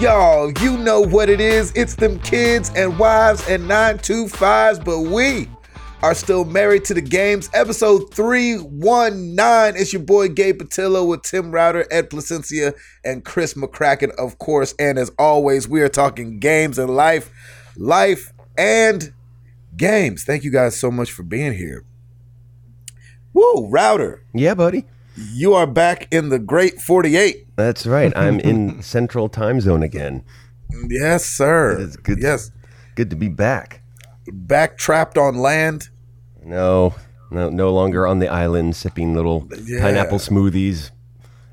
Y'all. You know what it is. It's them kids and wives and 925s, but we are still married to the games. Episode 319. It's your boy Gabe Patillo with Tim Router, Ed Placencia, and Chris McCracken, of course. And as always, we are talking games and life, life and games. Thank you guys so much for being here. Woo, Router, Yeah, buddy. You are back in the great 48. That's right. I'm in Central Time Zone again. Yes, sir. It's good. Yes. Good to be back. Back trapped on land. No, no, no longer on the island sipping little Yeah. pineapple smoothies.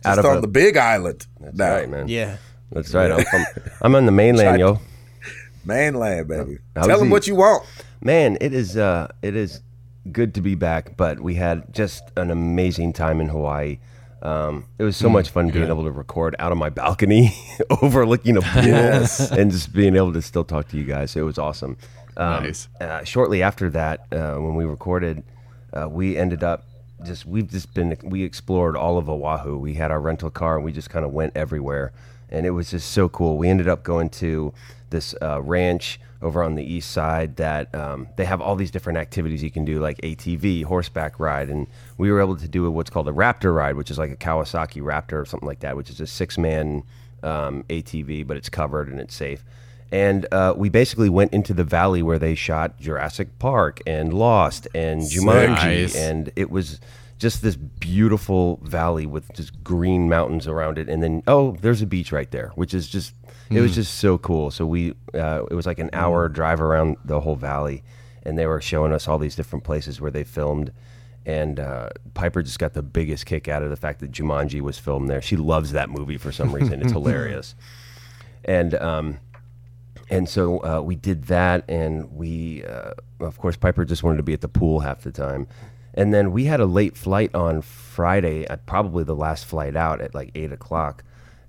Just of on a- the big island. That's now. right, man. Yeah. That's right. I'm from. I'm on the mainland, yo. Mainland, baby. How's Tell them what you want. Man, it is. Uh, it is good to be back. But we had just an amazing time in Hawaii. Um, it was so Mm, much fun being able to record out on my balcony, overlooking a pool, and just being able to still talk to you guys. It was awesome. Um, Nice. Uh, shortly after that, uh, when we recorded, uh, we ended up just we've just been we explored all of Oahu. We had our rental car and we just kind of went everywhere, and it was just so cool. We ended up going to this uh, ranch over on the east side that um, they have all these different activities you can do, like ATV, horseback ride, and we were able to do what's called a Raptor ride, which is like a Kawasaki Raptor or something like that, which is a six man um, ATV, but it's covered and it's safe. And uh, we basically went into the valley where they shot Jurassic Park and Lost and Jumanji, Nice. and it was just this beautiful valley with just green mountains around it. And then oh, there's a beach right there, which is just it was just so cool. So we uh, it was like an hour drive around the whole valley, and they were showing us all these different places where they filmed. And uh, Piper just got the biggest kick out of the fact that Jumanji was filmed there. She loves that movie for some reason. It's hilarious. And um, and so uh, we did that, and we, uh, of course, Piper just wanted to be at the pool half the time. And then we had a late flight on Friday, at probably the last flight out at like eight o'clock.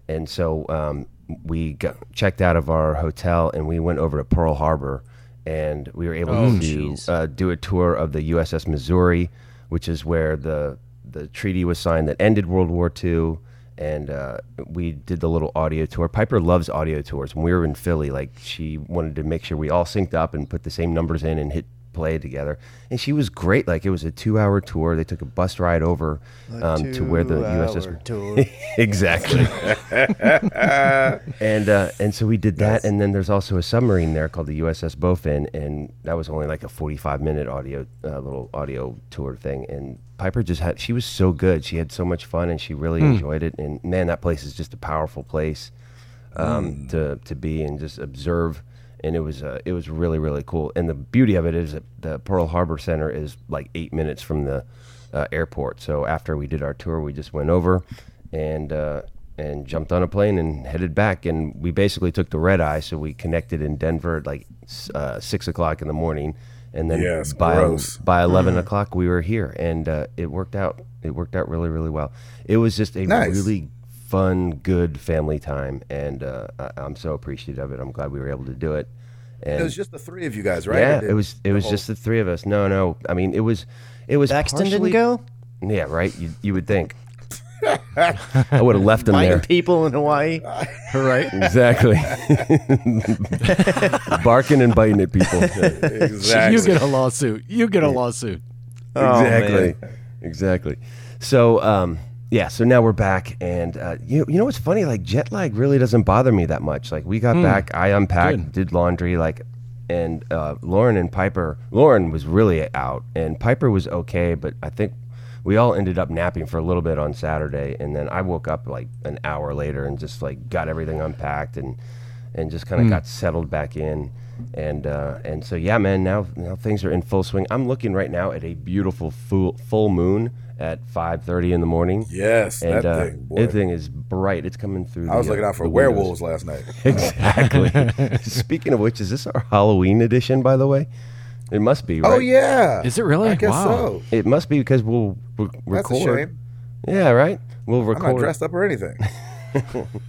And so um, we got, checked out of our hotel and we went over to Pearl Harbor, and we were able to uh, do a tour of the USS Missouri, which is where the the treaty was signed that ended World War II. And uh, we did the little audio tour. Piper loves audio tours. When we were in Philly, like she wanted to make sure we all synced up and put the same numbers in and hit play together. And she was great. Like it was a two-hour tour. They took a bus ride over um, to where the USS tour. exactly. and uh, and so we did that, and then there's also a submarine there called the USS Bowfin, and that was only like a 45 minute audio uh, little audio tour thing. And Piper just had she was so good, she had so much fun, and she really enjoyed it. And man, that place is just a powerful place um, to to be and just observe. And it was uh, it was really really cool. And the beauty of it is that the Pearl Harbor Center is like eight minutes from the uh, airport. So after we did our tour, we just went over and uh, and jumped on a plane and headed back. And we basically took the red eye, so we connected in Denver at like uh, six o'clock in the morning, and then by gross. by 11 o'clock we were here, and uh, it worked out. It worked out really really well. It was just a Nice. really fun, good family time, and uh, I- I'm so appreciative of it. I'm glad we were able to do it. And It was just the three of you guys, right? yeah, Or it was it the was whole- just the three of us. No, no, I mean it was it was Baxton partially- didn't go? Yeah, right. You you would think. I would have left him Finding there. people in Hawaii. right? Exactly. Barking and biting at people. exactly. You get a lawsuit. You get a lawsuit. exactly. exactly. So, um, yeah. So now we're back, and uh, you you know what's funny? Like jet lag really doesn't bother me that much. Like we got back, I unpacked, Good. did laundry, like, and uh, Lauren and Piper. Lauren was really out, and Piper was okay, but I think. We all ended up napping for a little bit on Saturday, and then I woke up like an hour later and just like got everything unpacked and and just kind of got settled back in. And uh, and so yeah, man, now now things are in full swing. I'm looking right now at a beautiful full full moon at 5:30 in the morning. Yes, and that uh, thing, boy. that thing is bright. It's coming through. I was the, looking uh, out for the windows. werewolves last night. Exactly. Speaking of which, is this our Halloween edition? By the way, it must be. Right? Oh yeah, Is it really? I guess Wow. so. It must be because we'll re- That's a record. shame. Yeah, right. We'll I'm record. not dressed up or anything.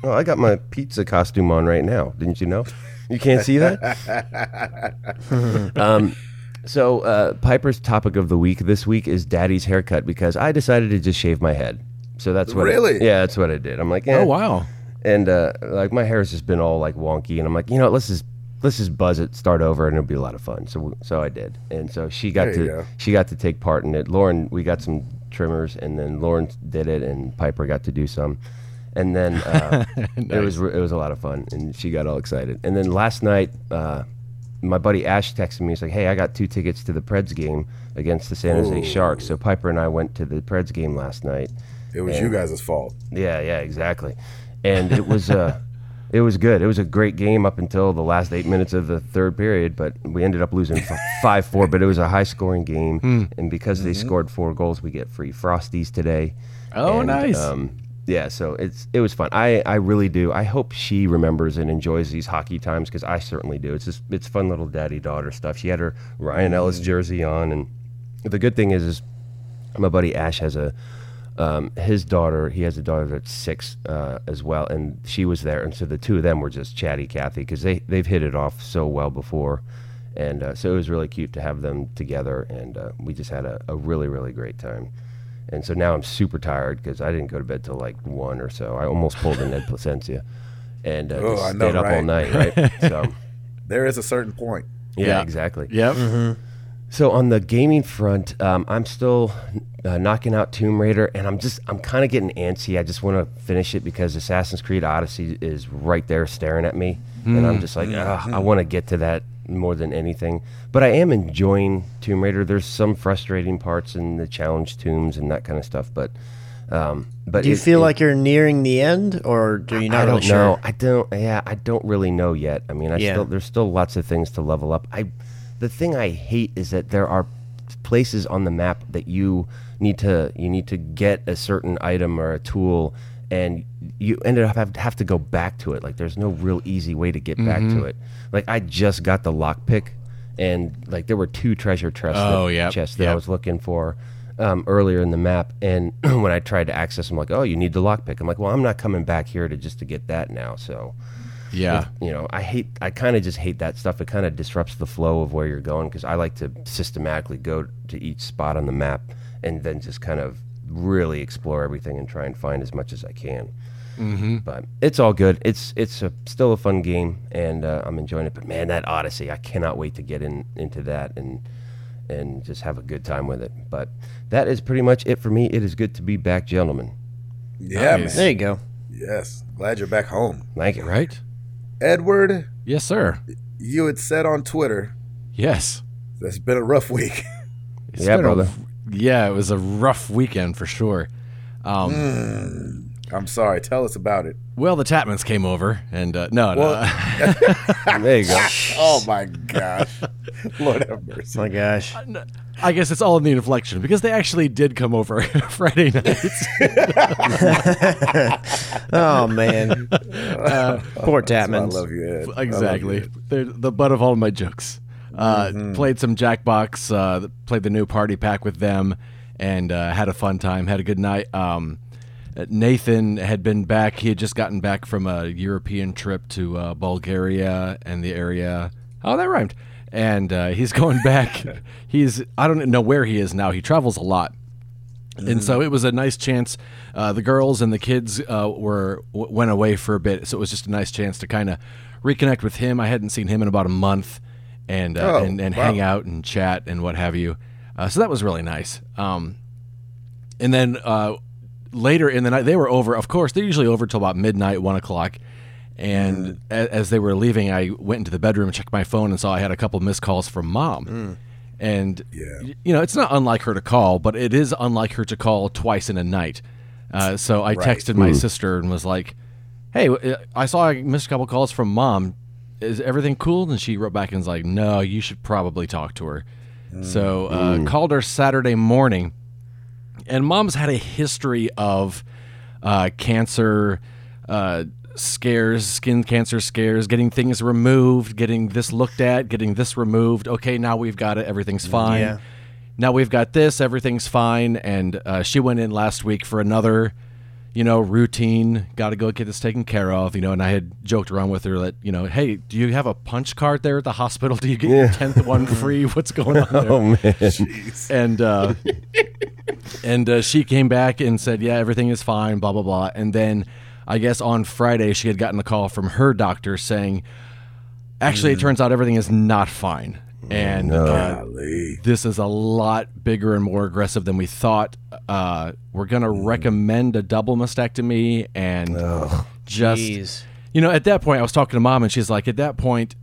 Oh, I got my pizza costume on right now. Didn't you know? You can't see that. um, so uh, Piper's topic of the week this week is Daddy's haircut because I decided to just shave my head. So that's what. I- Really? yeah, that's what I did. I'm like, eh. Oh wow. and uh, like my hair has just been all like wonky, and I'm like, you know, what, let's just let's just buzz it, start over, and it'll be a lot of fun. So so I did, and so she got There you to go. she got to take part in it. Lauren, we got some trimmers, and then Lauren did it, and Piper got to do some, and then uh, it was it was a lot of fun, and she got all excited. And then last night, uh, my buddy Ash texted me. He's like, "Hey, I got two tickets to the Preds game against the San Jose Sharks." So Piper and I went to the Preds game last night. It was you guys' fault. Yeah, yeah, exactly. And it was uh it was good. It was a great game up until the last eight minutes of the third period, but we ended up losing five four. But it was a high scoring game, and because they scored four goals, we get free frosties today. Oh, And, nice. Um, yeah, so it's it was fun. I, I really do. I hope she remembers and enjoys these hockey times because I certainly do. It's just it's fun little daddy daughter stuff. She had her Ryan Ellis jersey on, and the good thing is is my buddy Ash has a um, his daughter. He has a daughter that's six uh, as well, and she was there, and so the two of them were just chatty Cathy because they they've hit it off so well before, and uh, so it was really cute to have them together, and uh, we just had a, a really really great time. And so now I'm super tired because I didn't go to bed till like one or so. I almost pulled a Ned Placencia, and uh, Oh, just know, stayed up all night. Right. So There is a certain point. yeah, Yeah. exactly. Yep. So on the gaming front, um, I'm still uh, knocking out Tomb Raider, and I'm just I'm kind of getting antsy. I just want to finish it because Assassin's Creed Odyssey is right there staring at me, and I'm hmm. just like, hmm. "Ugh, I hmm. want to get to that more than anything. But I am enjoying Tomb Raider. There's some frustrating parts in the challenge tombs and that kind of stuff, but um, but Do you it- feel it- like you're nearing the end, or do you not I don't sure? know. I don't. Yeah, I don't really know yet. I mean, I Yeah. still there's still lots of things to level up. I, the thing I hate is that there are places on the map that you need to you need to get a certain item or a tool, and you ended up have, have to go back to it. Like there's no real easy way to get back Mm-hmm. to it. Like I just got the lockpick, and like there were two treasure chests. Oh, that, yep, chests that I was looking for um, earlier in the map, and when I tried to access, them, like, oh, you need the lockpick. I'm like, well, I'm not coming back here to just to get that now. So, Yeah. you know, I hate, I kind of just hate that stuff. It kind of disrupts the flow of where you're going because I like to systematically go to each spot on the map and then just kind of really explore everything and try and find as much as I can. Mm-hmm. But it's all good. It's it's a, still a fun game, and uh, I'm enjoying it. But man, that Odyssey, I cannot wait to get in into that and and just have a good time with it. But that is pretty much it for me. It is good to be back, gentlemen. Yeah, Nice. There you go. Yes. Glad you're back home. Thank you. Right? Edward, Yes, sir. you had said on Twitter Yes. that's been a rough week. It's Yeah, been a- brother. Yeah, it was a rough weekend for sure. Um, Mm. I'm sorry. Tell us about it. Well, the Tapmans came over, and uh, no, Well- no. There you go. Oh my gosh. Lord have mercy. My gosh. I guess it's all in the inflection because they actually did come over Friday night. Oh man. Poor I love you, Ed. I love exactly. you, Ed. They're the butt of all my jokes. Uh, Mm-hmm. Played some Jackbox, uh, played the new party pack with them, and uh, had a fun time. Had a good night. Um, Nathan had been back. He had just gotten back from a European trip to uh, Bulgaria and the area. Oh, that rhymed. And uh, he's going back. he's I don't know where he is now. He travels a lot. And so it was a nice chance. Uh, the girls and the kids uh, were w- went away for a bit, so it was just a nice chance to kind of reconnect with him. I hadn't seen him in about a month, and uh, Oh, and, and wow. hang out and chat and what have you. Uh, so that was really nice. Um, and then uh, later in the night, they were over. Of course, they're usually over till about midnight, one o'clock. And a- as they were leaving, I went into the bedroom checked my phone and saw I had a couple missed calls from mom. And Yeah. you know, it's not unlike her to call, but it is unlike her to call twice in a night. Uh, so I Right. texted my sister and was like, "Hey, uh, I saw I missed a couple calls from mom. Is everything cool?" And she wrote back and was like, "No, you should probably talk to her." So uh, called her Saturday morning, and mom's had a history of uh, cancer uh, scares, skin cancer scares, getting things removed, getting this looked at, getting this removed. Okay, now we've got it. Everything's fine. Yeah. Now we've got this. Everything's fine. And uh, she went in last week for another, you know, routine. Got to go get this taken care of. You know, and I had joked around with her that, you know, hey, do you have a punch card there at the hospital? Do you get your tenth one free? What's going on there? Oh man. Jeez. and uh, and uh, she came back and said, "Yeah, everything is fine." Blah blah blah. And then I guess on Friday she had gotten a call from her doctor saying, actually, it turns out everything is not fine. And uh, this is a lot bigger and more aggressive than we thought. Uh, we're going to recommend a double mastectomy and just, Jeez. you know, at that point, I was talking to mom and she's like, at that point,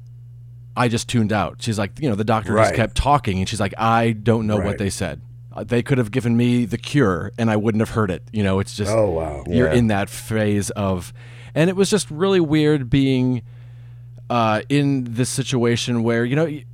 I just tuned out. She's like, you know, the doctor just kept talking and she's like, I don't know Right. what they said. Uh, They could have given me the cure and I wouldn't have heard it. You know, it's just, Oh, wow. you're Yeah. in that phase of, and it was just really weird being uh, in this situation where you know, y-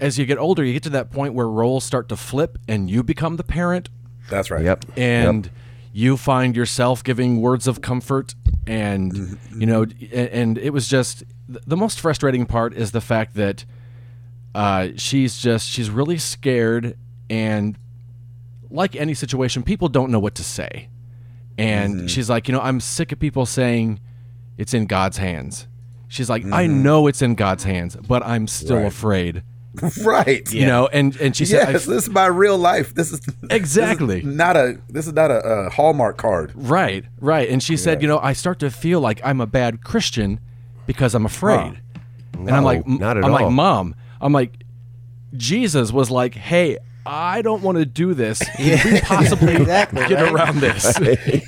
as you get older, you get to that point where roles start to flip, and you become the parent, That's right. Yep. and you find yourself giving words of comfort, and Mm-hmm. you know, a- and it was just the most frustrating part is the fact that uh, she's just she's really scared, and like any situation, people don't know what to say. And Mm-hmm. she's like, you know, I'm sick of people saying it's in God's hands. She's like, I Mm-hmm. know it's in God's hands, but I'm still Right. afraid. Right. You know, and and she said, Yes, this is my real life. This is Exactly. this is not a this is not a, a Hallmark card. right, right. And she said, you know, I start to feel like I'm a bad Christian because I'm afraid. and I'm like, not at I'm like, mom, I'm like, Jesus was like, hey. I don't want to do this. Can we possibly exactly, get right? around this?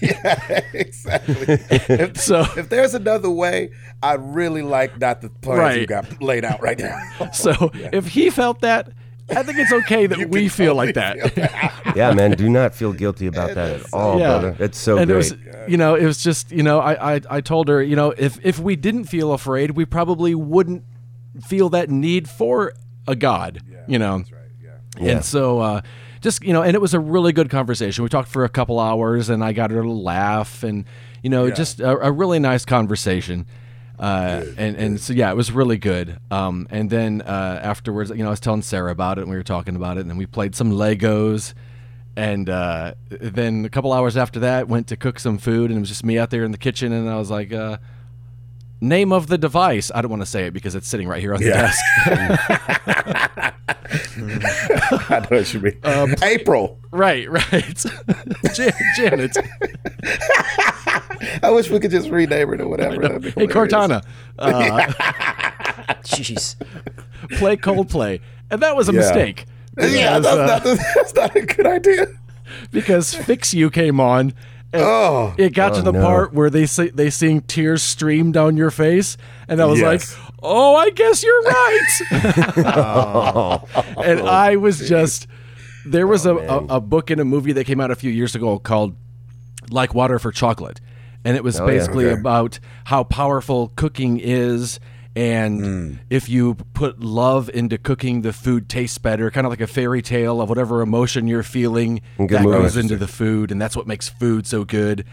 exactly. If, So- if there's another way, I really like not the plans you got laid out right now. So if he felt that, I think it's okay that we feel like that. Yeah, man. Do not feel guilty about that at all, brother. It's so and great. It was, you know, it was just, you know, I, I, I told her, you know, if if we didn't feel afraid, we probably wouldn't feel that need for a God. you know. That's right. Yeah. Yeah. And so, uh, just you know, and it was a really good conversation. We talked for a couple hours, and I got her to laugh, and you know, just a, a really nice conversation. Uh, and and so yeah, it was really good. Um, and then uh, afterwards, you know, I was telling Sarah about it, and we were talking about it, and then we played some Legos. And uh, then a couple hours after that, went to cook some food, and it was just me out there in the kitchen, and I was like, uh, "Name of the device." I don't want to say it because it's sitting right here on the Yeah. desk. I know what you mean. Um, April. Right, right. Jan- Janet. I wish we could just rename it or whatever. Hey, hilarious. Cortana. Uh, Jeez. play Coldplay. And that was a Yeah. mistake. Yeah, Because, that's, uh, not, that's not a good idea. because Fix You came on. And Oh, it got to Oh, the no. part where they say, they sing tears stream down your face. And I was Yes. like, oh, I guess you're right. Oh. and oh, I was just, there was oh, a, a, a book and a movie that came out a few years ago called Like Water for Chocolate. And it was Oh, yeah. basically Okay. about how powerful cooking is. And Hmm. if you put love into cooking, the food tastes better, kind of like a fairy tale of whatever emotion you're feeling Good that movie. goes into the food. And that's what makes food so good.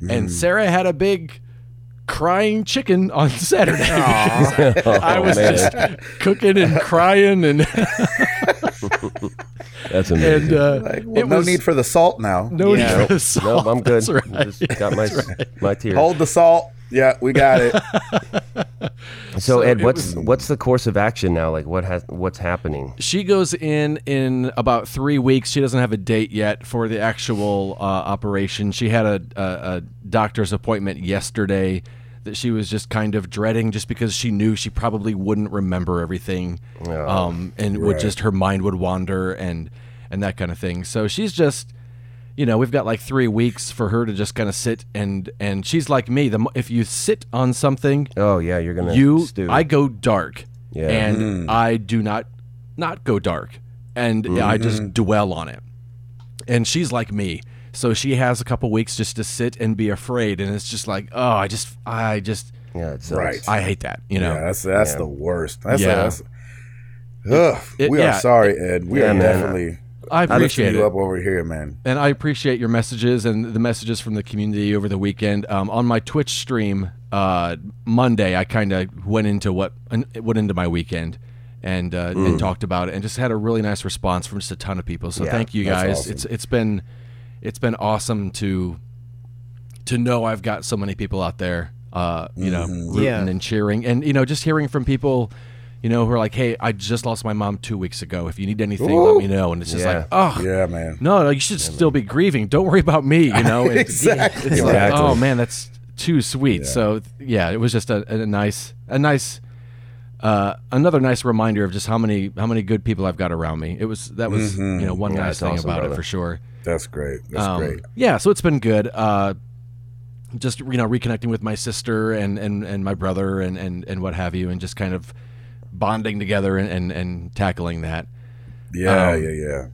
Hmm. And Sarah had a big crying chicken on Saturday. because I was man. just cooking and crying and That's amazing. and uh, like, well, it no was need for the salt now. no Yeah. need for the no, salt. I'm good. That's right. Just got my my tears. Hold the salt. Yeah, we got it. so, Ed, it what's what's the course of action now? Like, what has what's happening? She goes in in about three weeks. She doesn't have a date yet for the actual uh, operation. She had a, a, a doctor's appointment yesterday that she was just kind of dreading, just because she knew she probably wouldn't remember everything, Oh. um, and would just her mind would wander and and that kind of thing. So she's just. You know, we've got like three weeks for her to just kind of sit and and she's like me. The mo- if you sit on something, Oh yeah, you're gonna you stew. i go dark Yeah. and mm-hmm. i do not not go dark and i just mm-hmm. dwell on it and she's like me so she has a couple weeks just to sit and be afraid and it's just like oh i just i just yeah, it sucks. Right. i hate that you know Yeah, that's that's Yeah. the worst. That's Yeah. that's, ugh, it- we yeah. are sorry, Ed. We Yeah, are man. definitely i lifting appreciate you it up over here, man. and I appreciate your messages and the messages from the community over the weekend. Um, on my Twitch stream uh, Monday, I kind of went into what went into my weekend and uh, Mm. and talked about it, and just had a really nice response from just a ton of people. So Yeah, thank you guys. awesome. It's it's been it's been awesome to to know I've got so many people out there, uh, you know, Mm-hmm. rooting Yeah. and cheering, and you know, just hearing from people. You know, who are like, "Hey, I just lost my mom two weeks ago. If you need anything, Ooh. let me know." And it's just Yeah. like, "Oh, Yeah, man. no, no, you should still be grieving. Don't worry about me. You know, It's- Exactly. Like, Exactly. oh man, that's too sweet. So yeah, it was just a, a nice, a nice, uh, another nice reminder of just how many how many good people I've got around me. It was that was Mm-hmm. you know one nice that's thing awesome, about it brother. for sure. That's great. That's Um, great. Yeah, so it's been good. Uh, just you know, reconnecting with my sister and, and, and my brother and, and, and what have you, and just kind of bonding together and, and, and tackling that. Yeah, um, yeah, yeah.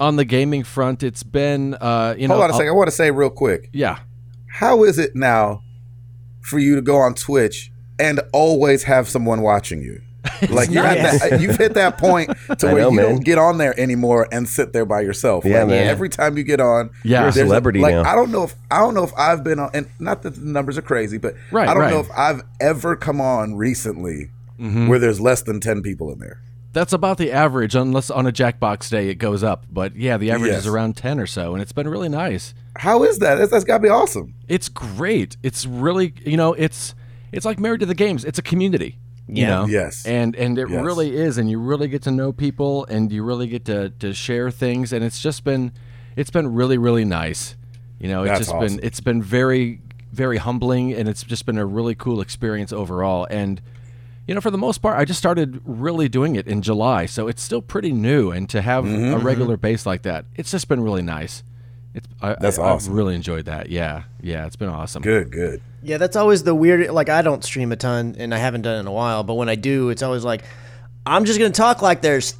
On the gaming front, it's been uh, you know, Hold on a I'll- second. I want to say real quick. yeah, How is it now for you to go on Twitch and always have someone watching you? Like you're at that, you've hit that point to I where know, you man. don't get on there anymore and sit there by yourself. Yeah, Like, man. Every time you get on, Yeah. You're a there's celebrity like, now. I don't know if I don't know if I've been on, and not that the numbers are crazy, but Right, I don't right. know if I've ever come on recently Mm-hmm. where there's less than ten people in there. that's about the average, unless on a Jackbox day it goes up. But yeah, the average Yes. is around ten or so, and it's been really nice. How is that? That's, that's got to be awesome. It's great. It's really you know, it's it's like married to the games. It's a community. You Yeah. know? Yes. And and it Yes. really is, and you really get to know people and you really get to, to share things and it's just been it's been really, really nice. You know, it's That's just awesome. been it's been very very humbling and it's just been a really cool experience overall. And you know, for the most part, I just started really doing it in July, so it's still pretty new. And to have Mm-hmm, a regular base like that, it's just been really nice. It's I, That's I, awesome. I've really enjoyed that. Yeah, yeah, it's been awesome. Good, good. Yeah, that's always the weird. Like, I don't stream a ton, and I haven't done it in a while. But when I do, it's always like, I'm just gonna talk like there's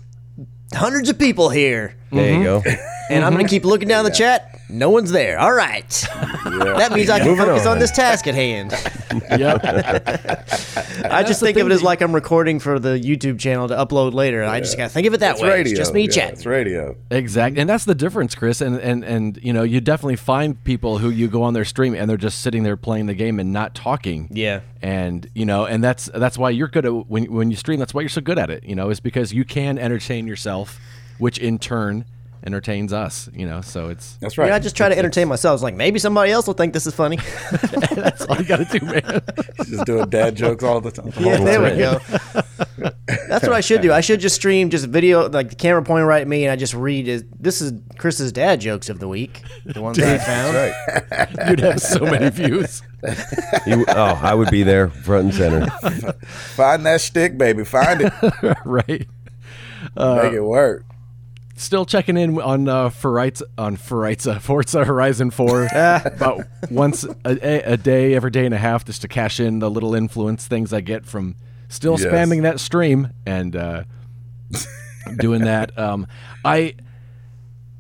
hundreds of people here, There you go. and I'm gonna keep looking down the chat. No one's there. All right, that means I can Moving focus on. on. this task at hand. Yep. I just think of it as like I'm recording for the YouTube channel to upload later. and I just gotta think of it that It's way. radio. It's just me yeah, chatting. It's radio. Exactly, and that's the difference, Chris. And and and you know, you definitely find people who you go on their stream and they're just sitting there playing the game and not talking. Yeah. And you know, and that's that's why you're good at when when you stream. That's why you're so good at it. You know, is because you can entertain yourself, which in turn entertains us. You know, so it's That's right. Yeah, I just try to entertain myself. It's like maybe somebody else will think this is funny. that's all you got to do, man. just doing dad jokes all the time. Yeah, there we go. That's what I should do. I should just stream just video, like the camera pointing right at me, and I just read. Is this is Chris's dad jokes of the week? The ones that I found. Right. You'd have so many views. You- oh, I would be there front and center. Find that stick, baby. Find it. right. Make it work. Still checking in on uh, Forza, on Forza, Forza Horizon 4 about once a, a, a day, every day and a half, just to cash in the little influence things I get from still Yes. spamming that stream and uh, doing that. Um, I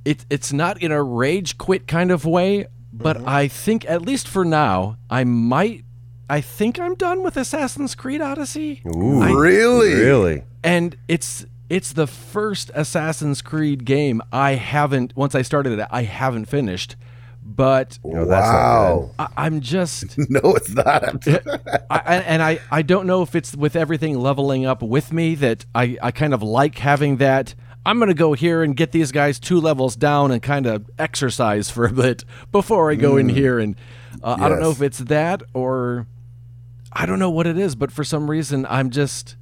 it, it's not in a rage quit kind of way, but I think at least for now, I might. I think I'm done with Assassin's Creed Odyssey. Ooh, Really? Really? and it's it's the first Assassin's Creed game I haven't once I started it I haven't finished, but No, that's wow. I, I'm just No, it's not. I, I- and I I don't know if it's with everything leveling up with me that I I kind of like having that. I'm gonna go here and get these guys two levels down and kind of exercise for a bit before I go in here and uh, I don't know if it's that or I don't know what it is, but for some reason I'm just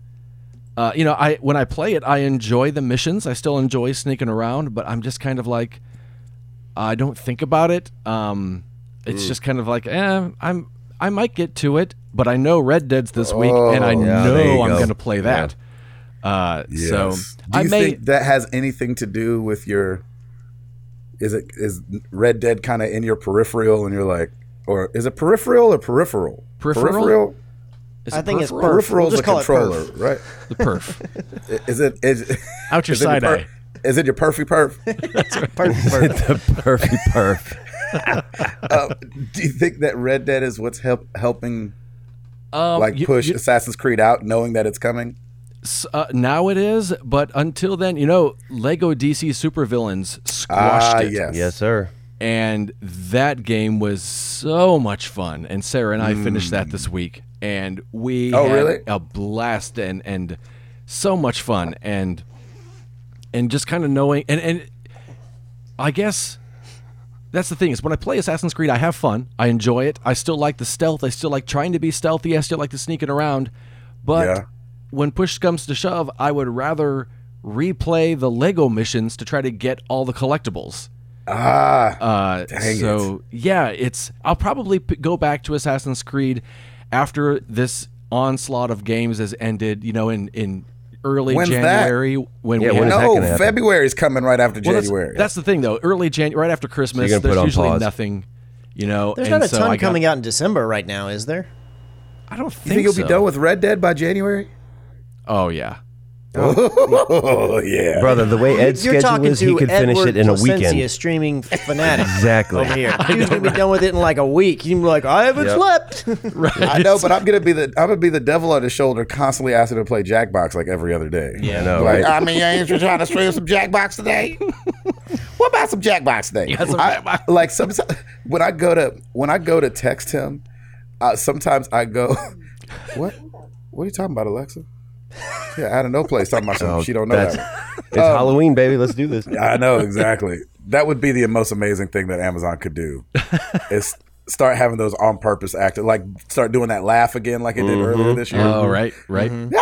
uh, you know, I when I play it, I enjoy the missions. I still enjoy sneaking around, but I'm just kind of like, I don't think about it. Um, it's just kind of like, eh, I'm I might get to it, but I know Red Dead's this week, and I Oh, yeah, know I'm go. going to play that. Uh, So Yes. Do I you may. think that has anything to do with your? Is it is Red Dead kind of in your peripheral, and you're like, or is it peripheral or peripheral? Peripheral? Is I it think it's peripheral? perf. Peripheral We'll is just a call it controller, perf. right? the perf. Is it is? Out your is it side per- eye. Is it your perfy perf? the perfect perf. uh, do you think that Red Dead is what's help helping Um, like you- push you- Assassin's Creed out, knowing that it's coming? uh, now it is, but until then, you know, Lego DC Supervillains squashed Ah, it. yes, Yes, sir. and that game was so much fun. And Sarah and I finished that this week, and we Oh, had really? a blast and and so much fun and and just kind of knowing and and I guess that's the thing is when I play Assassin's Creed, I have fun, I enjoy it, I still like the stealth, I still like trying to be stealthy, I still like the sneaking around, but Yeah. when push comes to shove, I would rather replay the Lego missions to try to get all the collectibles. Ah, Uh, so yeah, it's. I'll probably p- go back to Assassin's Creed after this onslaught of games has ended. You know, in in early When's that? January when Yeah, we when have, is that no, gonna happen? February's coming right after well, that's, January. that's the thing though. Early January, right after Christmas, gonna there's usually pause. nothing. You know, There's and not a so ton got- coming out in December right now, is there? I don't think, you think, think you'll so. be done with Red Dead by January? Oh yeah. Oh yeah, Brother, the way Ed's You're schedule talking is, to he could finish it in a Placencia, weekend. streaming fanatic Exactly. over here. He's gonna be done with it in like a week. He's gonna be like, I haven't Yep. slept. I know, but I'm gonna be the I'm gonna be the devil on his shoulder, constantly asking to play Jackbox like every other day. Yeah, I know, Like, right? I mean, ain't you trying to stream some Jackbox today? what about some Jackbox today? some I- Jackbox. Like sometimes when I go to when I go to text him, uh, sometimes I go, "What? What are you talking about, Alexa?" Yeah, out of no place talking about something Oh, she don't know that. It's um, Halloween, baby. Let's do this. I know exactly. That would be the most amazing thing that Amazon could do. is start having those on purpose actors, like start doing that laugh again, like it did mm-hmm. earlier this year. Oh right, right. Mm-hmm.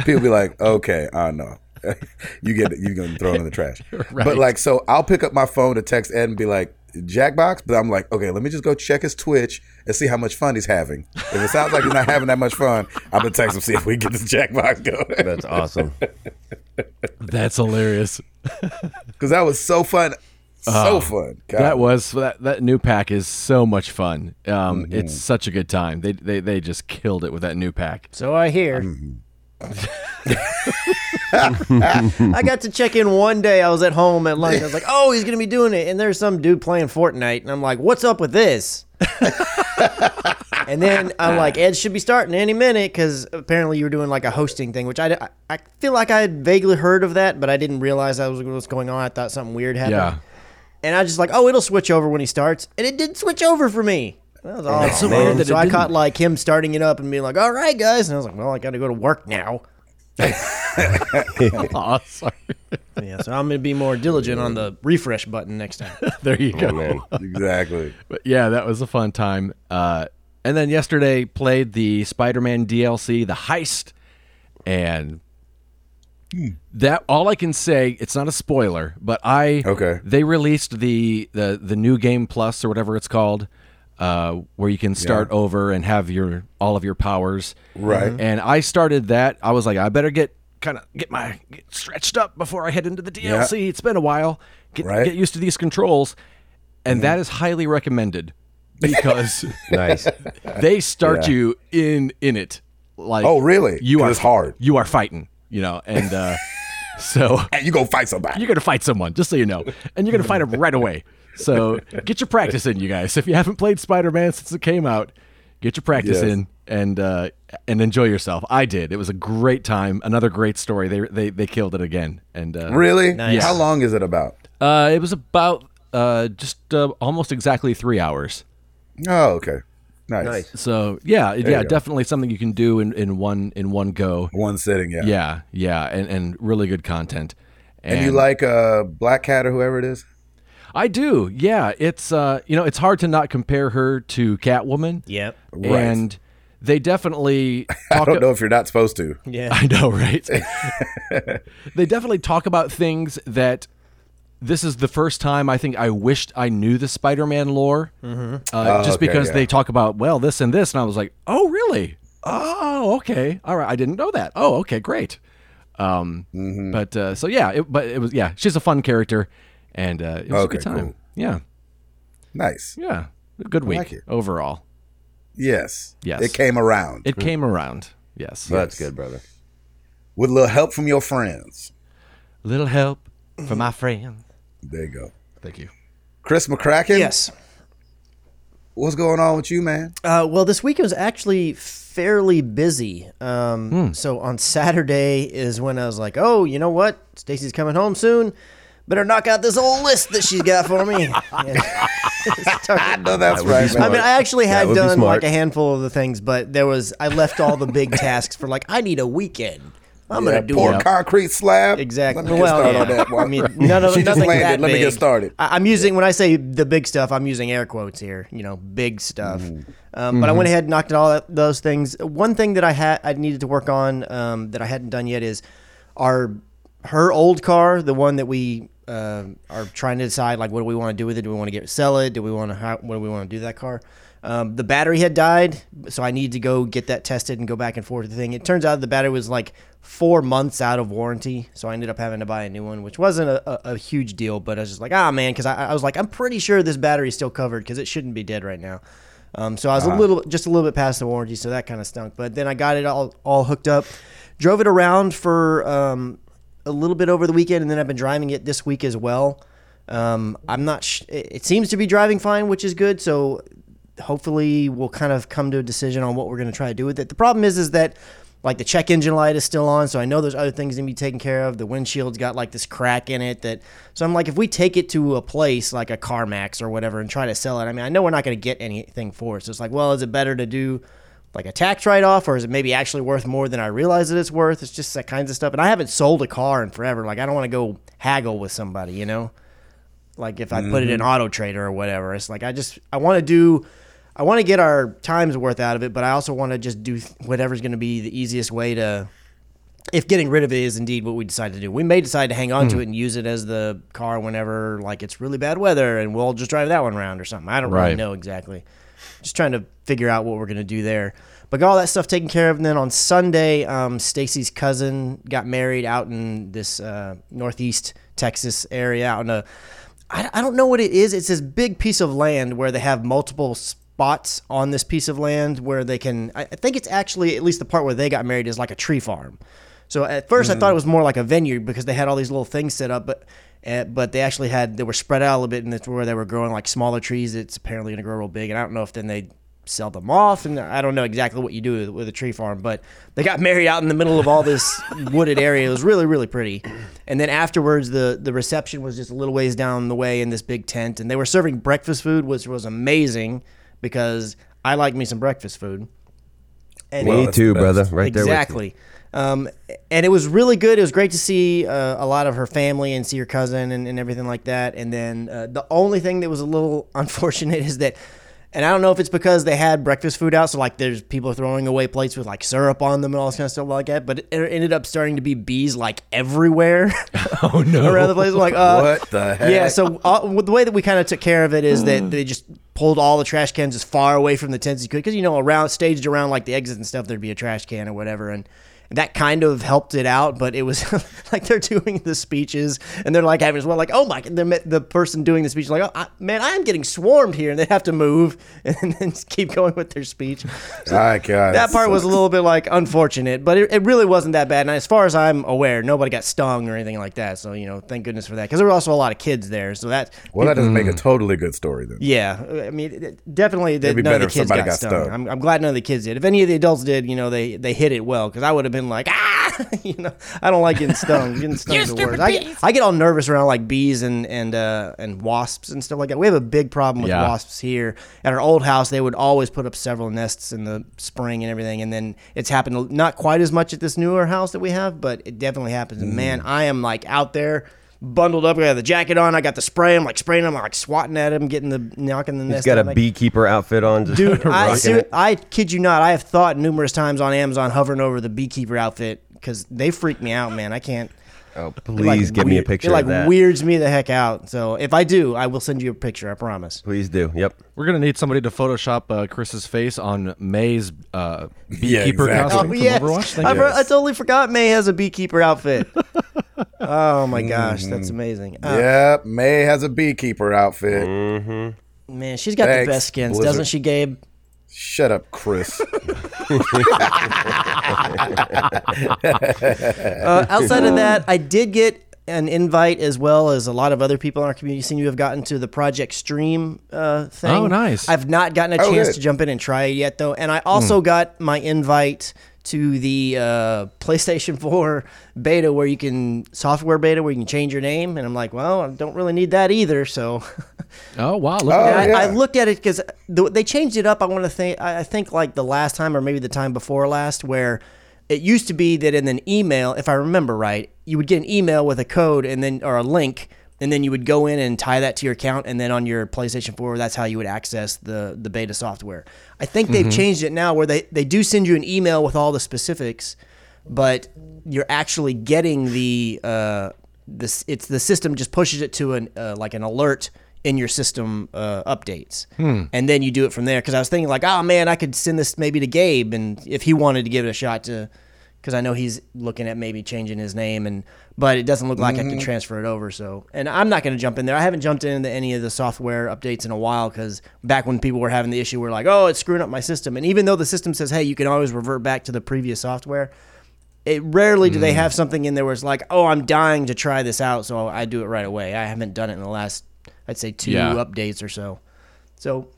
People be like, okay, I know. you get it, you gonna throw it in the trash. Right. But like, so I'll pick up my phone to text Ed and be like, Jackbox, but I'm like, okay, let me just go check his Twitch and see how much fun he's having. If it sounds like he's not having that much fun, I'm gonna text him see if we can get this Jackbox going. That's awesome. That's hilarious. Because that was so fun, so fun. God. That was that that new pack is so much fun. Um, Mm-hmm. it's such a good time. They, they they just killed it with that new pack. so I hear. Mm-hmm. I got to check in one day. I was at home at lunch. I was like, "Oh, he's gonna be doing it," and there's some dude playing Fortnite, and I'm like, "What's up with this?" and then I'm like, "Ed should be starting any minute," because apparently you were doing like a hosting thing, which I, I feel like I had vaguely heard of that, but I didn't realize that was what's going on. I thought something weird happened. Yeah. And I was just like, "Oh, it'll switch over when he starts," and it did switch over for me. That was awesome. so weird that so it I didn't. caught like him starting it up and being like, "All right, guys," and I was like, "Well, I got to go to work now." Oh, sorry. Yeah, so I'm gonna be more diligent on the refresh button next time. there you go. Oh, man. exactly. But yeah, that was a fun time. Uh, and then yesterday played the Spider-Man DLC, The Heist, and that all I can say, it's not a spoiler, but I Okay. they released the the the new game plus or whatever it's called, uh, where you can start over and have your all of your powers. Right. And I started that. I was like, I better get kind of get my get stretched up before I head into the DLC. It's been a while. Get Right. get used to these controls, and that is highly recommended because Nice. they start Yeah. you in in it. Like Oh, really? you are it's hard. You are fighting. You know, and uh, so And you go fight somebody. you're gonna fight someone, just so you know, and you're gonna fight them right away. So get your practice in, you guys. If you haven't played Spider-Man since it came out, get your practice Yes. in and uh, and enjoy yourself. I did. It was a great time. Another great story. They they they killed it again. And uh, Really? Nice. How long is it about? uh, it was about uh, just uh, almost exactly three hours. Oh, okay. Nice. Nice. So yeah, yeah, definitely something you can do in, in one in one go. One sitting, yeah. Yeah, yeah, and, and really good content. And, you like uh, Black Cat or whoever it is? I do. Yeah, it's uh, you know, it's hard to not compare her to Catwoman. Yep. Right. And they definitely I don't know if you're not supposed to. Yeah. I know, right? they definitely talk about things that this is the first time I think I wished I knew the Spider-Man lore, uh, just Oh, okay, because yeah. they talk about well this and this, and I was like, oh really? Oh okay, all right, I didn't know that. Oh okay, great. Um, Mm-hmm. but uh, so yeah, it, but it was yeah, she's a fun character, and uh, it was a good time. cool. Yeah, Nice. yeah, good week like overall. Yes. Yes. It came around It came around. Yes, That's good, brother. with a little help from your friends. little help from my friend. There you go. Thank you. Chris McCracken. Yes. What's going on with you, man? Uh, well, this week was actually fairly busy. Um, So on Saturday is when I was like, "Oh, you know what? Stacy's coming home soon. Better knock out this old list that she's got for me." I know that's would right. I mean, I actually That had done like a handful of the things, but there was I left all the big tasks for like I need a weekend. I'm Yeah, gonna do pour it. concrete slab. Exactly. Let me get well, started yeah. on that one. I mean, none of she just nothing landed. that Let me get started. I, I'm using when I say the big stuff, I'm using air quotes here. You know, big stuff. Mm-hmm. Um, but I went ahead and knocked out all that, those things. One thing that I had I needed to work on um, that I hadn't done yet is our her old car, the one that we uh, are trying to decide like what do we want to do with it? Do we want to get sell it? Do we want to how, what do we want to do that car? Um, the battery had died, so I need to go get that tested and go back and forth with the thing. It turns out the battery was like four months out of warranty, so I ended up having to buy a new one, which wasn't a, a, a huge deal. But I was just like, ah man, because I, I was like, I'm pretty sure this battery is still covered because it shouldn't be dead right now. Um, so I was a little, just a little bit past the warranty, so that kind of stunk. But then I got it all, all hooked up, drove it around for um, a little bit over the weekend, and then I've been driving it this week as well. Um, I'm not. Sh- it seems to be driving fine, which is good. So hopefully we'll kind of come to a decision on what we're going to try to do with it. The problem is, is that like the check engine light is still on, so I know there's other things to be taken care of. The windshield's got like this crack in it that, so I'm like, if we take it to a place like a CarMax or whatever and try to sell it, I mean, I know we're not going to get anything for it. So it's like, well, is it better to do like a tax write off, or is it maybe actually worth more than I realize that it's worth? It's just that kinds of stuff. And I haven't sold a car in forever. Like I don't want to go haggle with somebody, you know like if I put it in mm-hmm. Auto Trader or whatever. It's like I just I want to do I want to get our time's worth out of it, but I also want to just do whatever's going to be the easiest way to if getting rid of it is indeed what we decide to do. We may decide to hang on to mm. it and use it as the car whenever like it's really bad weather and we'll just drive that one around or something. I don't really know exactly. Just trying to figure out what we're going to do there. But got all that stuff taken care of. And then on Sunday, um, Stacy's cousin got married out in this uh, northeast Texas area out in a I, I don't know what it is. It's this big piece of land where they have multiple spots on this piece of land where they can. I, I think it's actually at least the part where they got married is like a tree farm. So at 1st I thought it was more like a vineyard because they had all these little things set up, but Eh, but they actually had they were spread out a little bit, and that's where they were growing like smaller trees. It's apparently going to grow real big, and I don't know if then they sell them off, and I don't know exactly what you do with, with a tree farm, but they got married out in the middle of all this wooded area. It was really really pretty, and then afterwards the the reception was just a little ways down the way in this big tent, and they were serving breakfast food, which was amazing because I like me some breakfast food. And Me that's too, brother. best. Right there. exactly. Um, and it was really good. It was great to see uh, a lot of her family and see her cousin and, and everything like that. And then uh, the only thing that was a little unfortunate is that, and I don't know if it's because they had breakfast food out, so like there's people throwing away plates with like syrup on them and all this kind of stuff like that. But it ended up starting to be bees like everywhere Oh no! around the place. I'm like, uh, What the heck? yeah, so uh, the way that we kind of took care of it is that they just pulled all the trash cans as far away from the tents as you could, because you know, around staged around like the exits and stuff, there'd be a trash can or whatever, and that kind of helped it out. But it was like they're doing the speeches and they're like having as well, like, oh my, the the person doing the speech like, oh I, man, I am getting swarmed here, and they have to move and then keep going with their speech. God, That part was a little bit like unfortunate, but it, it really wasn't that bad. And as far as I'm aware, nobody got stung or anything like that. So you know, thank goodness for that. Because there were also a lot of kids there, so that well. That doesn't make a mm. totally good story then. yeah, I mean, it- definitely that It'd be none of better the if kids somebody got, got stung. stung. I'm, I'm glad none of the kids did. If any of the adults did, you know, they they hit it well because I would have been like, ah, you know, I don't like getting stung. Getting stung is the worst. I, get- I get all nervous around like bees and and uh, and wasps and stuff like that. We have a big problem with Yeah. wasps here at our old house. They would always put up several nests in the spring and everything, and then it's happened not quite as much at this newer house that we have, but it definitely happens. And man, I am like out there. Bundled up, I got the jacket on. I got the spray. I'm like spraying them, I'm like swatting at him, getting the knocking the nest. He's got a like- beekeeper outfit on. Just Dude, I, ser-. I kid you not. I have thought numerous times on Amazon hovering over the beekeeper outfit because they freak me out, man. I can't. Oh, please like, give me a weird- picture It like of that. weirds me the heck out. So if I do, I will send you a picture. I promise. Please do. Yep. We're gonna need somebody to Photoshop uh, Chris's face on Mei's uh, Yeah, beekeeper exactly. costume Oh from Overwatch. Thank I, you. I totally forgot Mei has a beekeeper outfit. oh my gosh, that's amazing. Uh, Yep, Mei has a beekeeper outfit. Mm-hmm. Man, she's got Thanks, the best skins, Blizzard. doesn't she, Gabe? Shut up, Chris. Uh, outside of that, I did get an invite as well as a lot of other people in our community seem to have gotten to the Project Stream uh, thing. Oh, nice. I've not gotten a Oh, chance good. to jump in and try it yet, though. And I also got my invite to the uh, PlayStation 4 beta where you can, software beta where you can change your name. And I'm like, well, I don't really need that either. So. Oh wow! Look Oh, at And that. I, I looked at it because the, they changed it up. I want to think. I I think like the last time, or maybe the time before last, where it used to be that in an email, if I remember right, you would get an email with a code and then or a link, and then you would go in and tie that to your account, and then on your PlayStation 4, that's how you would access the the beta software. I think they've changed it now where they they do send you an email with all the specifics, but you're actually getting the uh, this it's the system just pushes it to an uh, like an alert in your system uh, updates, and then you do it from there. Because I was thinking like, oh man, I could send this maybe to Gabe, and if he wanted to give it a shot to, because I know he's looking at maybe changing his name, and but it doesn't look like I can mm-hmm. transfer it over. So, and I'm not going to jump in there. I haven't jumped into any of the software updates in a while because back when people were having the issue, we're like, oh, it's screwing up my system, and even though the system says, hey, you can always revert back to the previous software it rarely do they mm. have something in there where it's like, oh, I'm dying to try this out, so I do it right away. I haven't done it in the last, I'd say, two Yeah. updates or so. So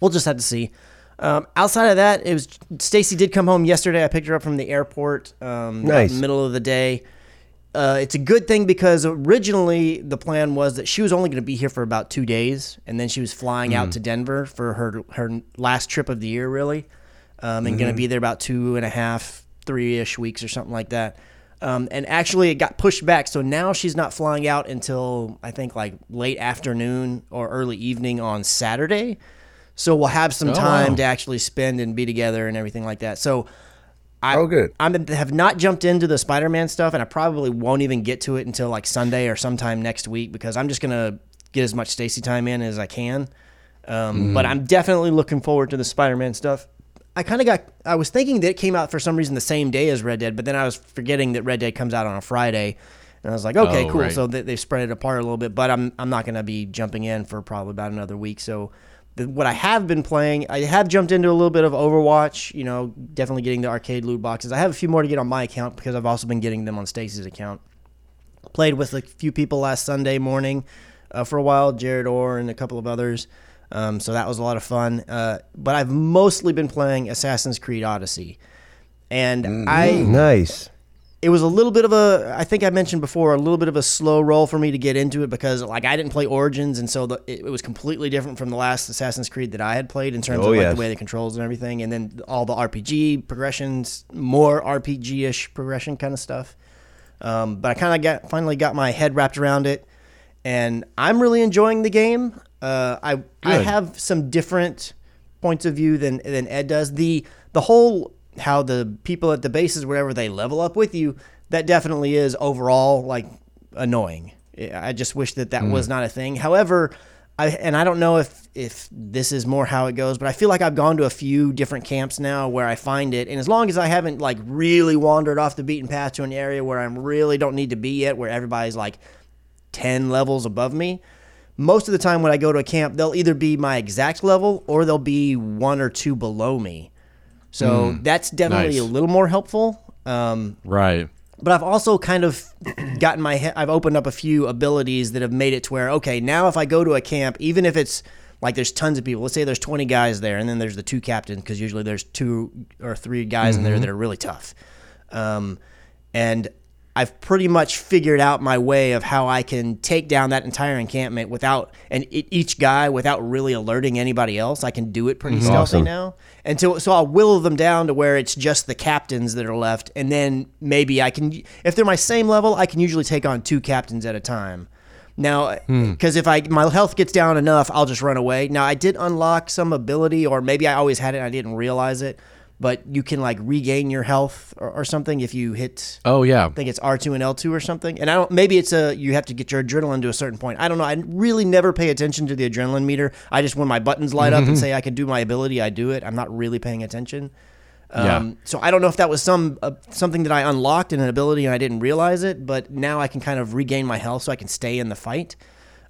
we'll just have to see. Um, outside of that, it was Stacy did come home yesterday. I picked her up from the airport. Um, Nice. Middle of the day. Uh, it's a good thing because originally the plan was that she was only going to be here for about two days, and then she was flying out to Denver for her her last trip of the year, really, um, and going to be there about two and a half, three ish weeks or something like that. Um, and actually, it got pushed back, so now she's not flying out until I think like late afternoon or early evening on Saturday. So we'll have some Oh, time wow. to actually spend and be together and everything like that. So I Oh, good. I have not jumped into the Spider-Man stuff, and I probably won't even get to it until like Sunday or sometime next week because I'm just gonna get as much Stacy time in as I can. Um, But I'm definitely looking forward to the Spider-Man stuff. I kind of got. I was thinking that it came out for some reason the same day as Red Dead, but then I was forgetting that Red Dead comes out on a Friday, and I was like, okay, Oh, cool. right. So they, they've spread it apart a little bit, but I'm I'm not gonna be jumping in for probably about another week. So the, what I have been playing, I have jumped into a little bit of Overwatch. You know, definitely getting the arcade loot boxes. I have a few more to get on my account because I've also been getting them on Stacy's account. Played with a few people last Sunday morning uh, for a while, Jared Orr and a couple of others. Um, so that was a lot of fun. Uh, but I've mostly been playing Assassin's Creed Odyssey, and I Nice. It was a little bit of a I think I mentioned before a little bit of a slow roll for me to get into it because like I didn't play Origins and so the, it, it was completely different from the last Assassin's Creed that I had played in terms Oh, of like the way the controls and everything and then all the RPG progressions more RPG ish progression kind of stuff. Um, but I kind of got finally got my head wrapped around it, and I'm really enjoying the game. Uh, I I have some different points of view than than Ed does. The the whole how the people at the bases wherever they level up with you that definitely is overall like annoying. I just wish that that was mm. not a thing. However, I and I don't know if if this is more how it goes, but I feel like I've gone to a few different camps now where I find it, and as long as I haven't like really wandered off the beaten path to an area where I really don't need to be yet, where everybody's like ten levels above me, most of the time when I go to a camp, they'll either be my exact level or they'll be one or two below me. So that's definitely nice. a little more helpful. Um, Right. but I've also kind of gotten my head, I've opened up a few abilities that have made it to where, okay, now if I go to a camp, even if it's like there's tons of people, let's say there's 20 guys there, and then there's the two captains, because usually there's two or three guys in there that are really tough. Um, and I've pretty much figured out my way of how I can take down that entire encampment without, and each guy without really alerting anybody else. I can do it pretty mm-hmm. stealthy Awesome. now. And so, so I'll whittle them down to where it's just the captains that are left, and then maybe I can, if they're my same level, I can usually take on two captains at a time. Now, hmm. because if I my health gets down enough, I'll just run away. Now, I did unlock some ability, or maybe I always had it, and I didn't realize it. But you can like regain your health or, or something if you hit Oh yeah. I think it's R two and L two or something. And I don't. Maybe it's a you have to get your adrenaline to a certain point. I don't know. I really never pay attention to the adrenaline meter. I just when my buttons light up and say I can do my ability, I do it. I'm not really paying attention. Yeah. Um, So I don't know if that was some uh, something that I unlocked in an ability and I didn't realize it. But now I can kind of regain my health so I can stay in the fight,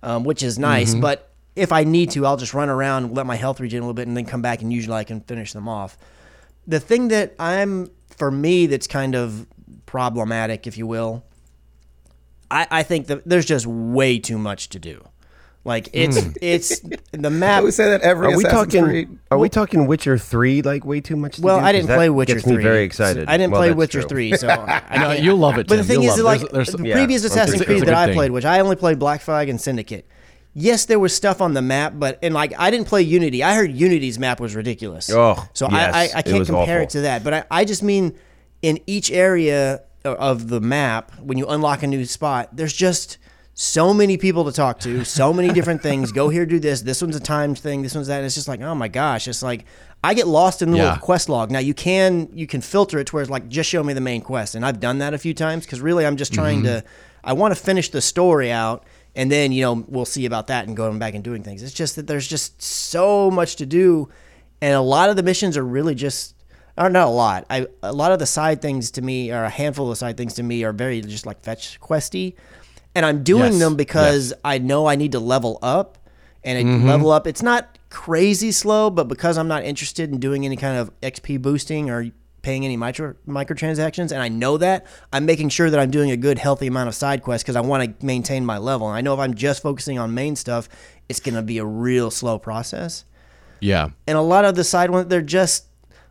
um, which is nice. But if I need to, I'll just run around, let my health regen a little bit, and then come back and usually I can finish them off the thing that I'm for me that's kind of problematic, if you will, I, I think that there's just way too much to do. Like it's hmm. it's the map. we say that every Are we Assassin's talking? Creed. Are we talking Witcher three? Like way too much. To Well, do? I 'Cause didn't play Witcher gets three. me very excited. I didn't Well, play Witcher true. three, so I, I No, you'll love it. But the thing You'll is, love like There's- there's- the Yeah, previous okay. Assassin's Creed that I thing. played, which I only played Black Flag and Syndicate. Yes, there was stuff on the map, but and like I didn't play Unity. I heard Unity's map was ridiculous. Oh, so yes, I, I, I can't compare awful. it to that. But I, I just mean in each area of the map, when you unlock a new spot, there's just so many people to talk to, so many different things. Go here, do this. This one's a timed thing. This one's that. And it's just like, oh my gosh, it's like I get lost in the Yeah. quest log. Now you can you can filter it to where it's like just show me the main quest, and I've done that a few times because really I'm just trying to. I want to finish the story out, and then you know we'll see about that and going back and doing things. It's just that there's just so much to do, and a lot of the missions are really just. Or not a lot. I a lot of the side things to me, or a handful of side things to me, are very just like fetch questy, and I'm doing Yes, them because I know I need to level up, and it Mm-hmm. level up. It's not crazy slow, but because I'm not interested in doing any kind of XP boosting or paying any micro microtransactions, and I know that I'm making sure that I'm doing a good, healthy amount of side quests because I want to maintain my level. And I know if I'm just focusing on main stuff, it's going to be a real slow process. Yeah. And a lot of the side ones, they're just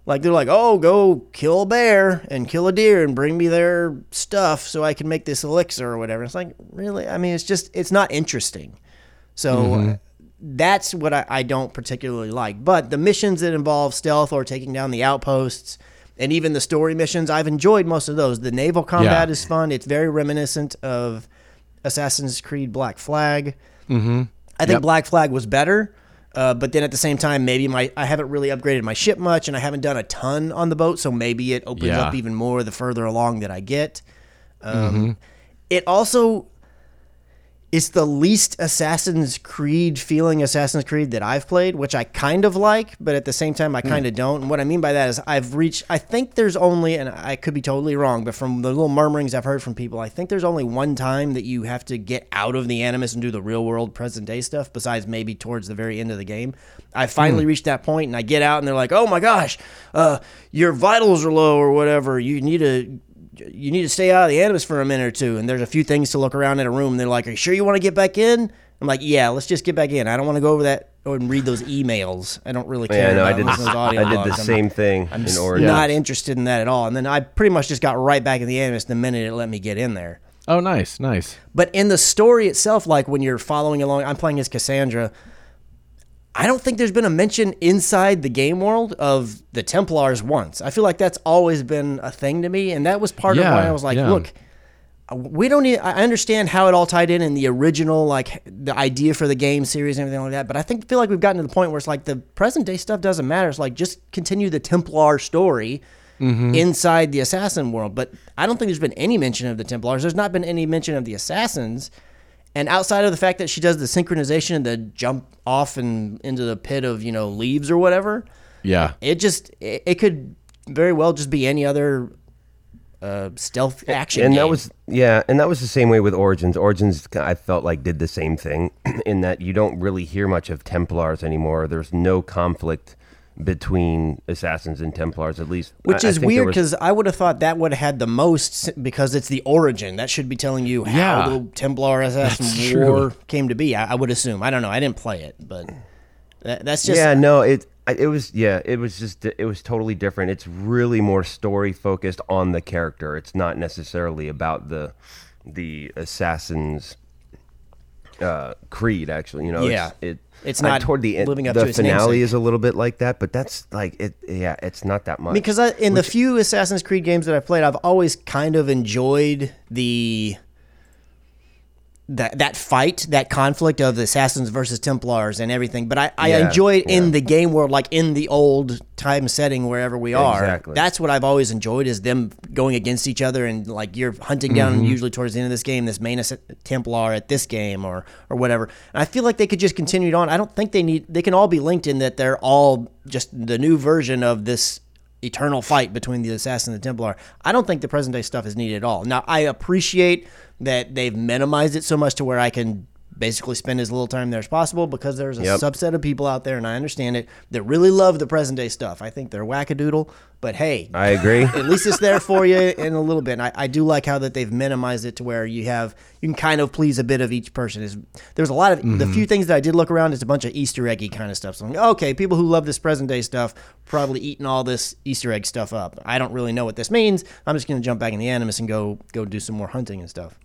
like they're like, oh, go kill a bear and kill a deer and bring me their stuff so I can make this elixir or whatever. It's like really, I mean, it's just it's not interesting. So uh, that's what I, I don't particularly like. But the missions that involve stealth or taking down the outposts. And even the story missions, I've enjoyed most of those. The naval combat Yeah. is fun. It's very reminiscent of Assassin's Creed Black Flag. Mm-hmm. I think Yep. Black Flag was better, uh, but then at the same time, maybe my I haven't really upgraded my ship much, and I haven't done a ton on the boat, so maybe it opens Yeah. up even more the further along that I get. Um, Mm-hmm. It also it's the least Assassin's Creed feeling Assassin's Creed that I've played, which I kind of like, but at the same time Hmm. I kind of don't. And what I mean by that is I've reached I think there's only and I could be totally wrong, but from the little murmurings I've heard from people, I think there's only one time that you have to get out of the animus and do the real world present day stuff besides maybe towards the very end of the game. I finally reached that point and I get out and they're like, "Oh my gosh, uh, your vitals are low or whatever. You need to you need to stay out of the animus for a minute or two. And there's a few things to look around in a room. And they're like, Are you sure you want to get back in? I'm like, Yeah, let's just get back in. I don't want to go over that and read those emails. I don't really care. Yeah, no, I about did. those audio I did the I'm- same thing I'm in just Origins. not interested in that at all. And then I pretty much just got right back in the animus the minute it let me get in there. Oh, nice, nice. But in the story itself, like when you're following along, I'm playing as Kassandra. I don't think there's been a mention inside the game world of the Templars once. I feel like that's always been a thing to me, and that was part of why I was like, yeah. look, uh, we don't need. I understand how it all tied in in the original, like the idea for the game series and everything like that. But I think feel like we've gotten to the point where it's like the present day stuff doesn't matter. It's like just continue the Templar story mm-hmm. inside the assassin world. But I don't think there's been any mention of the Templars. There's not been any mention of the assassins. And outside of the fact that she does the synchronization and the jump off and into the pit of you know leaves or whatever, Yeah. it just it, it could very well just be any other uh, stealth action. and that was yeah and that was the same way with origins origins i felt like did the same thing in that you don't really hear much of templars anymore there's no conflict between assassins and templars at least Which I- I is there weird because I would have thought that would have had the most because it's the origin. That should be telling you how Yeah. the Templar Assassin War true. came to be. I, I would assume. I don't know. I didn't play it, but that, that's just yeah no it it was yeah it was just it was totally different it's really more story focused on the character it's not necessarily about the the assassins uh creed actually you know Yeah. it's, it It's not toward the end living up the to its finale is a little bit like that but that's like it yeah it's not that much because I, in the few Assassin's Creed games that I've played, I've always kind of enjoyed the that that fight, that conflict of the assassins versus Templars and everything. But I, I Yeah, enjoy it yeah. in the game world, like in the old time setting, wherever we are. Exactly. That's what I've always enjoyed is them going against each other and like you're hunting down Mm-hmm. usually towards the end of this game this main Templar at this game or or whatever. And I feel like they could just continue it on. I don't think they need. They can all be linked in that they're all just the new version of this eternal fight between the assassin and the Templar. I don't think the present day stuff is needed at all. Now, I appreciate that they've minimized it so much to where I can basically spend as little time there as possible because there's a Yep. subset of people out there, and I understand it, that really love the present day stuff. I think they're wackadoodle, but hey, i agree at least it's there for you in a little bit. And I, I do like how that they've minimized it to where you have you can kind of please a bit of each person. Is there's a lot of the mm-hmm. few things that I did look around is a bunch of Easter eggy kind of stuff. So I'm like, okay, people who love this present day stuff probably eating all this Easter egg stuff up. I don't really know what this means. I'm just gonna jump back in the Animus and go go do some more hunting and stuff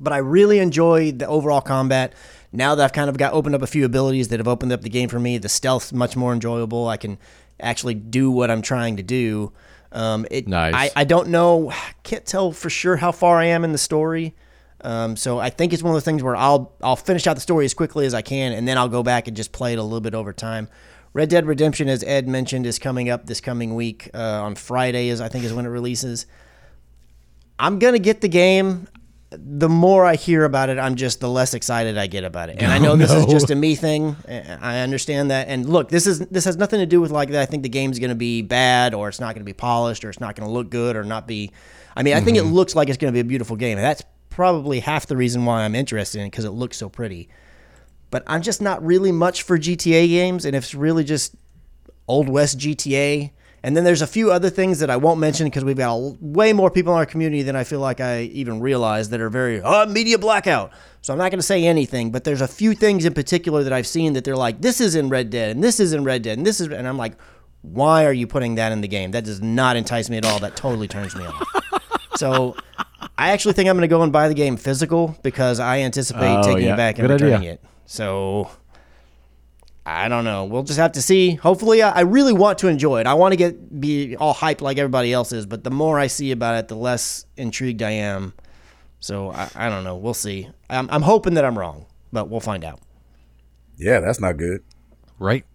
but I really enjoy the overall combat. Now that I've kind of got opened up a few abilities that have opened up the game for me, the stealth's much more enjoyable. I can actually do what I'm trying to do. Um, it, Nice. I, I don't know, can't tell for sure how far I am in the story. Um, so I think it's one of those things where I'll I'll finish out the story as quickly as I can, and then I'll go back and just play it a little bit over time. Red Dead Redemption, as Ed mentioned, is coming up this coming week uh, on Friday. Is I think is when it releases. I'm gonna get the game. The more I hear about it, I'm just the less excited I get about it. And I know this is just a me thing. I understand that. And look, this is this has nothing to do with like that. I think the game's going to be bad, or it's not going to be polished, or it's not going to look good, or not be. I mean, I think it mm-hmm. looks like it's going to be a beautiful game. And that's probably half the reason why I'm interested in it because it looks so pretty. But I'm just not really much for GTA games, and if it's really just Old West GTA. And then there's a few other things that I won't mention because we've got a, way more people in our community than I feel like I even realize that are very uh, media blackout. So I'm not going to say anything, but there's a few things in particular that I've seen that they're like, this is in Red Dead, and this is in Red Dead, and this is, and I'm like, why are you putting that in the game? That does not entice me at all. That totally turns me off. so I actually think I'm going to go and buy the game physical because I anticipate Oh, taking yeah. it back and Good idea. it. So I don't know. We'll just have to see. Hopefully, I, I really want to enjoy it. I want to get be all hyped like everybody else is, but the more I see about it, the less intrigued I am. So I, I don't know. We'll see. I'm, I'm hoping that I'm wrong, but we'll find out. Yeah, that's not good. Right?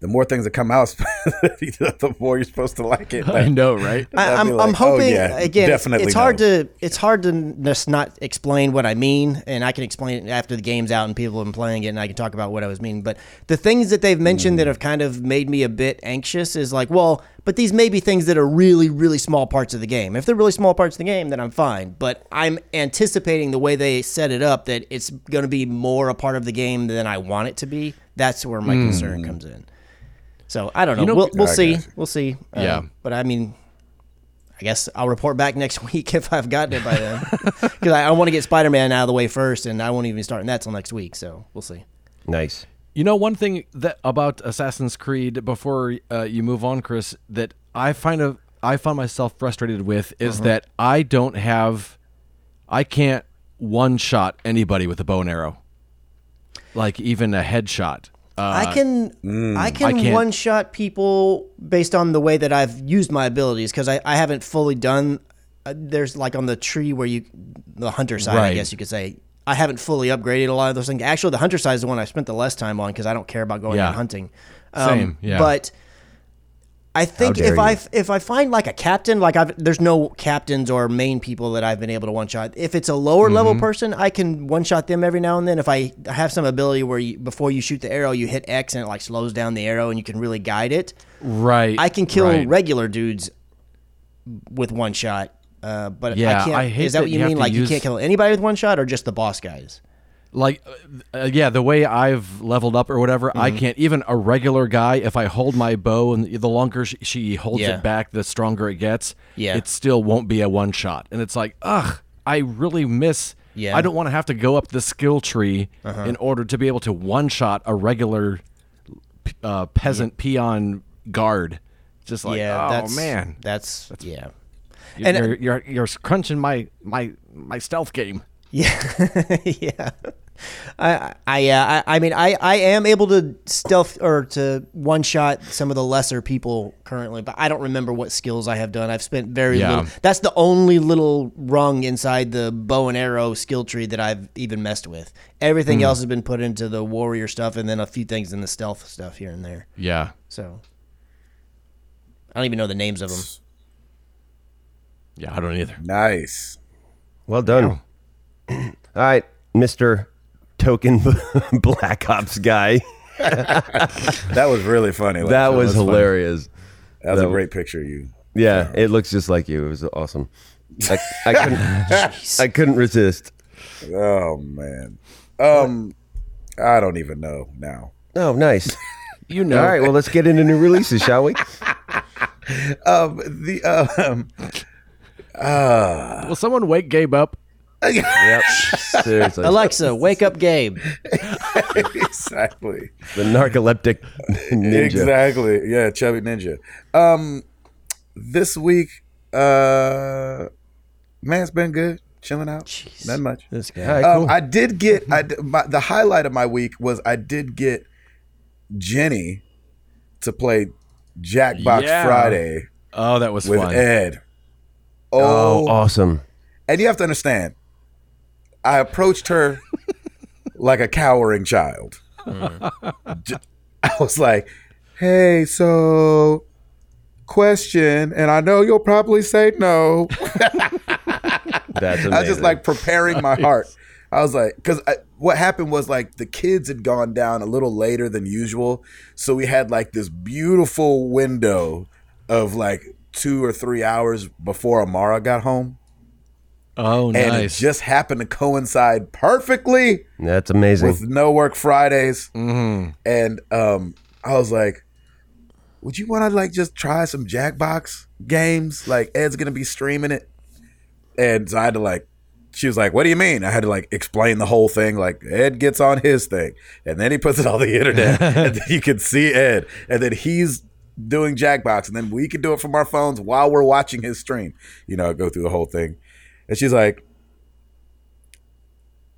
The more things that come out, the more you're supposed to like it. I know, right? I, I'd I'm, be I'm like, oh, hoping yeah, again. definitely it's hard no. to it's hard to just not explain what I mean, and I can explain it after the game's out and people have been playing it, and I can talk about what I was meaning. But the things that they've mentioned Mm. that have kind of made me a bit anxious is like, well, but these may be things that are really really small parts of the game. If they're really small parts of the game, then I'm fine. But I'm anticipating the way they set it up that it's going to be more a part of the game than I want it to be. That's where my concern comes in. So I don't know. know- we'll we'll see. got. We'll see. Um, Yeah. But I mean, I guess I'll report back next week if I've gotten it by then. Because I, I want to get Spider Man out of the way first, and I won't even start that till next week. So we'll see. Nice. You know, one thing that about Assassin's Creed before uh, you move on, Chris, that I find of I find myself frustrated with is that I don't have, I can't one shot anybody with a bow and arrow, like even a headshot. Uh, I can I I can one shot people based on the way that I've used my abilities because I, I haven't fully done. Uh, there's like on the tree where you the hunter side, I guess you could say. I haven't fully upgraded a lot of those things. Actually, the hunter side is the one I spent the less time on because I don't care about going Yeah. out hunting. Um, Same, yeah. But I think if you. I if I find like a captain, like I've there's no captains or main people that I've been able to one shot. If it's a lower level Mm-hmm. person, I can one shot them every now and then. If I have some ability where you, before you shoot the arrow, you hit X and it like slows down the arrow and you can really guide it. right. I can kill right. regular dudes with one shot. Uh, but Yeah, I can't. I hate is that that what you mean? Like you can't kill anybody with one shot, or just the boss guys? Like uh, uh, yeah the way i've leveled up or whatever i can't even a regular guy if i hold my bow and the longer she, she holds Yeah. it back the stronger it gets Yeah. it still won't be a one shot and it's like ugh i really miss Yeah. i don't want to have to go up the skill tree in order to be able to one shot a regular uh, peasant peon guard just like yeah, oh that's man that's, yeah. you're, and- you're, you're you're crunching my my my stealth game Yeah, yeah. I, I, uh, I, I mean, I, I am able to stealth or to one shot some of the lesser people currently, but I don't remember what skills I have done. I've spent very Yeah. little. That's the only little rung inside the bow and arrow skill tree that I've even messed with. Everything else has been put into the warrior stuff, and then a few things in the stealth stuff here and there. yeah So I don't even know the names of them. yeah i don't either Nice. Well done. All right, Mister Token Black Ops guy. That was really funny. That Lance. was funny. hilarious. That was that a was- great picture of you. Yeah, it looks just like you. It was awesome. I, I couldn't. I couldn't resist. Oh man. Um, I don't even know now. Oh, nice. you know All right, well, let's get into new releases, shall we? Um, the um, uh, will someone wake gabe up Yep. Seriously, Alexa, wake up, Gabe. exactly, the narcoleptic ninja. exactly. Yeah, chubby ninja. Um, this week, uh, man, it's been good. Chilling out. Not much. This guy. All right, Um. I did get I d- my, the highlight of my week was I did get Jenny to play Jackbox Yeah. Friday Oh, that was with fun. Ed. oh, Oh, awesome. and you have to understand, I approached her like a cowering child. Mm. I was like, "Hey, so question, and I know you'll probably say no." That's I was just like preparing my heart. I was like, because what happened was like the kids had gone down a little later than usual, so we had like this beautiful window of like two or three hours before Amara got home, Oh, nice. and it just happened to coincide perfectly That's amazing. with no work Fridays. Mhm. And um, I was like, "Would you want to like just try some Jackbox games? Like Ed's gonna be streaming it." And so I had to like, she was like, "What do you mean?" I had to like explain the whole thing. Like Ed gets on his thing, and then he puts it on the internet, and then you can see Ed, and then he's doing Jackbox, and then we can do it from our phones while we're watching his stream. You know, go through the whole thing. And she's like,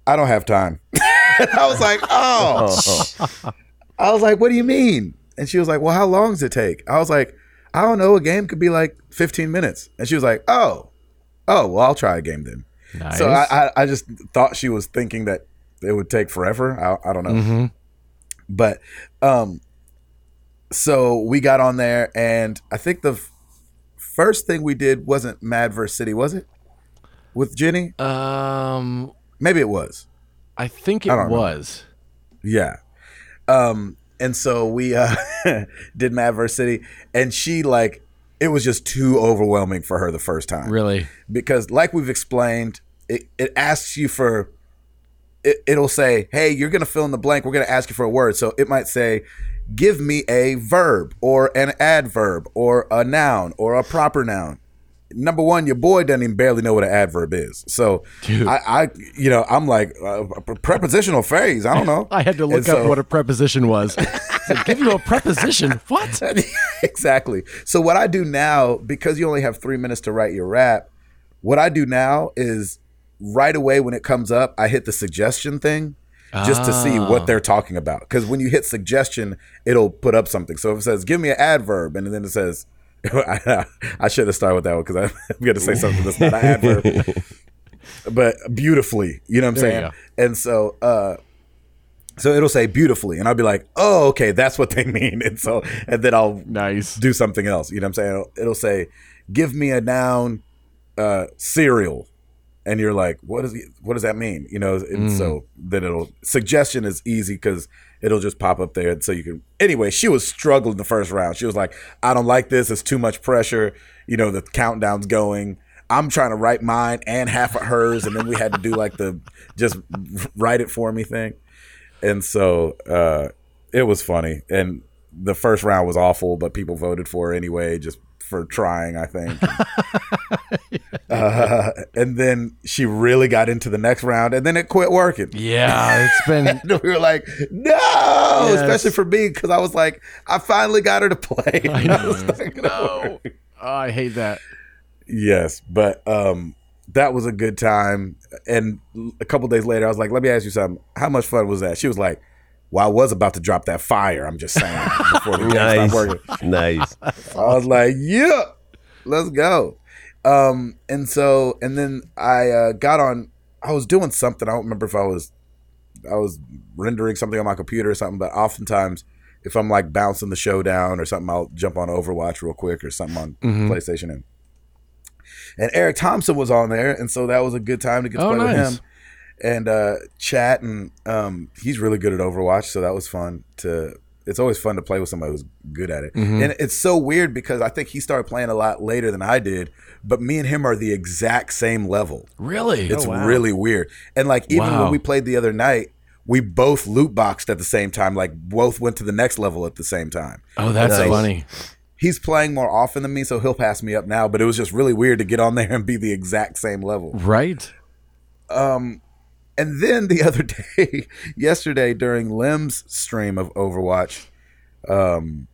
"I don't have time." and I was like, "Oh." I was like, "What do you mean?" And she was like, "Well, how long does it take?" I was like, "I don't know. A game could be like 15 minutes." And she was like, "Oh, oh, well, I'll try a game then." Nice. So I, I, I just thought she was thinking that it would take forever. I, I don't know, Mhm. but um, so we got on there, and I think the f- first thing we did wasn't Mad Verse City, was it? With Jenny, Um, maybe it was. I think it I don't know. was. Yeah. Um, and so we uh did Mad City, and she like it was just too overwhelming for her the first time. Really? Because like we've explained, it, it asks you for it, it'll say, Hey, you're gonna fill in the blank, we're gonna ask you for a word. So it might say, Give me a verb or an adverb or a noun or a proper noun. Number one, your boy doesn't even barely know what an adverb is. So I, I, you know, I'm like uh, a prepositional phrase. I don't know. I had to look And up so- what a preposition was. Give you a preposition? What? exactly. So what I do now, because you only have three minutes to write your rap, what I do now is right away when it comes up, I hit the suggestion thing just to see Ah. what they're talking about. Because when you hit suggestion, it'll put up something. So if it says, "Give me an adverb," and then it says, I, I should have started with that one because I'm going to say something that's not an adverb, but beautifully. You know what I'm saying? And so. uh so it'll say beautifully, and I'll be like, "Oh, okay, that's what they mean." And so, and then I'll Nice. do something else. You know what I'm saying? It'll, it'll say, "Give me a noun, uh, cereal," and you're like, "What does what does that mean?" You know, and so then it'll suggestion is easy because it'll just pop up there, so you can. Anyway, she was struggling the first round. She was like, "I don't like this. It's too much pressure." You know, the countdown's going. I'm trying to write mine and half of hers, and then we had to do like the just write it for me thing. And so uh, it was funny. And the first round was awful, but people voted for anyway, just for trying, I think. uh, and then she really got into the next round, and then it quit working. Yeah, it's been. We were like, no, especially for me, because I was like, I finally got her to play. I know. was like, no. Oh, I hate that. Yes, but um, that was a good time. And a couple days later, I was like, "Let me ask you something. How much fun was that?" She was like, "Well, I was about to drop that fire. I'm just saying before the game nice. stopped working." nice. I was like, "Yeah, let's go." Um, and so, and then I uh, got on. I was doing something. I don't remember if I was, I was rendering something on my computer or something. But oftentimes, if I'm like bouncing the show down or something, I'll jump on Overwatch real quick or something on PlayStation. And and Eric Thompson was on there, and so that was a good time to get to Oh, play with him and uh, chat. And um, he's really good at Overwatch, so that was fun to. It's always fun to play with somebody who's good at it, Mm-hmm. and it's so weird because I think he started playing a lot later than I did, but me and him are the exact same level. Really? It's wow. really weird, and like even Wow. when we played the other night, we both loot boxed at the same time, like both went to the next level at the same time oh, that's Nice. funny. he's playing more often than me, so he'll pass me up now. But it was just really weird to get on there and be the exact same level. Right? And then the other day, yesterday during Lim's stream of Overwatch, um,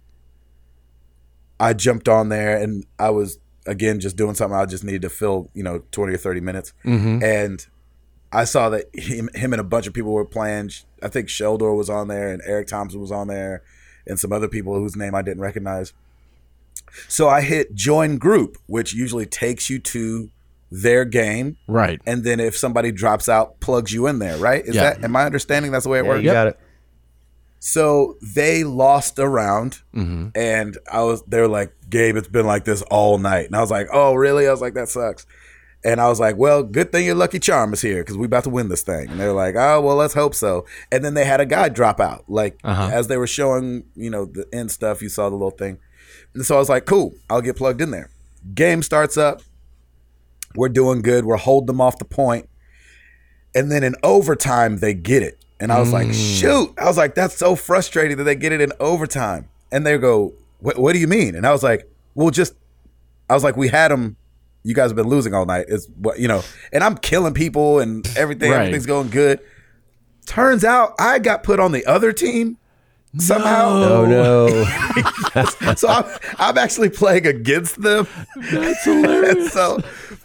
I jumped on there and I was again just doing something I just needed to fill, you know, twenty or thirty minutes, and I saw that him, him and a bunch of people were playing. I think Sheldor was on there and Eric Thompson was on there, and some other people whose name I didn't recognize. So I hit join group, which usually takes you to their game Right. and then if somebody drops out, plugs you in there, right? Is Yeah. that am I understanding that's the way it Yeah, works? you got it. So they lost a round, Mm-hmm. and I was they were like, Gabe, it's been like this all night, and I was like, oh really? I was like, that sucks. And I was like, well, good thing your Lucky Charm is here because we about to win this thing. And they're like, oh, well, let's hope so. And then they had a guy drop out. Like, as they were showing, you know, the end stuff, you saw the little thing. And so I was like, cool, I'll get plugged in there. Game starts up. We're doing good. We're holding them off the point. And then in overtime, they get it. And I was like, mm. shoot. I was like, that's so frustrating that they get it in overtime. And they go, what, what do you mean? And I was like, well, just, I was like, we had them. You guys have been losing all night. Is what, you know, and I'm killing people and everything. Right. Everything's going good. Turns out I got put on the other team somehow. Oh no! So I'm, I'm actually playing against them. That's hilarious. so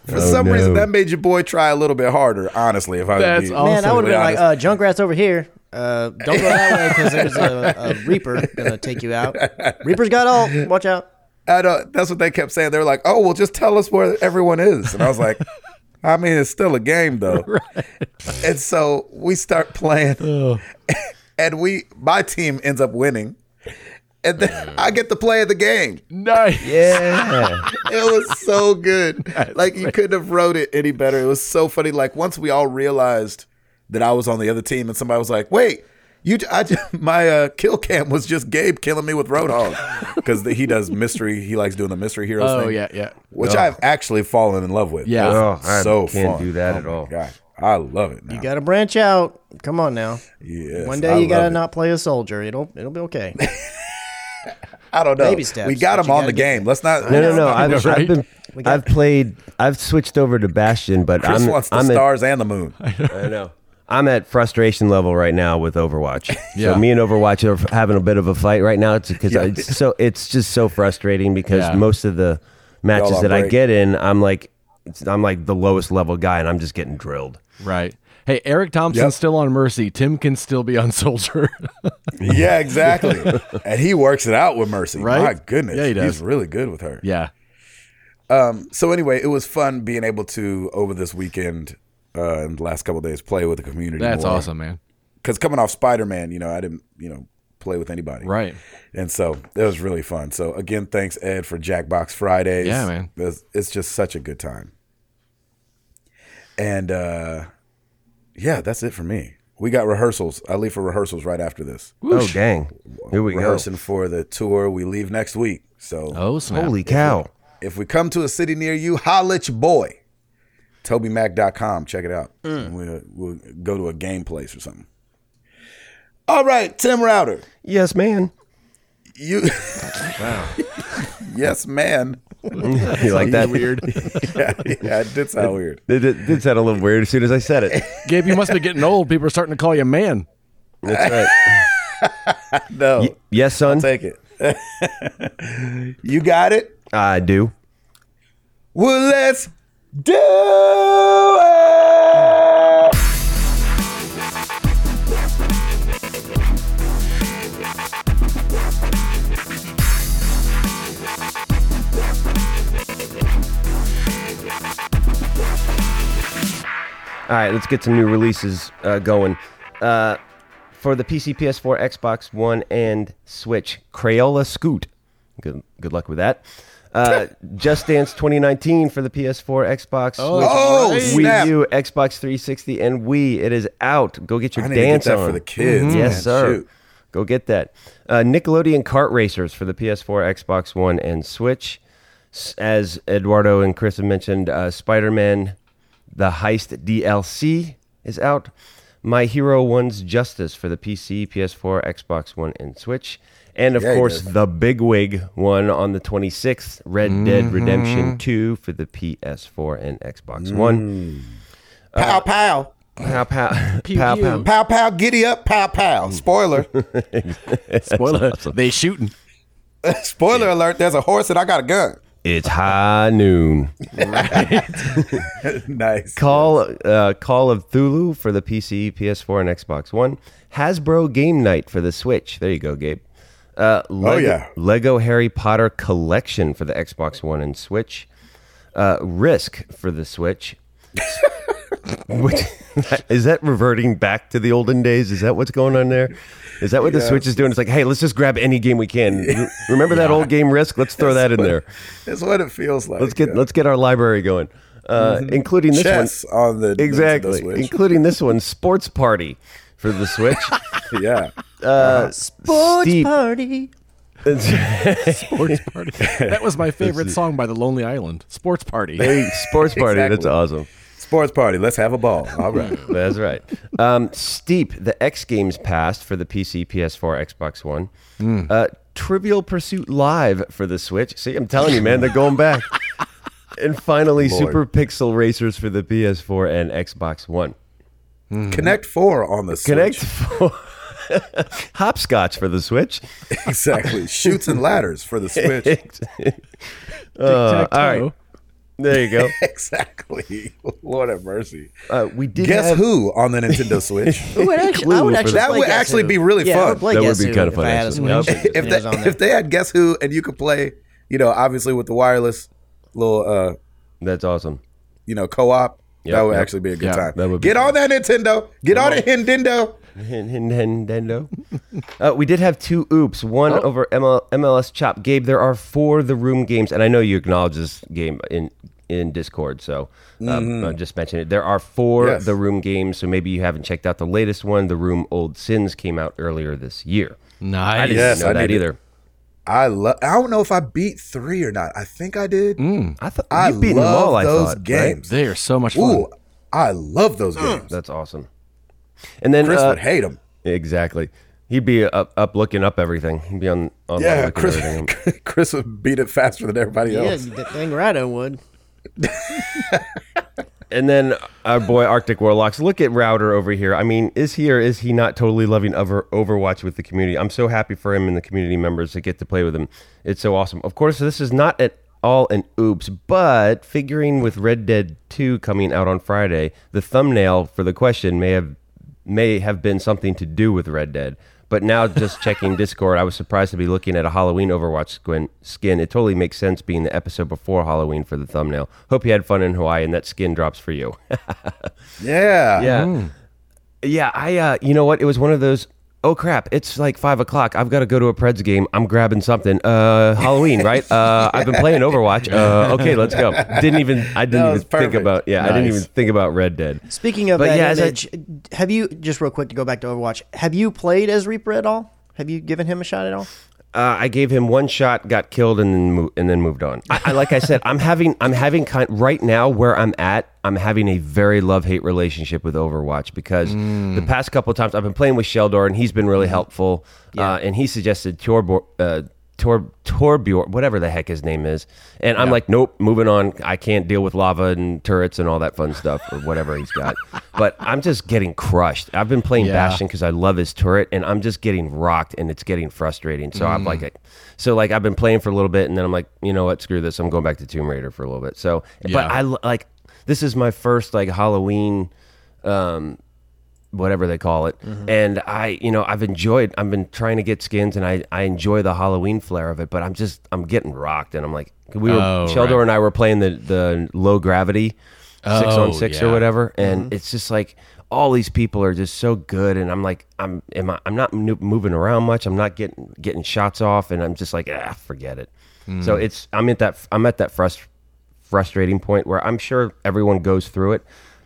for Oh, some reason that made your boy try a little bit harder. Honestly, if I would That's be, awesome. Man, I would have been like, honest. uh, Junkrat's over here. Uh, don't go that way because there's a, a Reaper gonna take you out. Reaper's got all. Watch out. I don't, that's what they kept saying. They were like, "Oh, well, just tell us where everyone is." And I was like, "I mean, it's still a game, though." And so we start playing, and we my team ends up winning, and then I get to play in the game. nice. Yeah, It was so good. like you couldn't have wrote it any better. It was so funny. Like once we all realized that I was on the other team, and somebody was like, "Wait." You, I, ju- my uh, kill cam was just Gabe killing me with Roadhog because he does mystery. He likes doing the mystery heroes Oh thing. yeah, yeah. which I've actually fallen in love with. Yeah. It's Oh, I so can't fun. do that Oh at all. God, I love it. Now. You gotta branch out. Come on now. Yes, One I day you gotta not play a soldier. It'll it'll be okay. I don't know. baby steps, we got but him on the game. Let's not. no, no, no. I know, I've, right? I've been, I've played, I've switched over to Bastion, but Chris I'm, wants the I'm at, stars and the moon. I know. I'm at frustration level right now with Overwatch. Yeah. So me and Overwatch are having a bit of a fight right now. It's because Yeah. it's so it's just so frustrating because Yeah. most of the matches Y'all on that I break. get in, I'm like, I'm like the lowest level guy, and I'm just getting drilled. Right. Hey, Eric Thompson's Yep. still on Mercy. Tim can still be on Soldier. yeah, exactly. and he works it out with Mercy. Right? My goodness. Yeah, he does. He's really good with her. yeah. So anyway, it was fun being able to over this weekend uh, and the last couple of days play with the community. That's more. awesome, man. Because coming off Spider Man, you know, I didn't, you know, play with anybody. Right. And so it was really fun. So again, thanks Ed for Jackbox Fridays. Yeah, man. It's, it's just such a good time. And uh, yeah, that's it for me. We got rehearsals. I leave for rehearsals right after this. Oh dang! Here we go. Rehearsing for the tour. We leave next week. So Oh, snap. Holy cow! if we come to a city near you, holla at your boy. TobyMac.com. Check it out. Mm. We'll, we'll go to a game place or something. All right, Tim Router. Yes, man. You. Wow. yes, man. You like that? Weird. yeah, yeah, it did sound weird. It did, did sound a little weird as soon as I said it. Gabe, you must be getting old. People are starting to call you man. That's right. No, Yes, son. take it. you got it. I do. Well, let's do it. All right, let's get some new releases uh, going. Uh, for the PC, PS4, Xbox One, and Switch, Crayola Scoot. Good, good luck with that. Uh, Just Dance 2019 for the PS4, Xbox, Switch, Oh, snap. Wii U, Xbox 360, and Wii. It is out. Go get your I need to get dance that on for the kids, Mhm. man. Yes, sir. Shoot. Go get that. Uh, Nickelodeon Kart Racers for the PS4, Xbox One, and Switch. S- As Eduardo and Chris have mentioned, uh, Spider Man The Heist DLC is out. My Hero One's Justice for the PC, PS4, Xbox One, and Switch. And of Yeah, course, the big wig one on the 26th, Red Dead mm-hmm. Redemption 2 for the PS4 and Xbox mm. One. Uh, pow pow. Pow, pow, Pew, pow, pew. pow. Pow pow. Giddy up. Pow pow. Hmm. Spoiler. Spoiler. They shooting. Spoiler alert. There's a horse and I got a gun. It's high noon. nice. Call uh, Call of Cthulhu for the PC, PS4, and Xbox One. Hasbro Game Night for the Switch. There you go, Gabe. Uh, Lego, yeah. Lego Harry Potter Collection for the Xbox One and Switch. Uh, Risk for the Switch. Which, is that reverting back to the olden days? Is that what's going on there? Is that what the Switch is doing? It's like, hey, let's just grab any game we can. Re- Remember that old game Risk? Let's throw that in there. That's what it feels like. Let's get yeah. let's get our library going. uh, mm-hmm. including this Chess on the Nintendo exactly, Switch. including this one, Sports Party for the Switch. yeah. Uh, uh-huh. Sports Steve- party. Sports Party. that was my favorite song by The Lonely Island. Sports Party. Hey, Sports Party. That's awesome. Sports party. Let's have a ball. All right. That's right. Um, Steep, the X Games passed for the PC, PS4, Xbox One. Hmm. Uh, Trivial Pursuit Live for the Switch. See, I'm telling you, man, they're going back. and finally, Lord. Super Pixel Racers for the PS4 and Xbox One. Connect four on the Connect Switch. for Hopscotch for the Switch. Exactly. Chutes and ladders for the Switch. Uh, all Tic-tac-toe. right, there you go. exactly. Lord have mercy. Uh, we did Guess have, who on the Nintendo Switch? Ooh, it actually, I would Clue for actually the- That would Guess actually Who. be really yeah, I fun. would play That would Guess be Who kinda if fun, I had a actually. Switch. if and it was on they, if they had Guess Who and you could play, you know, obviously with the wireless little, uh, That's awesome. you know, co-op, Yep, that would yep. actually be a good Yeah, time. that would be Get on that Nintendo. Get on it, Nintendo. Nintendo. uh, we did have two oops. One over ML, MLS Chop. Gabe, there are four The Room games, and I know you acknowledge this game in in Discord, so um, I'll just mention it. There are four Yes. The Room games, so maybe you haven't checked out the latest one. The Room Old Sins came out earlier this year. Nice. I didn't Yes, know I that need it. either. I love. I don't know if I beat three or not. I think I did. I thought I you've them all. I those thought, right? games. They are so much fun. Ooh, I love those games. That's awesome. And then Chris uh, would hate him. exactly, he'd be up, up looking up everything. He'd be on on Yeah, looking Chris. everything. Chris would beat it faster than everybody else. yeah, else. the thing right I would. And then our boy Arctic Warlocks. Look at Router over here. I mean, is he or is he not totally loving over Overwatch with the community? I'm so happy for him and the community members that get to play with him. It's so awesome. Of course, this is not at all an oops, but figuring with Red Dead 2 coming out on Friday, the thumbnail for the question may have may have been something to do with Red Dead. But now, just checking Discord, I was surprised to be looking at a Halloween Overwatch skin. skin. It totally makes sense being the episode before Halloween for the thumbnail. Hope you had fun in Hawaii and that skin drops for you. Yeah. Yeah. Yeah, I uh you know what? It was one of those oh crap, it's like five o'clock. I've got to go to a Preds game. I'm grabbing something. Uh Halloween, right? Uh I've been playing Overwatch. Uh okay, let's go. Didn't even I didn't even was think about yeah, I didn't even think about Red Dead. Speaking of But that yeah, as I- have you just real quick to go back to Overwatch? Have you played as Reaper at all? Have you given him a shot at all? Uh, I gave him one shot, got killed, and then mo- and then moved on. I, I like I said, I'm having I'm having kind right now where I'm at. I'm having a very love hate relationship with Overwatch because the past couple of times I've been playing with Sheldor and he's been really helpful. Uh, and he suggested Torbor, uh, Tor Torbjorn, whatever the heck his name is, and I'm like, nope, moving on. I can't deal with lava and turrets and all that fun stuff or whatever he's got. but I'm just getting crushed. I've been playing Yeah. Bastion because I love his turret, and I'm just getting rocked, and it's getting frustrating. So I'm like, so like I've been playing for a little bit, and then I'm like, you know what, screw this. I'm going back to Tomb Raider for a little bit. So, but I like this is my first like Halloween. Um, whatever they call it. Mm-hmm. And I, you know, I've enjoyed. I've been trying to get skins, and I, I enjoy the Halloween flair of it. But I'm just, I'm getting rocked, and I'm like, we were, Oh, Sheldor right. and I were playing the the low gravity six Oh, on six or whatever, and it's just like all these people are just so good, and I'm like, I'm, am I, I'm not mo- moving around much. I'm not getting getting shots off, and I'm just like, ah, forget it. So it's, I'm at that, I'm at that frust- frustrating point where I'm sure everyone goes through it.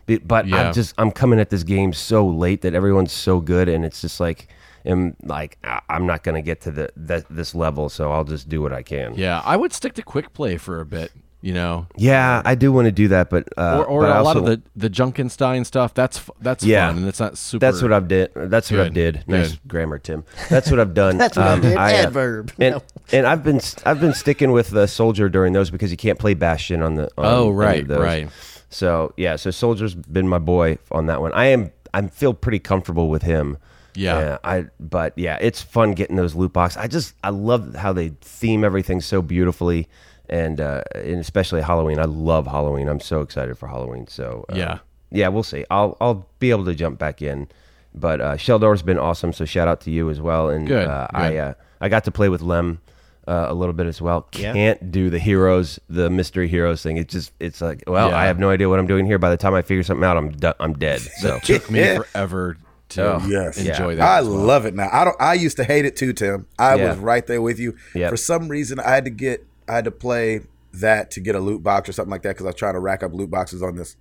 Be- But Yeah. I'm just I'm coming at this game so late that everyone's so good, and it's just like am like I- I'm not gonna get to the that this level, so I'll just do what I can. Yeah, I would stick to quick play for a bit. You know, Yeah, I do want to do that, but uh, or, or but a I lot of the the Junkenstein stuff. That's that's Yeah. fun, and it's not super. That's what I've did. That's what I Good, did. Nice good. grammar, Tim. That's what I've done. That's what Um, I did. uh, Adverb. And, No. and I've been I've been sticking with the soldier during those because you can't play Bastion on the. On Oh, any of right, those. right. So yeah, so soldier's been my boy on that one. I am I feel pretty comfortable with him. Yeah. Uh, I but yeah, it's fun getting those loot boxes. I just I love how they theme everything so beautifully. And, uh, and especially Halloween, I love Halloween. I'm so excited for Halloween. So uh, Yeah. yeah, we'll see. I'll I'll be able to jump back in, but uh, Sheldor's been awesome. So shout out to you as well. And Good, uh, good. I uh, I got to play with Lem uh, a little bit as well. Can't do the heroes, the mystery heroes thing. It's just it's like well, Yeah. I have no idea what I'm doing here. By the time I figure something out, I'm do- I'm dead. So it took me Yeah. forever to Oh, Yes. enjoy Yeah. that. I well. love it now. I don't. I used to hate it too, Tim. I Yeah. was right there with you. Yep. For some reason, I had to get. I had to play that to get a loot box or something like that because I was trying to rack up loot boxes on this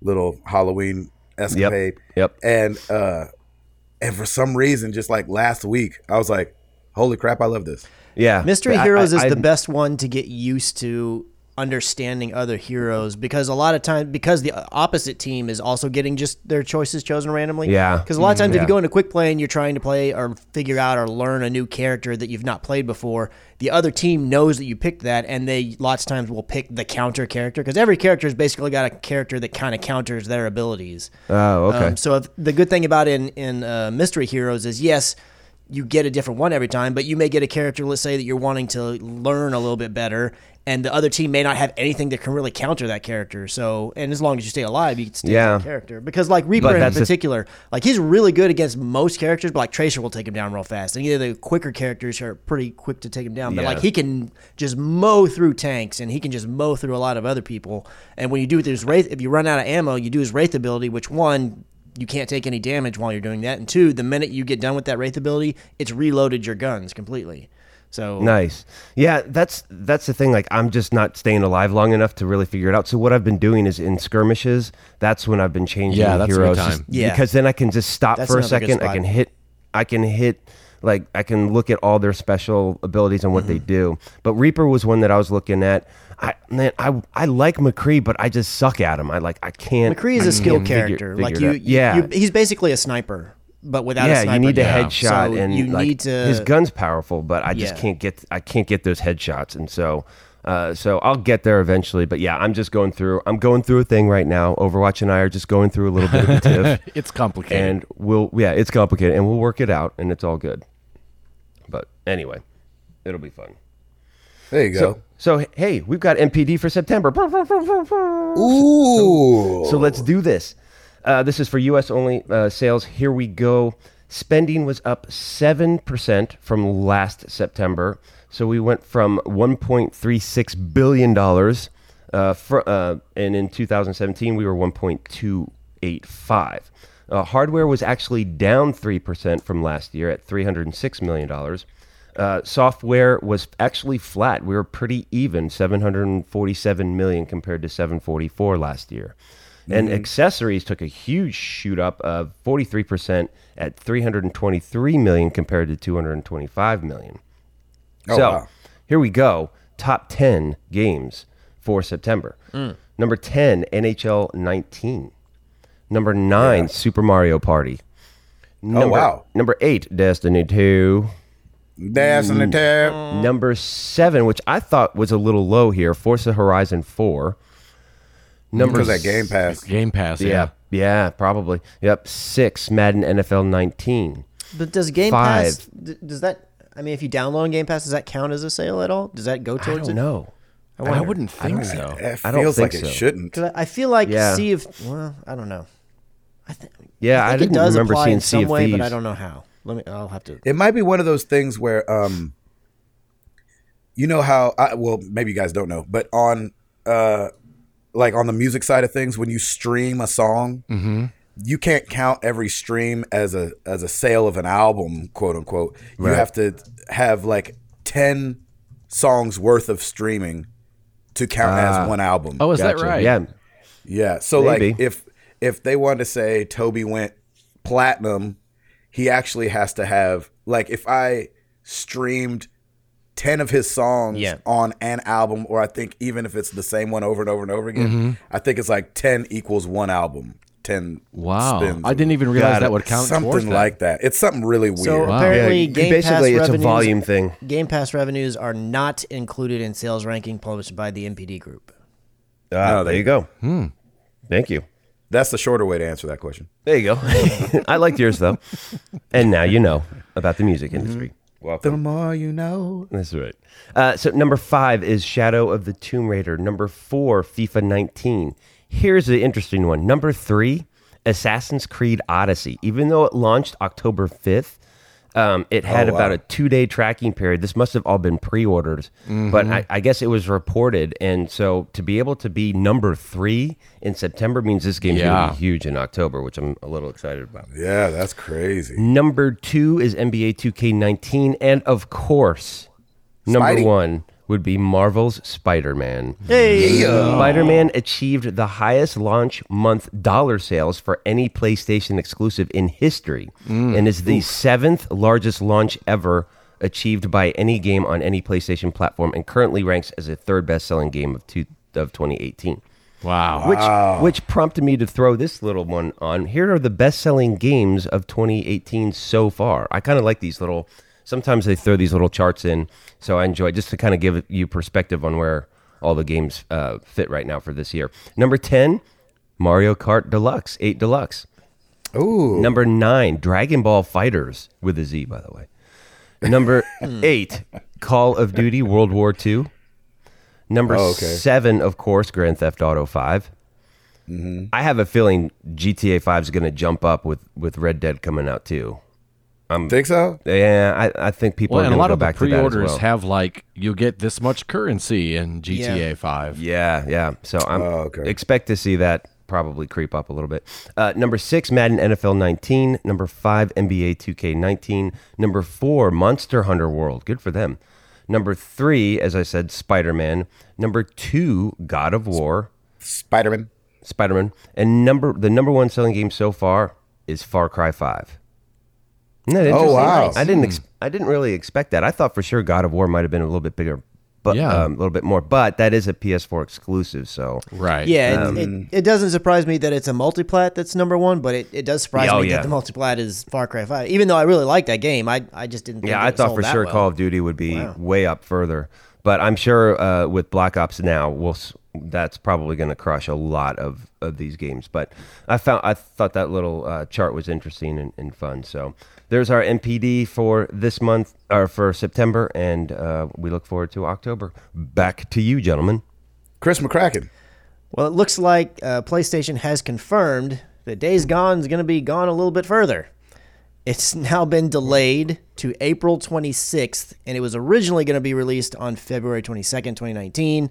little Halloween escapade. Yep. And uh, and for some reason, just like last week, I was like, "Holy crap, I love this." Yeah. Mystery I- Heroes I- is I- the best one to get used to understanding other heroes because a lot of times because the opposite team is also getting just their choices chosen randomly. Yeah. Because a lot of times if you go into quick play and you're trying to play or figure out or learn a new character that you've not played before, the other team knows that you picked that and they lots of times will pick the counter character because every character has basically got a character that kind of counters their abilities. Oh, okay. Um, so if, the good thing about in in uh, Mystery Heroes is yes, you get a different one every time, but you may get a character. Let's say that you're wanting to learn a little bit better, and the other team may not have anything that can really counter that character. So, and as long as you stay alive, you can stay Yeah. that character. Because like Reaper in particular, like he's really good against most characters, but like Tracer will take him down real fast. And either the quicker characters are pretty quick to take him down, but Yeah. like he can just mow through tanks and he can just mow through a lot of other people. And when you do with his wraith, if you run out of ammo, you do his wraith ability, which one you can't take any damage while you're doing that, and two, the minute you get done with that wraith ability, it's reloaded your guns completely. So Nice. Yeah, that's that's the thing. Like, I'm just not staying alive long enough to really figure it out. So what I've been doing is in skirmishes. That's when I've been changing Yeah, that's heroes. time. just- Yeah. because then I can just stop That's for a second. I can hit. I can hit. Like I can look at all their special abilities and what they Mm-hmm. do. But Reaper was one that I was looking at. I man, I I like McCree, but I just suck at him. I like I can't. McCree is I a skill can't figure- character. figure like you, you- yeah, you- he's basically a sniper, but without a yeah, sniper. you need a gun. headshot, So and you like, need to. his gun's powerful, but I just Yeah. can't get I can't get those headshots, and so uh, so I'll get there eventually. But yeah, I'm just going through I'm going through a thing right now. Overwatch and I are just going through a little bit of a tiff, It's complicated. and we'll yeah, it's complicated, and we'll work it out, and it's all good. But anyway, it'll be fun. There you go. So hey, we've got NPD for September. Ooh. So let's do this. Uh, this is for U.S. only uh, sales. Here we go. Spending was up 7% from last September. So we went from $1.36 billion. Uh, fr- uh, and in 2017, we were 1.285. Uh, hardware was actually down 3% from last year at $306 million. Uh, software was actually flat. We were pretty even, 747 million compared to 744 last year. And accessories took a huge shoot up of 43% at 323 million compared to 225 million. Oh, so wow. here we go. Top 10 games for September. Number 10, NHL 19. Number 9, Super Mario Party. Number, wow. Number 8, Destiny 2. Dash in the tab. Mm. Number 7, which I thought was a little low here, Forza Horizon 4. Number Because that Game Pass. Game Pass. Yeah, Yeah. yeah, probably. Yep, 6, Madden NFL 19. But does Game Five. Pass? Does that? I mean, if you download Game Pass, does that count as a sale at all? Does that go I towards don't it? know. I, wouldn't think so. It I don't feels think like so. it shouldn't. Because I I feel like Yeah. Sea of well, I don't know. I, th- Yeah, I, I didn't it does remember apply seeing in Sea some of way, Thieves. but I don't know how. Let me. I'll have to. It might be one of those things where, um, you know how, I, well, maybe you guys don't know, but on, uh, like on the music side of things, when you stream a song, you can't count every stream as a as a sale of an album, quote unquote. You Right. have to have like ten songs worth of streaming to count Ah. as one album. Oh, is that right? Yeah, Yeah. So Maybe. like if if they wanted to say Toby went platinum, he actually has to have like if I streamed 10 of his songs Yeah. on an album or I think even if it's the same one over and over and over again, Mm-hmm. I think it's like 10 equals one album. 10 Wow. spins I didn't even realize Got that it. would count something like that. It's something really weird. So Wow. apparently, Yeah, Game basically Pass it's a volume thing. Game Pass revenues are not included in sales ranking published by the NPD Group. Ah, No, there you go. hmm. Thank you. That's the shorter way to answer that question. There you go. I liked yours though. And now you know about the music industry. Welcome. The more you know. That's right. Uh, so number five is Shadow of the Tomb Raider. Number four, FIFA 19. Here's the interesting one. Number three, Assassin's Creed Odyssey. Even though it launched October 5th, um, it had Oh, wow. about a two day tracking period. This must have all been pre orders, but I, I guess it was reported. And so to be able to be number three in September means this game's going Yeah. to be huge in October, which I'm a little excited about. Yeah, that's crazy. Number two is NBA 2K19. And of course, number Spidey. one, would be Marvel's Spider-Man. Hey, uh. Spider-Man achieved the highest launch month dollar sales for any PlayStation exclusive in history mm. and is the seventh largest launch ever achieved by any game on any PlayStation platform and currently ranks as a third best-selling game of two, of 2018. Wow. Which which prompted me to throw this little one on. Here are the best-selling games of 2018 so far. I kind of like these little. Sometimes they throw these little charts in, so I enjoy just to kind of give you perspective on where all the games uh, fit right now for this year. Number 10, Mario Kart Deluxe, 8 Deluxe. Ooh. Number 9, Dragon Ball Fighters with a Z by the way. Number 8, Call of Duty World War II. Number Oh, okay. 7, of course, Grand Theft Auto 5. Mm-hmm. I have a feeling GTA 5 is going to jump up with, with Red Dead coming out too. Think so? Yeah, I, I think people Well, are and going a to lot go of the back to that as pre-orders well. have like you get this much currency in GTA Yeah. 5. yeah, yeah. So I'm Oh, okay. expect to see that probably creep up a little bit. Uh, number six, Madden NFL 19. Number five, NBA 2K19. Number four, Monster Hunter World. Good for them. Number three, as I said, Spider Man. Number two, God of War. Spider Man. Spider Man. And number the number one selling game so far is Far Cry Five. Isn't that Oh, wow. I didn't ex- I didn't really expect that. I thought for sure God of War might have been a little bit bigger, but Yeah. um, a little bit more. But that is a PS4 exclusive, so Right. Yeah, Um, it, it, it doesn't surprise me that it's a multiplat that's number one, but it, it does surprise Oh, me yeah. that the multiplat is Far Cry 5. Even though I really like that game, I, I just didn't think yeah, it I thought sold for sure well. Call of Duty would be way up further. But I'm sure uh, with Black Ops now, we'll s- that's probably going to crush a lot of, of these games. But I found I thought that little uh, chart was interesting and, and fun. So there's our NPD for this month or for September, and uh, we look forward to October. Back to you, gentlemen. Chris McCracken. Well, it looks like uh, PlayStation has confirmed that Days Gone is going to be gone a little bit further. It's now been delayed to April 26th, and it was originally going to be released on February 22nd, 2019.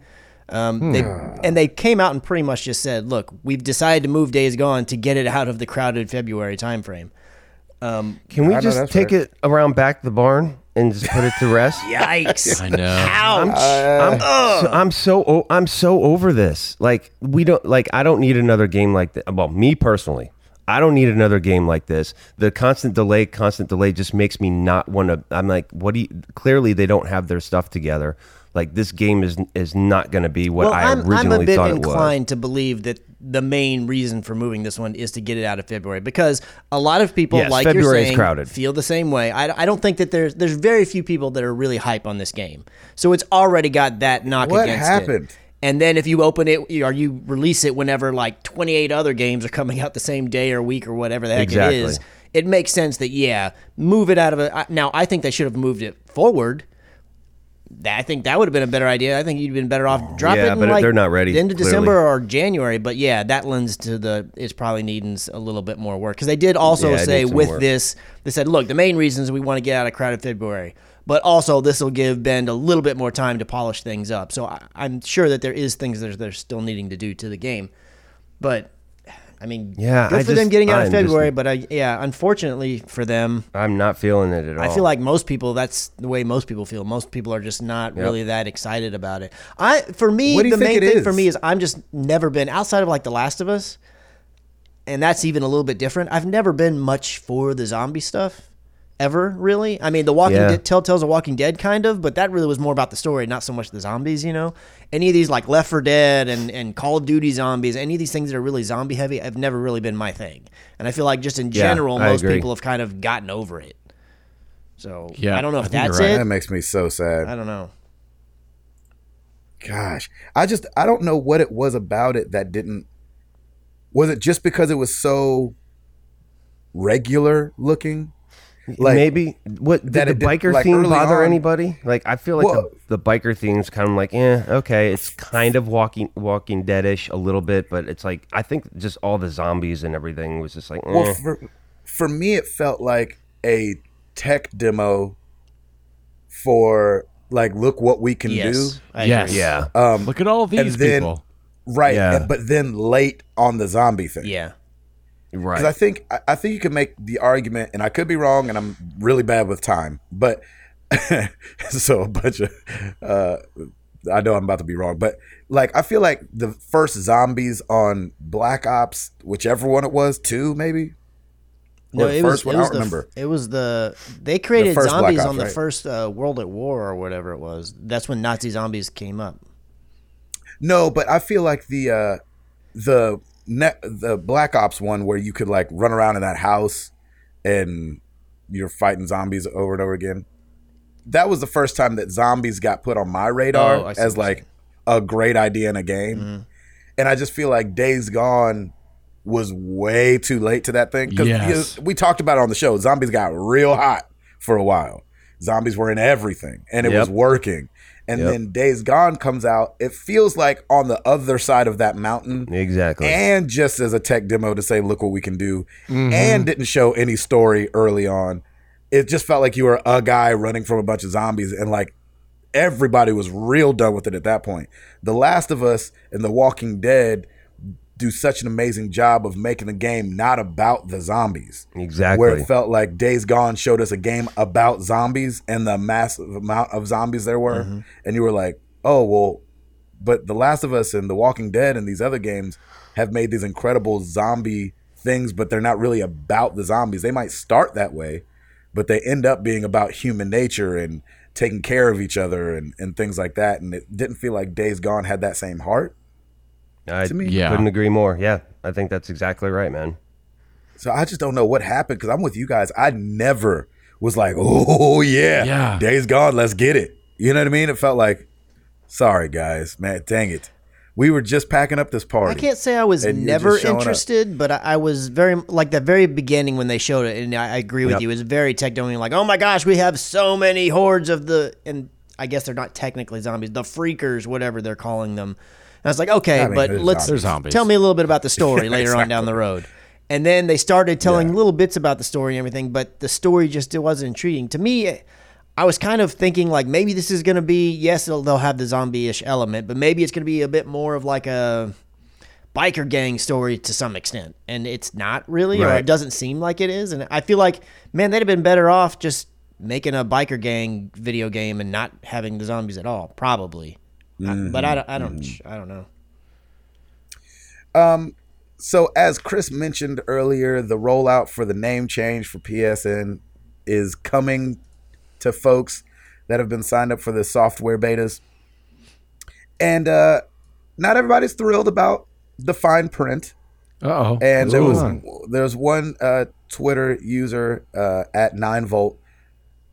Um, hmm. they, and they came out and pretty much just said, "Look, we've decided to move Days Gone to get it out of the crowded February timeframe." Um, Can we I know just take fair. it around back the barn and just put it to rest? Yikes! I know. I'm, uh, I'm, so, I'm so o- I'm so over this. Like we don't like I don't need another game like that. Well, me personally, I don't need another game like this. The constant delay, constant delay, just makes me not want to. I'm like, what do you? Clearly, they don't have their stuff together. Like this game is is not going to be what i originally thought. well, I I'm, I'm a bit thought inclined to believe that the main reason for moving this one is to get it out of February because a lot of people, Yes, like February you're is saying, crowded. feel the same way. I, I don't think that there's there's very few people that are really hype on this game, so it's already got that knock What against happened? it. And then if you open it or you release it whenever like 28 other games are coming out the same day or week or whatever the heck Exactly. it is, it makes sense that yeah, move it out of it. Now I think they should have moved it forward. That- I think that would have been a better idea. I think you'd been better off dropping Yeah, but like they're not ready, the end of clearly. December or January. But yeah, that lends to the it's probably needing a little bit more work because they did also Yeah, say with work. this they said look the main reason is we want to get out of crowded February, but also this will give Bend a little bit more time to polish things up. So I, I'm sure that there is things that they're still needing to do to the game, but. I mean, Yeah, good I for them getting out I'm of just- February, but I, yeah, unfortunately for them, I'm not feeling it at all. I feel like most people that's the way most people feel. Most people are just not really that excited about it. I for me What do you the main thing for me is I'm just never been outside of like The Last of Us. And that's even a little bit different. I've never been much for the zombie stuff ever, really. I mean, The Walking Yeah. Dead Telltale's a Walking Dead kind of, but that really was more about the story, not so much the zombies, you know. Any of these like Left 4 Dead and and Call of Duty zombies, any of these things that are really zombie heavy, have never really been my thing. And I feel like just in general I most agree. people have kind of gotten over it. So Yeah, I don't know if that's right. it. That makes me so sad. I don't know. Gosh, I just I don't know what it was about it that didn't. Was it just because it was so regular looking? Like maybe what did that the it did- biker like, theme bother on- anybody? Like I feel like Well- the, the biker theme's kind of like, eh, okay, it's kind of walking Walking Deadish a little bit, but it's like I think just all the zombies and everything was just like, eh. Well, for for me, it felt like a tech demo for like, look what we can Yes. I Yes. yeah. Um, Look at all these then- people. right, Yeah. and- but then late on the zombie thing. Yeah. Right. Because I think I, I think you could make the argument, and I could be wrong, and I'm really bad with time, but so a bunch of uh I know I'm about to be wrong, but like I feel like the first zombies on Black Ops, whichever one it was, two maybe. No, it first one, I don't the, remember. It was the they created first Black zombies Ops, on the right? first uh, World at War or whatever it was. That's when Nazi zombies came up. No, but I feel like the uh the net the Black Ops one where you could like run around in that house and you're fighting zombies over and over again. That was the first time that zombies got put on my radar Oh, as like a great idea in a game. Mm-hmm. And I just feel like Days Gone was way too late to that thing. Yes. we talked about it on the show. Zombies got real hot for a while. Zombies were in everything and it Yep. was working. And Yep. then Days Gone comes out. It feels like on the other side of that mountain. Exactly. And just as a tech demo to say, look what we can do. Mm-hmm. And didn't show any story early on. It just felt like you were a guy running from a bunch of zombies and like everybody was real done with it at that point. The Last of Us and The Walking Dead do such an amazing job of making the game not about the zombies. Exactly. Where it felt like Days Gone showed us a game about zombies and the massive amount of zombies there were. Mm-hmm. And you were like, oh, well, but The Last of Us and The Walking Dead and these other games have made these incredible zombie things, but they're not really about the zombies. They might start that way, but they end up being about human nature and taking care of each other and, and things like that. And it didn't feel like Days Gone had that same heart. I to me. Yeah. couldn't agree more. Yeah, I think that's exactly right, man. So I just don't know what happened because I'm with you guys. I never was like, oh yeah, Yeah. Days Gone, let's get it. You know what I mean? It felt like, sorry guys, man, dang it. We were just packing up this party. I can't say I was never just showing up. interested, but I, I was very like the very beginning when they showed it, and I, I agree with Yep. you. It was very tech demo, like, oh my gosh, we have so many hordes of the, and I guess they're not technically zombies, the freakers, whatever they're calling them. And I was like, okay, I mean, but let's zombies. Zombies. tell me a little bit about the story later on down the road. And then they started telling Yeah. little bits about the story and everything, but the story just it wasn't intriguing to me. I was kind of thinking like maybe this is going to be yes, it'll, they'll have the zombie-ish element, but maybe it's going to be a bit more of like a biker gang story to some extent, and it's not really, or it doesn't seem like it is. And I feel like man, they'd have been better off just making a biker gang video game and not having the zombies at all, probably. I- but I don't, I don't, I don't know. Um, So as Chris mentioned earlier, the rollout for the name change for PSN is coming to folks that have been signed up for the software betas. And uh not everybody's thrilled about the fine print. Uh oh. And there was there's one uh, Twitter user uh, at nine volt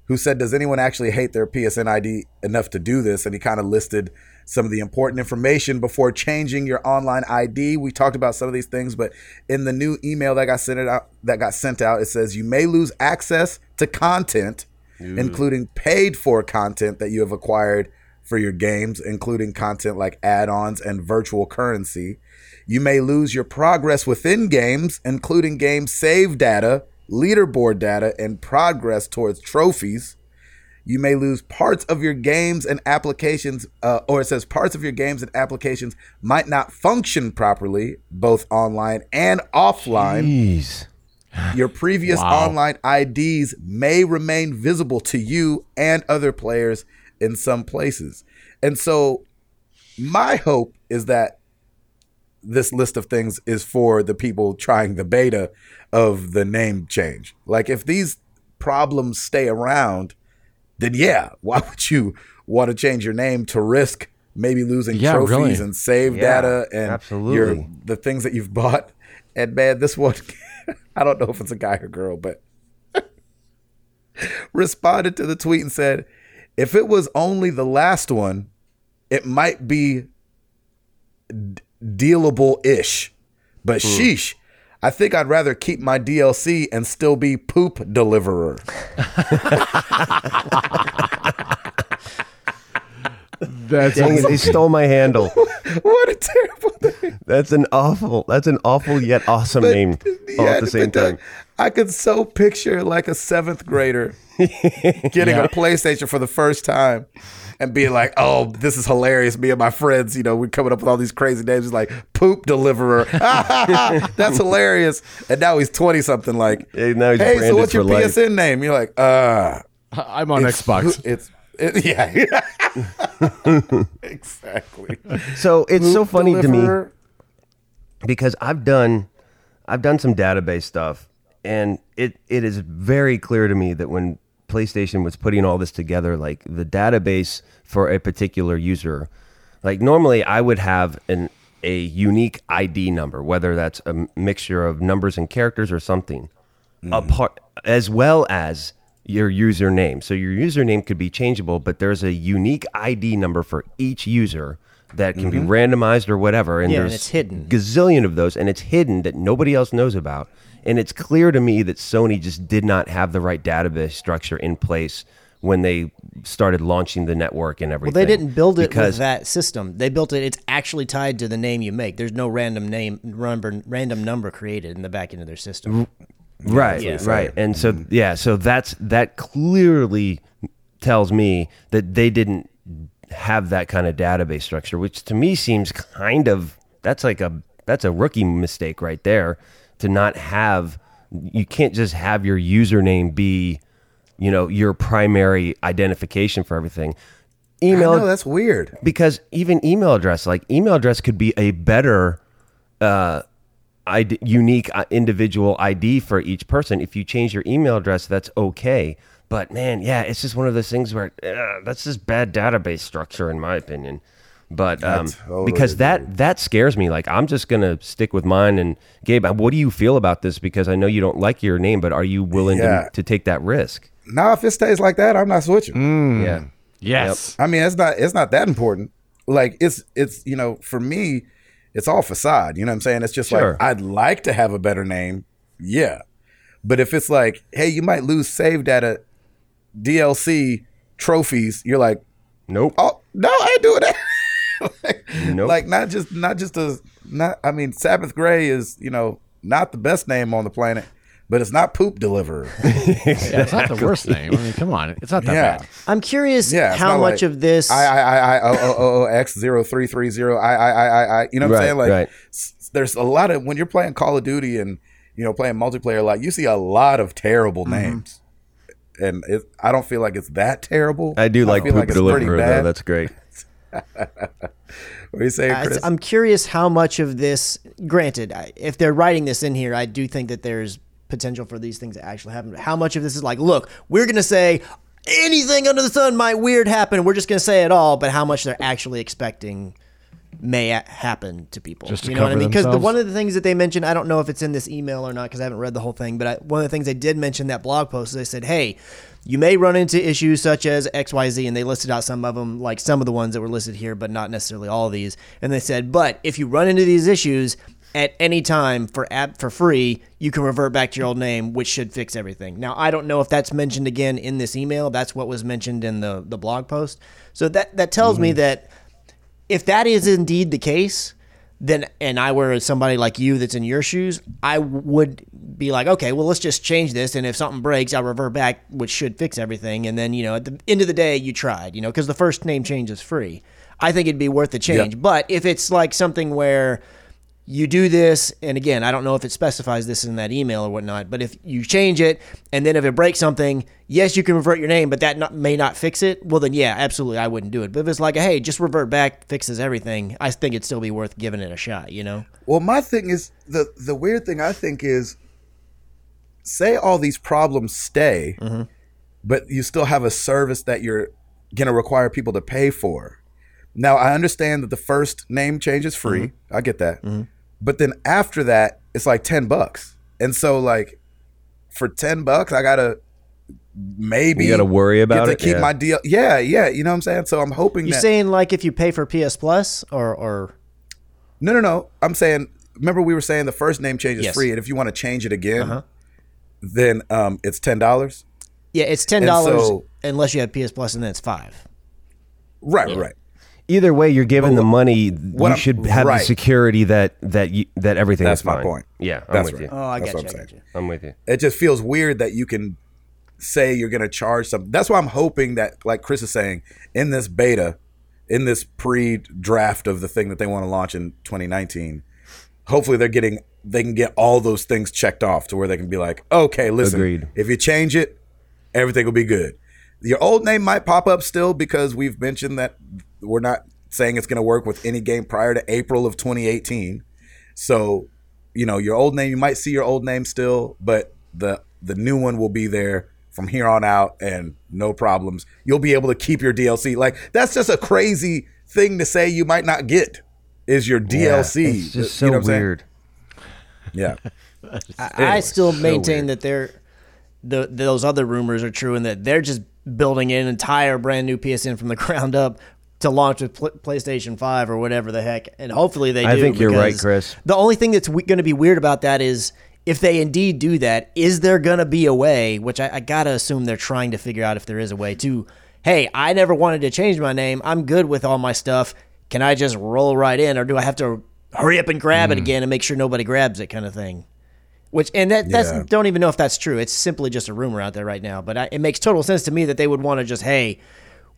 who said, "Does anyone actually hate their PSN ID enough to do this?" And he kind of listed some of the important information before changing your online ID. We talked about some of these things, but in the new email that got sent out, that got sent out, it says you may lose access to content, including paid for content that you have acquired for your games, including content like add-ons and virtual currency. You may lose your progress within games, including game save data, leaderboard data, and progress towards trophies. You may lose parts of your games and applications, uh, or it says parts of your games and applications might not function properly, both online and offline. Jeez. Your previous Wow. online IDs may remain visible to you and other players in some places. And so, my hope is that this list of things is for the people trying the beta of the name change. Like, if these problems stay around, then yeah, why would you want to change your name to risk maybe losing Yeah, trophies really. and save Yeah, data and absolutely. your the things that you've bought? And man, this one, I don't know if it's a guy or girl, but responded to the tweet and said, if it was only the last one, it might be d- dealable ish. But hmm. sheesh, I think I'd rather keep my DLC and still be poop deliverer. That's Dang it, they stole my handle. what a terrible thing. That's an awful. That's an awful yet awesome But- name all at the same but the- time. I could so picture like a seventh grader getting Yeah. a PlayStation for the first time and being like, "Oh, this is hilarious." Me and my friends, you know, we're coming up with all these crazy names. It's like poop deliverer. That's hilarious. And now he's twenty something. Like, Yeah, now he's hey, so what's your for life." PSN name? You're like, uh, I'm on It's- Xbox. It's it, yeah, exactly. So it's so Loop funny to me because I've done I've done some database stuff and it it is very clear to me that when PlayStation was putting all this together like the database for a particular user like normally I would have an a unique ID number whether that's a mixture of numbers and characters or something mm-hmm. apart as well as your username. So your username could be changeable, but there's a unique ID number for each user that can be mm-hmm. randomized or whatever. And Yeah, and there's it's hidden. gazillion of those, and it's hidden that nobody else knows about. And it's clear to me that Sony just did not have the right database structure in place when they started launching the network and everything. Well, they didn't build it because with that system. They built it. It's actually tied to the name you make. There's no random name, number, random number created in the back end of their system. right Yeah. right and so mm-hmm. yeah so that's that clearly tells me that they didn't have that kind of database structure which to me seems kind of that's like a that's a rookie mistake right there to not have you can't just have your username be you know your primary identification for everything email know that's weird. because even email address like email address could be a better uh ID, unique uh, individual ID for each person. If you change your email address, that's okay. But man, yeah, it's just one of those things where uh, that's just bad database structure, in my opinion. But um, totally because that that scares me. Like I'm just gonna stick with mine. And Gabe, what do you feel about this? Because I know you don't like your name, but are you willing Yeah. to, to take that risk? Now, if it stays like that, I'm not switching. Yeah, yes. I mean, it's not it's not that important. Like it's it's you know, for me, it's all facade. You know what I'm saying? It's just Sure. like I'd like to have a better name. Yeah. But if it's like, hey, you might lose save data a DLC trophies, you're like, nope. oh no, I ain't doing that. like, Nope. like not just not just a not I mean, Sabbath Gray is, you know, not the best name on the planet, but it's not poop deliverer. Yeah, it's not the worst name. I mean, come on. It's not that yeah. bad. I'm curious Yeah, how much like of this. I I I I O O O O X zero three three zero I I I I I you know what Right, I'm saying? Like right. s- there's a lot of when you're playing Call of Duty and you know playing multiplayer, like you see a lot of terrible Mm-hmm. names, and it, I don't feel like it's that terrible. I do like feel poop it's pretty deliverer though. That's great. what are you saying, I- Chris? I'm curious how much of this. Granted, if they're writing this in here, I do think that there's potential for these things to actually happen. How much of this is like, look, we're gonna say anything under the sun might weird happen. We're just gonna say it all, but how much they're actually expecting may happen to people. Just to you know what I mean? Because themselves? one of the things that they mentioned, I don't know if it's in this email or not, because I haven't read the whole thing. But I, one of the things they did mention in that blog post, is they said, "Hey, you may run into issues such as XYZ, and they listed out some of them, like some of the ones that were listed here, but not necessarily all of these. And they said, "But if you run into these issues." At any time for app for free, you can revert back to your old name, which should fix everything. Now, I don't know if that's mentioned again in this email. That's what was mentioned in the the blog post. So that that tells me mm-hmm. that if that is indeed the case, then and I were somebody like you that's in your shoes, I would be like, okay, well, let's just change this, and if something breaks, I'll revert back, which should fix everything. And then you know, at the end of the day, you tried, you know, because the first name change is free. I think it'd be worth the change. But if it's like something where you do this, and again, I don't know if it specifies this in that email or whatnot, but if you change it, and then if it breaks something, yes, you can revert your name, but that not, may not fix it. Well, then yeah, absolutely, I wouldn't do it. But if it's like, hey, just revert back, fixes everything, I think it'd still be worth giving it a shot. You know? Well, my thing is the the weird thing I think is, say all these problems stay, Mm-hmm. but you still have a service that you're gonna require people to pay for. Now I understand that the first name change is free. Mm-hmm. I get that, but then after that, it's like ten bucks, and so like for ten bucks, I gotta maybe You gotta worry about get it? to keep Yeah. my deal. Yeah, yeah, you know what I'm saying. So I'm hoping You that saying like if you pay for PS Plus or or No, no, no. I'm saying. Remember, we were saying the first name change is Yes. free, and if you want to change it again, Uh-huh. then um, it's ten dollars. yeah, it's ten dollars so- unless you have PS Plus, and then it's five. Right, right. Either way, you're given the money. what You I'm- should have right. the security that that you, that everything That's is my fine. point. Yeah, I'm That's with right. you. Oh, I That's got what you. I'm I got saying. you. I'm with you. It just feels weird that you can say you're going to charge something. That's why I'm hoping that, like Chris is saying, in this beta, in this pre-draft of the thing that they want to launch in 2019, hopefully they're getting they can get all those things checked off to where they can be like, okay, listen, Agreed. if you change it, everything will be good. Your old name might pop up still because we've mentioned that we're not saying it's going to work with any game prior to April of 2018. So, you know, your old name, you might see your old name still, but the the new one will be there from here on out and no problems. You'll be able to keep your DLC. Like that's just a crazy thing to say you might not get is your DLC. It's just You so know what I'm saying? weird. Yeah. I, I still maintain that they're the those other rumors are true and that they're just building an entire brand new PSN from the ground up to launch with pl- PlayStation 5 or whatever the heck. And hopefully they do. I think you're right, Chris. The only thing that's going to be weird about that is if they indeed do that, is there going to be a way, which I, I got to assume they're trying to figure out if there is a way to, hey, I never wanted to change my name. I'm good with all my stuff. Can I just roll right in or do I have to hurry up and grab Hmm. it again and make sure nobody grabs it kind of thing? Which and that that's Yeah. don't even know if that's true. It's simply just a rumor out there right now. But I, it makes total sense to me that they would want to just hey,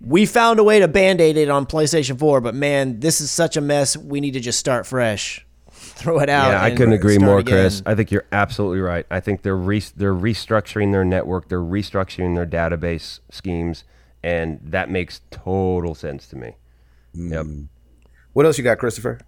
we found a way to band aid it on PlayStation 4, but man, this is such a mess. We need to just start fresh, throw it out. Yeah, I couldn't agree more, again. Chris. I think you're absolutely right. I think they're re- they're restructuring their network, they're restructuring their database schemes, and that makes total sense to me. Yep. What else you got, Christopher?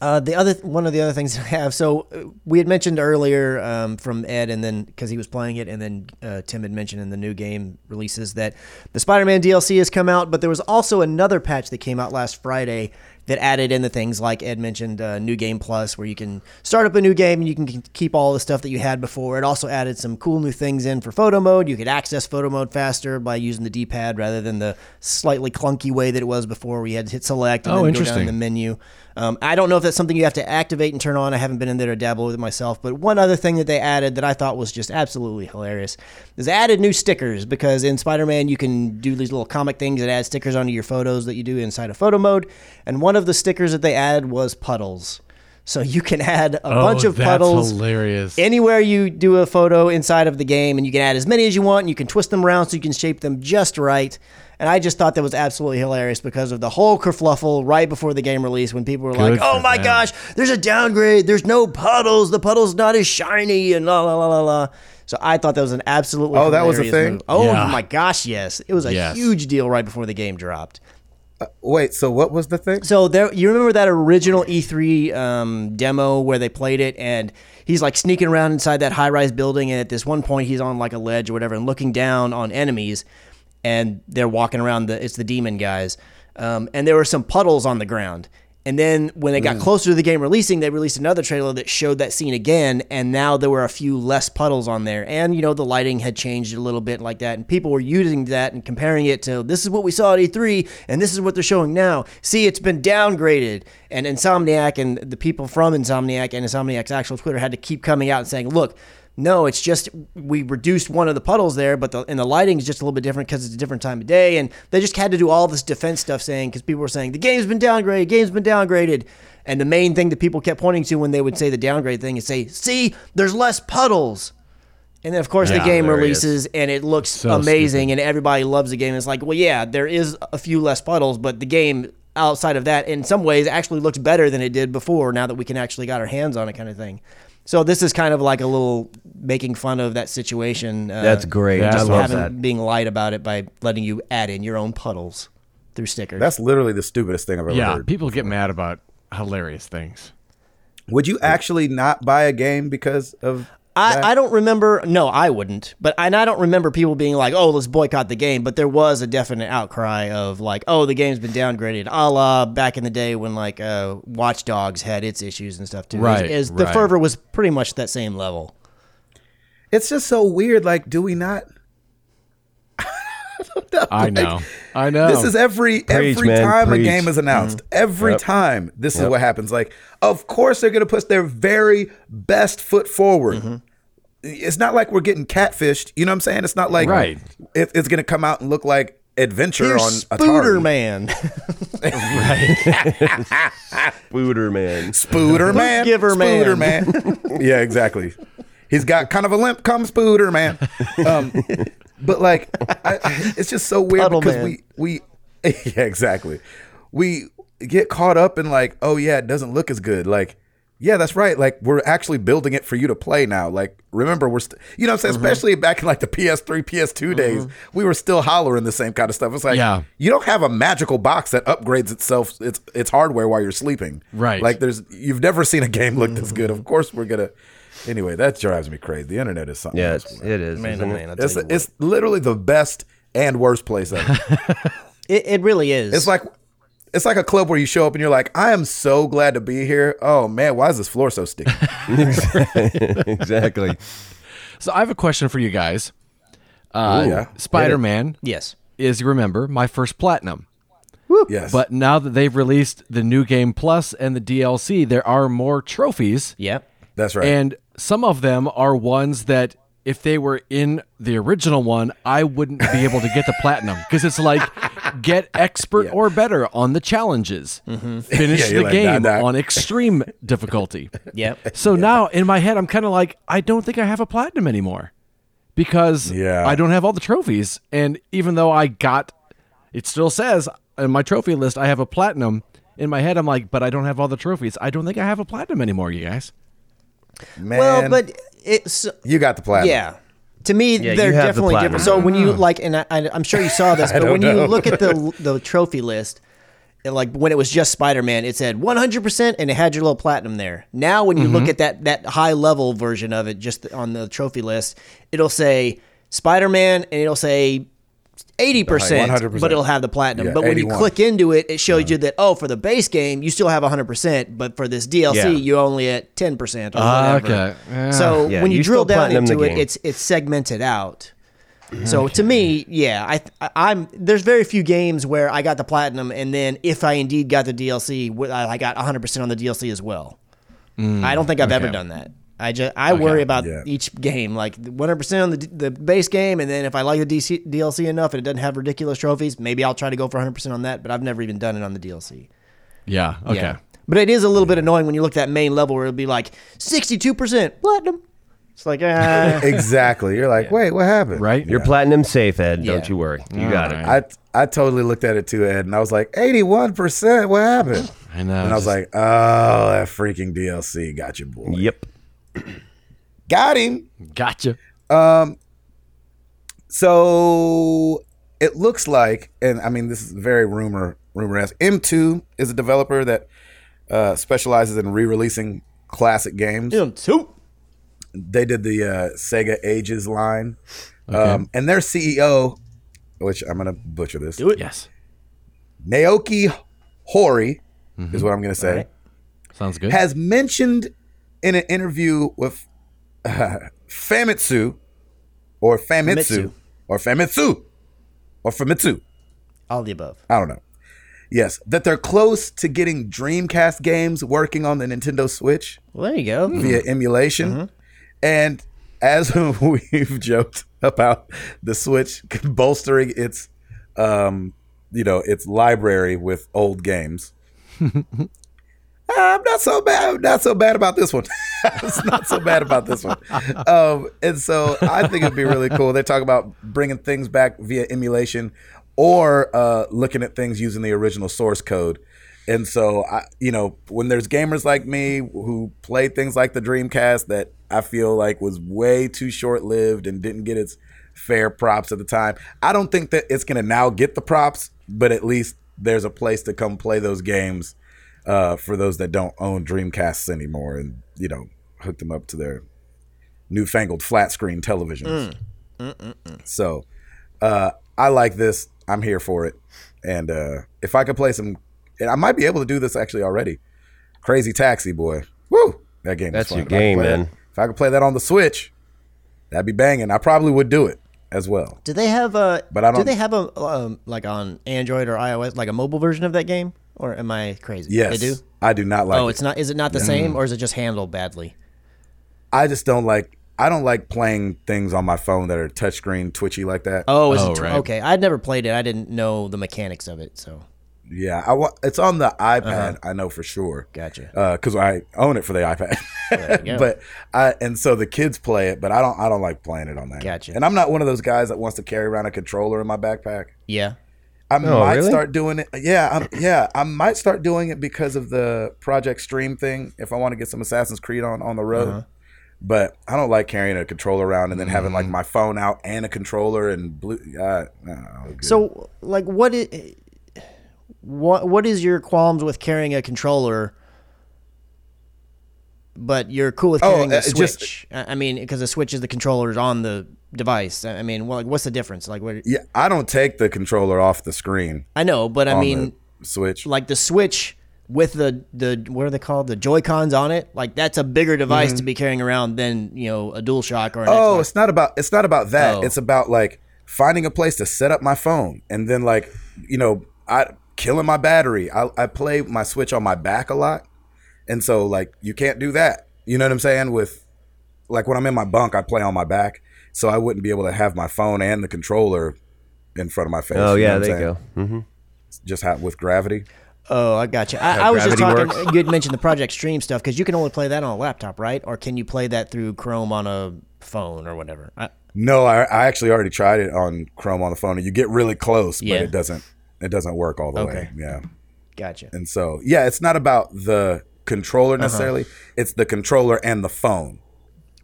Uh, the other one of the other things I have. So uh, we had mentioned earlier um, from Ed, and then because he was playing it, and then uh, Tim had mentioned in the new game releases that the Spider-Man DLC has come out, but there was also another patch that came out last Friday that added in the things like Ed mentioned, uh, New Game Plus, where you can start up a new game and you can keep all the stuff that you had before. It also added some cool new things in for photo mode. You could access photo mode faster by using the D-pad rather than the slightly clunky way that it was before, where you had to hit select and Oh, then go down the menu. Um, I don't know if that's something you have to activate and turn on. I haven't been in there to dabble with it myself. But one other thing that they added that I thought was just absolutely hilarious is they added new stickers because in Spider Man you can do these little comic things that add stickers onto your photos that you do inside of photo mode. And one of the stickers that they added was puddles. So you can add a oh, bunch of Oh, that's puddles hilarious. anywhere you do a photo inside of the game, and you can add as many as you want, and you can twist them around so you can shape them just right. And I just thought that was absolutely hilarious because of the whole kerfluffle right before the game release when people were like, "Oh my them. gosh, there's a downgrade. There's no puddles. The puddle's not as shiny." And la la la la la. So I thought that was an absolutely Oh, that was a thing? move. Oh Yeah. my gosh, yes, it was a Yes. huge deal right before the game dropped. Wait, so what was the thing? So there, you remember that original E3 um, demo where they played it, and he's like sneaking around inside that high-rise building, and at this one point he's on like a ledge or whatever, and looking down on enemies, and they're walking around the it's the demon guys, um, and there were some puddles on the ground. And then when they got mm. closer to the game releasing, they released another trailer that showed that scene again, and now there were a few less puddles on there. And you know the lighting had changed a little bit like that, and people were using that and comparing it to this is what we saw at E3, and this is what they're showing now. See, it's been downgraded. And Insomniac and the people from Insomniac and Insomniac's actual Twitter had to keep coming out and saying, look. No, it's just we reduced one of the puddles there, but the and the lighting is just a little bit different because it's a different time of day, and they just had to do all this defense stuff, saying because people were saying the game's been downgraded, game's been downgraded, and the main thing that people kept pointing to when they would say the downgrade thing is say, see, there's less puddles, and then of course the game it releases and it looks So amazing, and everybody loves the game. It's like, well, yeah, there is a few less puddles, but the game outside of that, in some ways, actually looks better than it did before. Now that we can actually got our hands on it, kind of thing. So this is kind of like a little making fun of that situation. Uh, That's great. Yeah, I Just love having that. being light about it by letting you add in your own puddles through stickers. That's literally the stupidest thing I've ever yeah, heard. people get mad about hilarious things. Would you actually not buy a game because of that? I, I don't remember. No, I wouldn't. But and I don't remember people being like, "Oh, let's boycott the game." But there was a definite outcry of like, "Oh, the game's been downgraded," a la back in the day when like uh, Watch Dogs had its issues and stuff too. Right, As, as the right. fervor was pretty much that same level. It's just so weird. Like, do we not? I know. I know. This is every Preach, every man, time preach. a game is announced. Mm-hmm. Every Yep. time this is what happens. Like, of course they're going to put their very best foot forward. Mm-hmm. It's not like we're getting catfished. You know what I'm saying? It's not like Right. it, it's going to come out and look like adventure Here's on Spooder Atari. Man. Booter man. Spooder man. giver man. Spooder man. yeah, exactly. He's got kind of a limp. Come Spooder man. Um, but like, I, it's just so weird Puddle because man. we we yeah exactly we get caught up in like oh yeah it doesn't look as good like Yeah, that's right. Like we're actually building it for you to play now. Like remember, we're st- you know, what I'm saying mm-hmm. especially back in like the PS3, PS2 mm-hmm. days, we were still hollering the same kind of stuff. It's like Yeah. you don't have a magical box that upgrades itself its its hardware while you're sleeping. Right. Like there's you've never seen a game look this good. Mm-hmm. Of course, we're gonna. Anyway, that drives me crazy. The internet is something. Yeah, else, it's, man. it is. Man, isn't it? man, It's it's literally the best and worst place ever. It, it really is. It's like it's like a club where you show up and you're like, I am so glad to be here. Oh man, why is this floor so sticky? exactly. So I have a question for you guys. Uh, Ooh, yeah. Spider Man yes. is, you remember, my first platinum. yes, But now that they've released the new game plus and the DLC, there are more trophies. Yep. that's right. And some of them are ones that if they were in the original one, I wouldn't be able to get the platinum because it's like get expert or better on the challenges, finish Mm-hmm. Yeah, the like, game nah, nah. on extreme difficulty. Yep. So now in my head, I'm kind of like, I don't think I have a platinum anymore because Yeah. I don't have all the trophies. And even though I got, it still says in my trophy list, I have a platinum. In my head, I'm like, but I don't have all the trophies. I don't think I have a platinum anymore, you guys. Man, Well, but it's you got the platinum. yeah. To me, Yeah, they're you have the definitely different. So when you like, and I, I- I'm sure you saw this, but when know. you look at the the trophy list, it, like when it was just Spider Man, it said 100, percent and it had your little platinum there. Now, when you look Mm-hmm. at that that high level version of it, just on the trophy list, it'll say Spider Man, and it'll say. 80%, but it'll have the platinum. Yeah, but when you click into it, it shows you that, oh, for the base game, you still have 100%, but for this DLC, Yeah. you're only at 10% or Ah, whatever. okay. Yeah. So Yeah, when you, you drill down into it, it's it's segmented out. So to me, yeah, I, I I'm there's very few games where I got the platinum, and then if I indeed got the DLC, I I got 100 percent on the DLC as well. I don't think I've ever done that. I just I worry about Yeah. each game, like 100 percent on the the base game, and then if I like the DC, DLC enough and it doesn't have ridiculous trophies, maybe I'll try to go for 100 percent on that. But I've never even done it on the DLC. Yeah. Okay. Yeah. But it is a little bit annoying when you look at that main level where it'll be like 62% platinum. It's like, ah. exactly. You're like, wait, what happened? Right? You're platinum safe, Ed. Don't you worry. You got it. I I totally looked at it too, Ed, and I was like, 81. percent What happened? I know. And I was just- like, oh, that freaking DLC got you, boy. Yep. Got him. gotcha. So it looks like, and I mean, this is very rumor rumor as M2 is a developer that uh, specializes in re-releasing classic games. Them two. They did the uh, Sega Ages line, um, and their CEO, which I'm gonna butcher this, Do it. Yes. Naoki Horii, is what I'm gonna say, Alright. Sounds good. has mentioned in an interview with uh, Famitsu or Famitsu, Famitsu. or Famitsu or Famitsu. All the above. I don't know. Yes, that they're close to getting Dreamcast games working on the Nintendo Switch Well, there you go. via emulation. And as we've joked about the Switch bolstering its um, you know, its library with old games. I'm not so bad. I'm not so bad about this one. it's not so bad about this one. Um, and so I think it'd be really cool. They talk about bringing things back via emulation or uh, looking at things using the original source code. And so, I, you know, when there's gamers like me who play things like the Dreamcast that I feel like was way too short lived and didn't get its fair props at the time, I don't think that it's going to now get the props, but at least there's a place to come play those games uh, for those that don't own Dreamcasts anymore and, you know, hook them up to their newfangled flat screen televisions. So uh, I like this. I'm here for it. And uh, if I could play some, and I might be able to do this actually already. Crazy Taxi, boy. Woo! That game. That's is fun. your If I could game, man. that- if I could play that on the Switch, that'd be banging. I probably would do it as well. Do they have a? But I don't. don't- they have a um, like on Android or iOS like a mobile version of that game? Or am I crazy? Yes, they do. I do not like. Oh, it. it's not. Is it not the same, mm. or is it just handled badly? I just don't like. I don't like playing things on my phone that are touchscreen twitchy like that. Oh, is Oh, it tw- right. okay? I'd never played it. I didn't know the mechanics of it. So Yeah, I wa- it's on the iPad. Uh-huh. I know for sure. Gotcha. Uh, because I own it for the iPad. you but I and so the kids play it, but I don't. I don't like playing it on that. Gotcha. And I'm not one of those guys that wants to carry around a controller in my backpack. yeah, I might really? start doing it. Yeah, I'm, yeah, I might start doing it because of the Project Stream thing. If I want to get some Assassin's Creed on on the road, Uh-huh. but I don't like carrying a controller around and then having Mm. like my phone out and a controller and blue. Uh, no, So, like, what is what what is your qualms with carrying a controller? But you're cool with Oh, carrying uh, the just- Switch. I I mean, because the Switch is the controllers on the device. I mean, well, like, what's the difference? Like, what? yeah, I don't take the controller off the screen. I know, but I mean, Switch. like the Switch with the the what are they called? The Joy Cons on it. Like, that's a bigger device to be carrying around than you know a DualShock or an Mm-hmm. Oh, Xbox. it's not about it's not about that. Oh. It's about like finding a place to set up my phone and then like you know I killing my battery. I, I play my Switch on my back a lot, and so like you can't do that. You know what I'm saying? With like when I'm in my bunk, I play on my back, so I wouldn't be able to have my phone and the controller in front of my face. Oh you know yeah, what I'm there you saying? go. hmm Just ha with gravity. Oh, I got you. I, I was just talking. works. You had mentioned the Project Stream stuff because you can only play that on a laptop, right? Or can you play that through Chrome on a phone or whatever? I, No, I, I actually already tried it on Chrome on the phone, and you get really close, Yeah. but it doesn't it doesn't work all the Okay. way. Yeah. gotcha. And so, yeah, it's not about the controller Uh-huh. necessarily. It's the controller and the phone.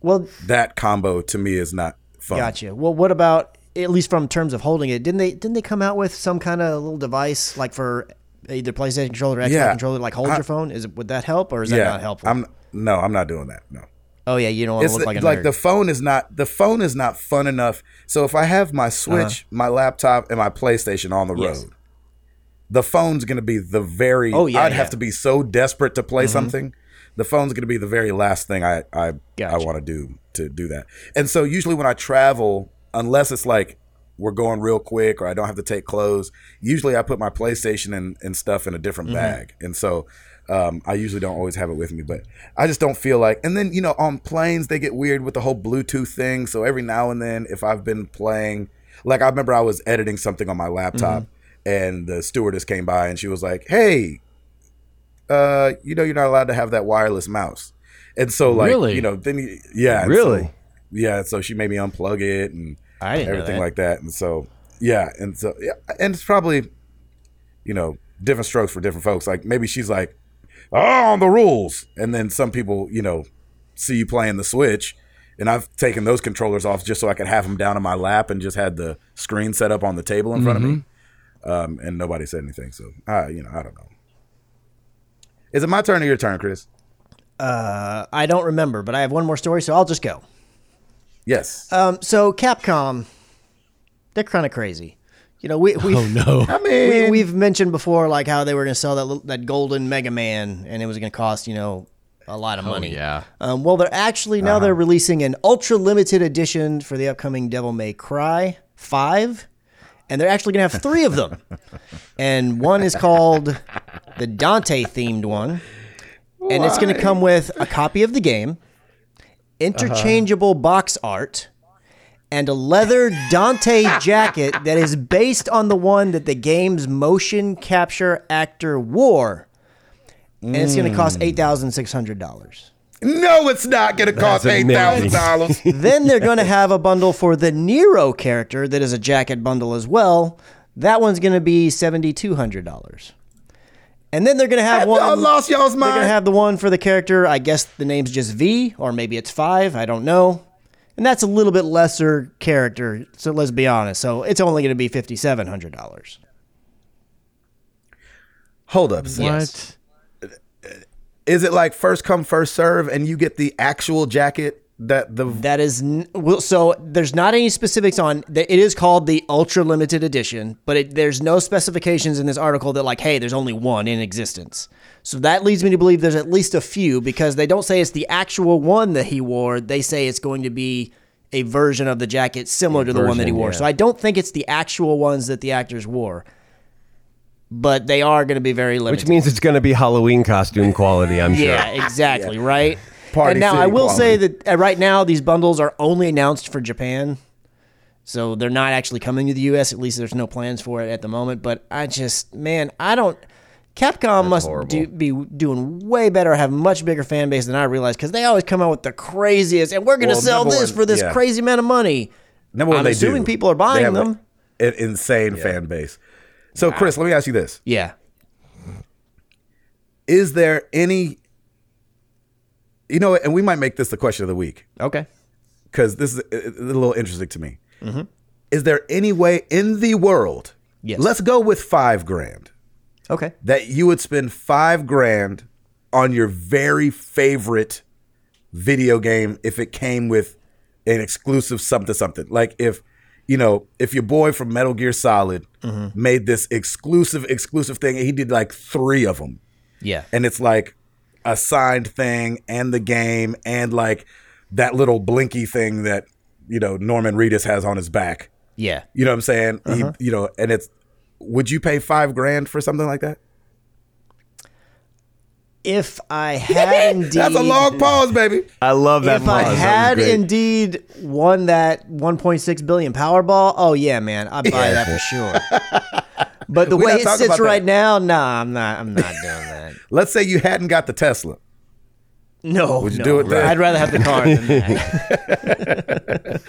Well, That combo to me is not fun. gotcha. Well, what about at least from terms of holding it? Didn't they didn't they come out with some kind of little device like for either PlayStation controller or Xbox Yeah. controller like hold I- your phone? Is it would that help or is that not helpful? I'm no, I'm not doing that. No, oh yeah, you don't want to look the- like like, a nerd. the phone is not the phone is not fun enough. So if I have my Switch, my laptop, and my PlayStation on the Uh-huh. Yes. road, the phone's going to be the very. Oh, yeah, I'd yeah. Mm-hmm. have to be so desperate to play something. The phone's going to be the very last thing I I, I want to do to do that. And so usually when I travel, unless it's like we're going real quick or I don't have to take clothes, usually I put my PlayStation and, and stuff in a different Mm-hmm. bag. And so um, I usually don't always have it with me, but I just don't feel like. And then you know on planes they get weird with the whole Bluetooth thing. So every now and then if I've been playing, like I remember I was editing something on my laptop. And the stewardess came by and she was like, "Hey, uh, you know you're not allowed to have that wireless mouse. And so like Really? you know then you, yeah Really? so- yeah so she made me unplug it and everything that. like that and so yeah and so yeah and it's probably you know different strokes for different folks like maybe she's like oh on the rules and then some people you know see you playing the switch and I've taken those controllers off just so I could have them down in my lap and just had the screen set up on the table in front of me um, and nobody said anything so I you know I don't know is it my turn or your turn Chris Uh, I don't remember, but I have one more story, so I'll just go. yes Um, so Capcom, they're kind of crazy. You know, we we Oh no. I mean we've mentioned before like how they were going to sell that that golden Mega Man, and it was going to cost you know a lot of money. yeah. Um, well, they're actually now they're releasing an ultra limited edition for the upcoming Devil May Cry Five, and they're actually going to have three of them, and one is called the Dante themed one, and it's going to come with a copy of the game, interchangeable uh-huh. box art. And a leather Dante jacket that is based on the one that the game's motion capture actor wore. And it's going to cost hmm. $8,600. No it's not gonna cost eight thousand dollars then they're going to have a bundle for the Nero character that is a jacket bundle as well. That one's going to be $7,200. And then they're going to have one. y'all lost y'all's mind. They're going to have the one for the character. I guess the name's just V, or maybe it's five. I don't know. And that's a little bit lesser character. So let's be honest. So it's only going to be $5,700. hold up sis. Yes. Is it like first come first serve and you get the actual jacket that the That is n- well, so. There's not any specifics on. That it is called the ultra limited edition, but it, there's no specifications in this article that like, hey, there's only one in existence. So that leads me to believe there's at least a few because they don't say it's the actual one that he wore. They say it's going to be a version of the jacket similar to the one that he wore. yeah. So I don't think it's the actual ones that the actors wore, but they are going to be very limited. Which means it's going to be Halloween costume quality, I'm sure. Yeah, exactly, right? Party and now City I will say that uh, right now these bundles are only announced for Japan. So they're not actually coming to the US, at least there's no plans for it at the moment, but I just man, I don't Capcom must do, be doing way better, have a much bigger fan base than I realized because they always come out with the craziest, and we're going to Well, sell this one, for this yeah. crazy amount of money. number one I'm they assuming do. people are They buying have them. an insane fan base So, Chris, let me ask you this: Yeah. Is there any, you know, and we might make this the question of the week Okay. because this is a, a little interesting to me. Mm-hmm. Is there any way in the world? Yes. Let's go with five grand. Okay. that you would spend five grand on your very favorite video game if it came with an exclusive something something. Like if you know, if your boy from Metal Gear Solid mm-hmm. made this exclusive exclusive thing, he did like three of them, Yeah. and it's like a signed thing and the game and like that little blinky thing that you know Norman Reedus has on his back. Yeah. You know what I'm saying? He, uh-huh. you know, and it's. Would you pay five grand for something like that? If I had indeed That's a long pause, baby. I love that. if I pause. That was had indeed won that 1.6 billion Powerball, oh yeah, man, I'd buy that for sure. But the We're way it sits about that. right now, nah, I'm not. I'm not doing that. Let's say you hadn't got the Tesla. No, Would you no. do it then? I'd rather have the car than that.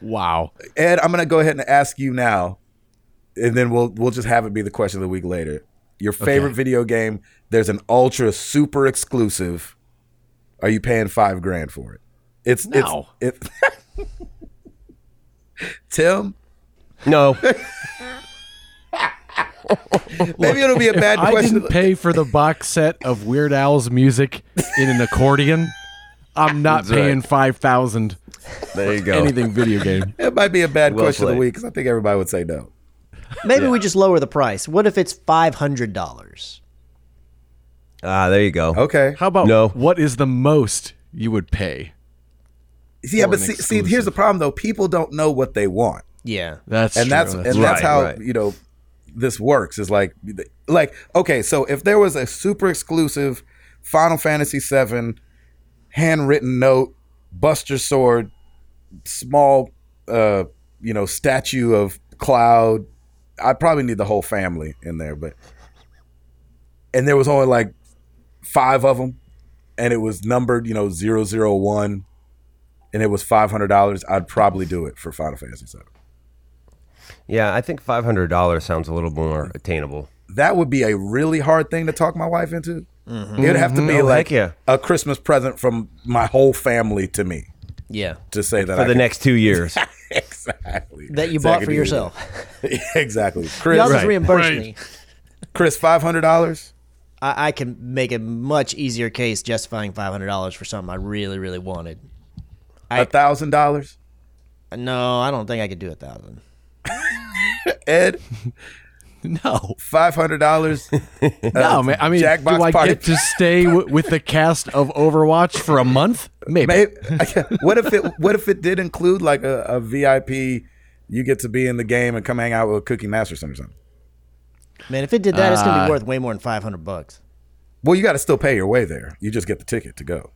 Wow. Ed, I'm gonna go ahead and ask you now, and then we'll we'll just have it be the question of the week later. Your favorite video game? There's an ultra super exclusive. Are you paying five grand for it? It's No. it's it. Tim, No, maybe it'll be a bad I question. I didn't pay for the box set of Weird Al's music in an accordion. I'm not That's right. paying five thousand there you go. anything video game. it might be a bad Well question of the week because I think everybody would say no. Maybe we just lower the price. What if it's five hundred dollars? Ah, there you go. Okay. How about No. what is the most you would pay? Yeah, but see, see, here's the problem though. People don't know what they want. Yeah. That's and true. that's That's and that's right, how right. you know this works is like like okay so if there was a super exclusive final fantasy 7 handwritten note buster sword small uh you know statue of cloud i probably need the whole family in there but and there was only like five of them and it was numbered you know 001 and it was $500 i'd probably do it for final fantasy 7 Yeah, I think five hundred dollars sounds a little more mm-hmm. attainable. that would be a really hard thing to talk my wife into. Mm-hmm. It'd have to mm-hmm. be Oh, like heck yeah. a Christmas present from my whole family to me Yeah. to say that For I the can- next two years. exactly That you So I bought can for do yourself. that. exactly, Chris. Y'all just Right. reimburse Right. me. Chris, five hundred dollars. I, I can make a much easier case justifying five hundred dollars for something I really, really wanted. A thousand dollars. No, I don't think I could do a thousand. Ed, no, five hundred dollars. no, man. I mean, Jackbox do I party. get to stay w- with the cast of Overwatch for a month? Maybe. Maybe, what if it? What if it did include like a, a VIP? You get to be in the game and come hang out with Cookie Masterson or something. Man, if it did that, it's gonna Uh, be worth way more than five hundred bucks. Well, you got to still pay your way there. You just get the ticket to go.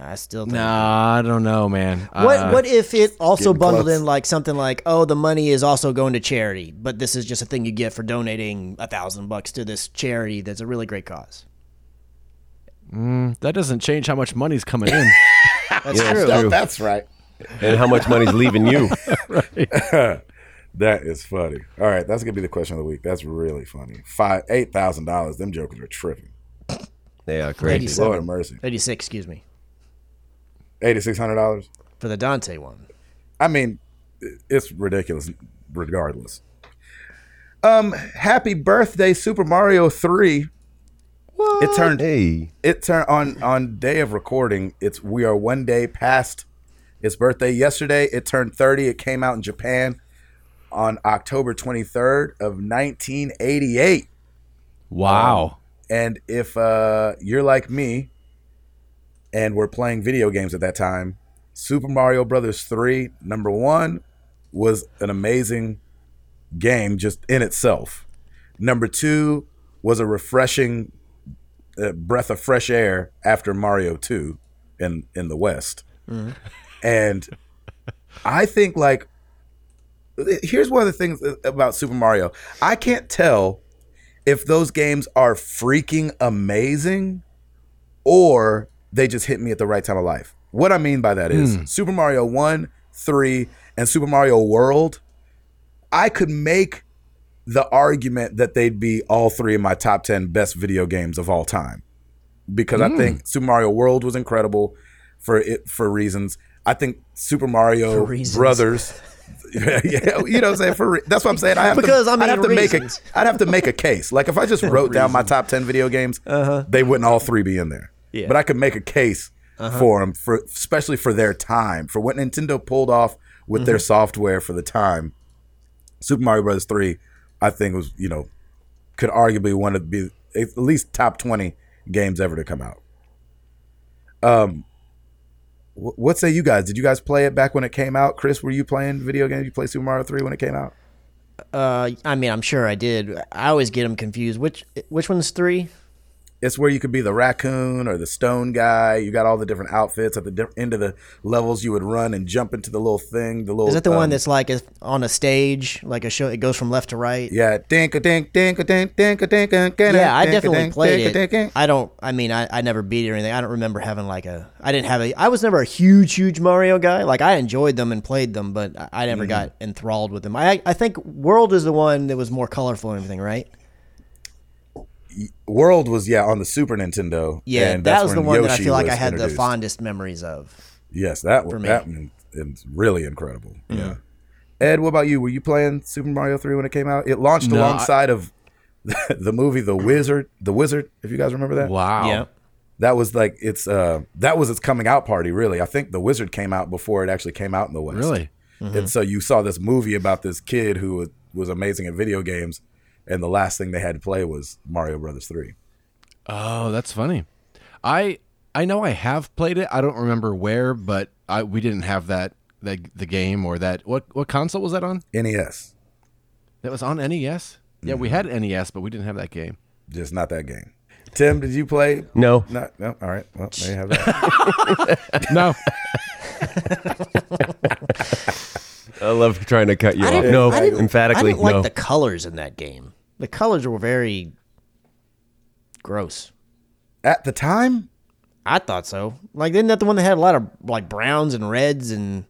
I still think. Nah, I don't know, man. What Uh, What if it also bundled close. in like something like, oh, the money is also going to charity, but this is just a thing you get for donating a thousand bucks to this charity that's a really great cause. that doesn't change how much money's coming in. That's Yeah, true. it's true. That's right. and how much money's leaving you? That is funny. All right, that's gonna be the question of the week. That's really funny. Five, eight thousand dollars. Them jokers are tripping. Yeah, crazy. Lord have mercy. Eighty six, excuse me, Eighty six hundred dollars. for the Dante one. I mean, it's ridiculous. Regardless. Um, happy birthday, Super Mario Three. It turned. Hey, It turned on on day of recording. It's we are one day past its birthday. Yesterday, it turned thirty. It came out in Japan on October twenty third of nineteen eighty eight. Wow. And if uh, you're like me and we're playing video games at that time, Super Mario Brothers 3, number one, was an amazing game just in itself. Number two was a refreshing uh, breath of fresh air after Mario 2 in, in the West. And I think, like, here's one of the things about Super Mario I can't tell if those games are freaking amazing or they just hit me at the right time of life. What I mean by that is hmm. Super Mario 1, 3, and Super Mario World, I could make the argument that they'd be all three of my top 10 best video games of all time. Because I think hmm. Super Mario World was incredible for it for reasons. I think Super Mario Brothers yeah, you know what I'm saying? For re- that's what I'm saying. I have Because, to, I mean, I'd have to make a. I'd have to make a case. Like if I just wrote down my top 10 video games, uh-huh. they wouldn't all three be in there. Yeah. But I could make a case for them for especially for their time, for what Nintendo pulled off with their software for the time. Super Mario Brothers 3 I think was, you know, could arguably one of be at least top 20 games ever to come out. Um wh- what say you guys? Did you guys play it back when it came out? Chris, were you playing video games? You play Super Mario 3 when it came out? Uh, I mean, I'm sure I did. I always get them confused. Which which one's three? It's where you could be the raccoon or the stone guy. You got all the different outfits at the di- end of the levels. You would run and jump into the little thing. The little Is that the one um, that's like a, on a stage, like a show? It goes from left to right. yeah? Dink a dink dink a dink dink a dink a dink. Yeah, I definitely played it. I don't. I mean, I, I never beat it or anything. I don't remember having like a. I didn't have a. I was never a huge, huge Mario guy. Like I enjoyed them and played them, but I, I never Mm-hmm. got enthralled with them. I I think World is the one that was more colorful and everything, right? World was yeah on the Super Nintendo. Yeah, and that was the when one that I feel like I had the fondest memories of. Yes, that one. me. That one is really incredible. Mm-hmm. Yeah. Ed, what about you? Were you playing Super Mario Three when it came out? It launched No, I- alongside of the movie The Wizard. The Wizard, if you guys remember that. Wow. Yeah. That was like its uh that was its coming out party. Really, I think The Wizard came out before it actually came out in the West. Really? And so you saw this movie about this kid who was, was amazing at video games, and the last thing they had to play was Mario Brothers Three. Oh, that's funny. I I know I have played it. I don't remember where, but I we didn't have that that the game or that what what console was that on? NES, That was on NES. Yeah, we mm-hmm. had NES, but we didn't have that game. just not that game. Tim, did you play? No. No, no. All right. Well, there you have that. No, I love trying to cut you I off. No, I didn't, emphatically I didn't like no. the colors in that game. The colors were very gross. At the time, I thought so. Like, isn't that the one that had a lot of like browns and reds and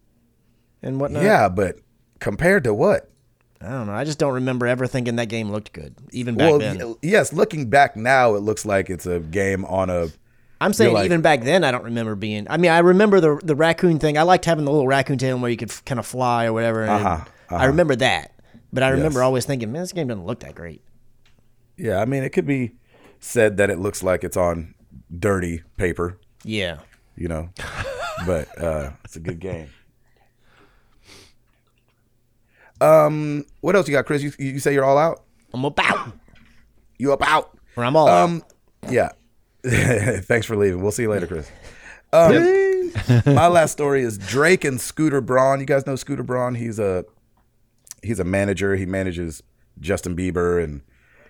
and whatnot? yeah, but compared to what? I don't know. I just don't remember ever thinking that game looked good, even back well, then. yes. Looking back now, it looks like it's a game on a. I'm saying like- even back then, I don't remember being. I mean, I remember the the raccoon thing. I liked having the little raccoon tail where you could kind of fly or whatever. and Uh-huh, I remember that, but I remember Yes. always thinking, man, this game doesn't look that great. Yeah, I mean, it could be said that it looks like it's on dirty paper, Yeah. you know, but uh, it's a good game. Um, what else you got, Chris? You, you say you're all out? I'm about. You about? Or I'm all out. Um, yeah. Thanks for leaving. We'll see you later, Chris. Um, my last story is Drake and Scooter Braun. You guys know Scooter Braun? He's a he's a manager. He manages Justin Bieber and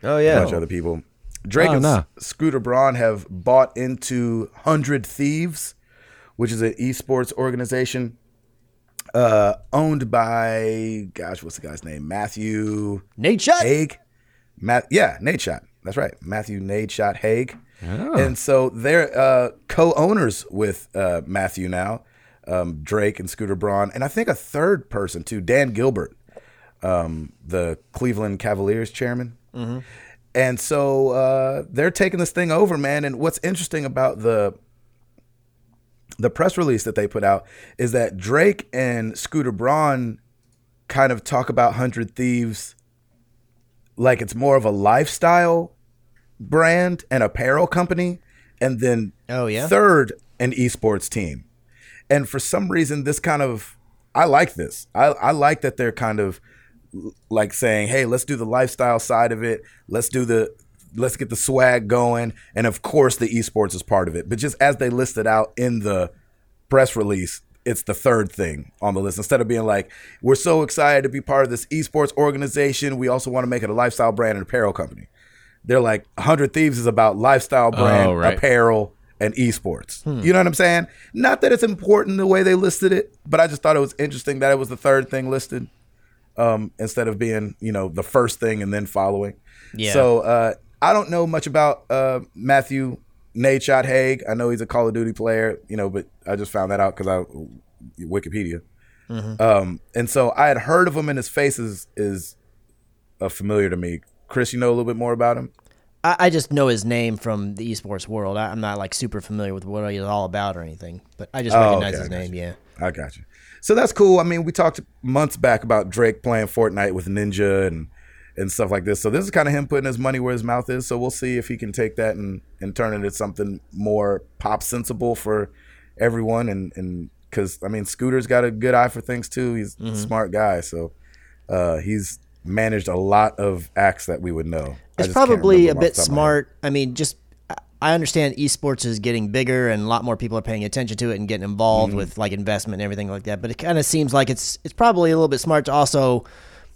Oh yeah, a yeah. bunch of other people. Drake Oh, and no. Scooter Braun have bought into Hundred Thieves, which is an esports organization uh, owned by gosh, what's the guy's name? Matthew Nadeshot. Haig. Matt, yeah, Nadeshot. That's right, Matthew Nadeshot Haig. And so they're uh, co-owners with uh, Matthew now, um, Drake and Scooter Braun, and I think a third person too, Dan Gilbert, um, the Cleveland Cavaliers chairman. And so uh, they're taking this thing over, man. And what's interesting about the the press release that they put out is that Drake and Scooter Braun kind of talk about Hundred Thieves like it's more of a lifestyle brand and apparel company, and then Oh, yeah? third an esports team. And for some reason, this kind of I like this. I, I like that they're kind of like saying, "Hey, let's do the lifestyle side of it. Let's do the let's get the swag going." And of course, the esports is part of it. But just as they listed out in the press release, it's the third thing on the list. Instead of being like, "We're so excited to be part of this esports organization. We also want to make it a lifestyle brand and apparel company." They're like, "100 Thieves is about lifestyle oh, brand, Oh, right. apparel, and esports." Hmm. You know what I'm saying? Not that it's important the way they listed it, but I just thought it was interesting that it was the third thing listed um, instead of being you know the first thing and then following. Yeah. So uh, I don't know much about uh, Matthew Nadeshot Haig. I know he's a Call of Duty player, you know, but I just found that out because I Wikipedia. Um, and so I had heard of him, and his face is is uh, familiar to me. Chris, you know a little bit more about him? I, I just know his name from the esports world. I, I'm not like super familiar with what he's all about or anything, but I just Oh, recognize okay, his I name. Yeah. I got you. So that's cool. I mean, we talked months back about Drake playing Fortnite with Ninja and and stuff like this. So this is kind of him putting his money where his mouth is. So we'll see if he can take that and and turn it into something more pop sensible for everyone. And and because I mean, Scooter's got a good eye for things too. He's a smart guy. So uh, he's managed a lot of acts that we would know. It's probably a bit the top of my head. smart. I mean, just I- I understand esports is getting bigger and a lot more people are paying attention to it and getting involved Mm-hmm. with like investment and everything like that. But it kind of seems like it's it's probably a little bit smart to also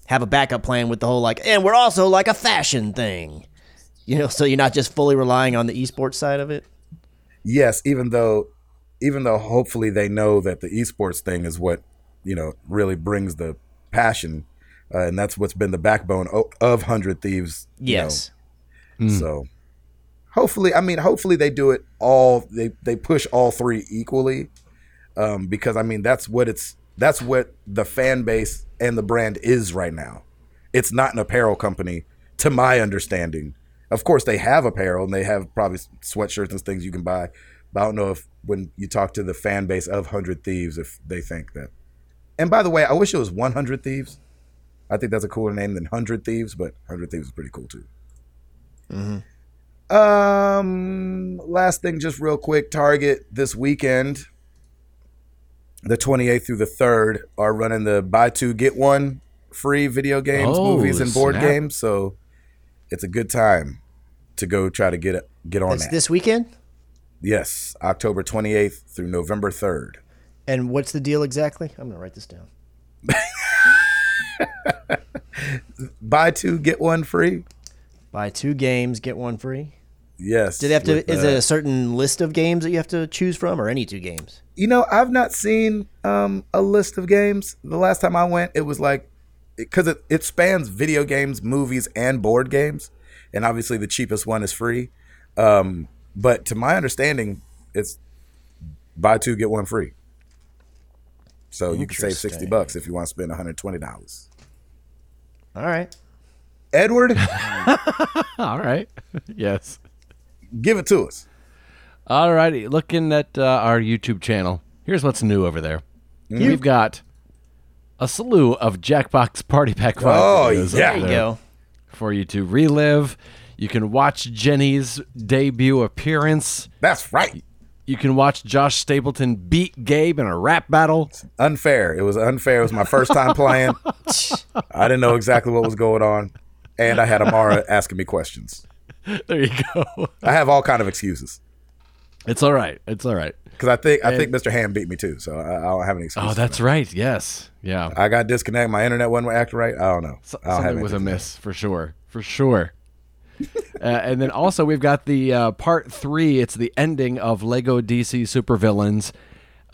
have a backup plan with the whole like, and we're also like a fashion thing, you know, so you're not just fully relying on the esports side of it. yes, even though even though hopefully they know that the esports thing is what you know really brings the passion, uh, and that's what's been the backbone of Hundred Thieves. you know. Yes. So hopefully, I mean, hopefully they do it all. They they push all three equally, um, because I mean that's what it's that's what the fan base and the brand is right now. It's not an apparel company, to my understanding. Of course, they have apparel and they have probably sweatshirts and things you can buy. But I don't know if when you talk to the fan base of Hundred Thieves, if they think that. And by the way, I wish it was One Hundred Thieves. I think that's a cooler name than Hundred Thieves, but Hundred Thieves is pretty cool too. Um, last thing, just real quick. Target this weekend, the 28th through the 3rd, are running the buy two get one free video games, Oh, movies, and board snap. games. So it's a good time to go try to get get on That's that. this weekend. yes, October 28th through November 3rd. And what's the deal exactly? I'm gonna write this down. Buy two get one free. Buy two games, get one free. Yes. Do they have to? is uh, it a certain list of games that you have to choose from, or any two games? You know, I've not seen um, a list of games. The last time I went, it was like because it, it spans video games, movies, and board games, and obviously the cheapest one is free. Um, but to my understanding, it's buy two get one free. So you can save sixty Interesting. bucks if you want to spend one hundred twenty dollars. All right. Edward, All right. yes. Give it to us. All righty. Looking at uh, our YouTube channel, here's what's new over there. We've got a slew of Jackbox Party Pack 5 Oh, videos yeah. There you go. for you to relive. You can watch Jenny's debut appearance. That's right. You can watch Josh Stapleton beat Gabe in a rap battle. Unfair. It was unfair. It was my first time playing. I didn't know exactly what was going on, and I had Amara asking me questions. There you go. I have all kind of excuses It's all right. It's all right. because I think I think Mr. Ham beat me too, so I, I don't have any excuses. Oh, that's right. Yes. Yeah. I got disconnected. My internet wasn't acting right. I don't know. So- I don't have something was anything. amiss for sure, for sure. uh, and then also we've got the uh, part three. It's the ending of Lego DC Supervillains,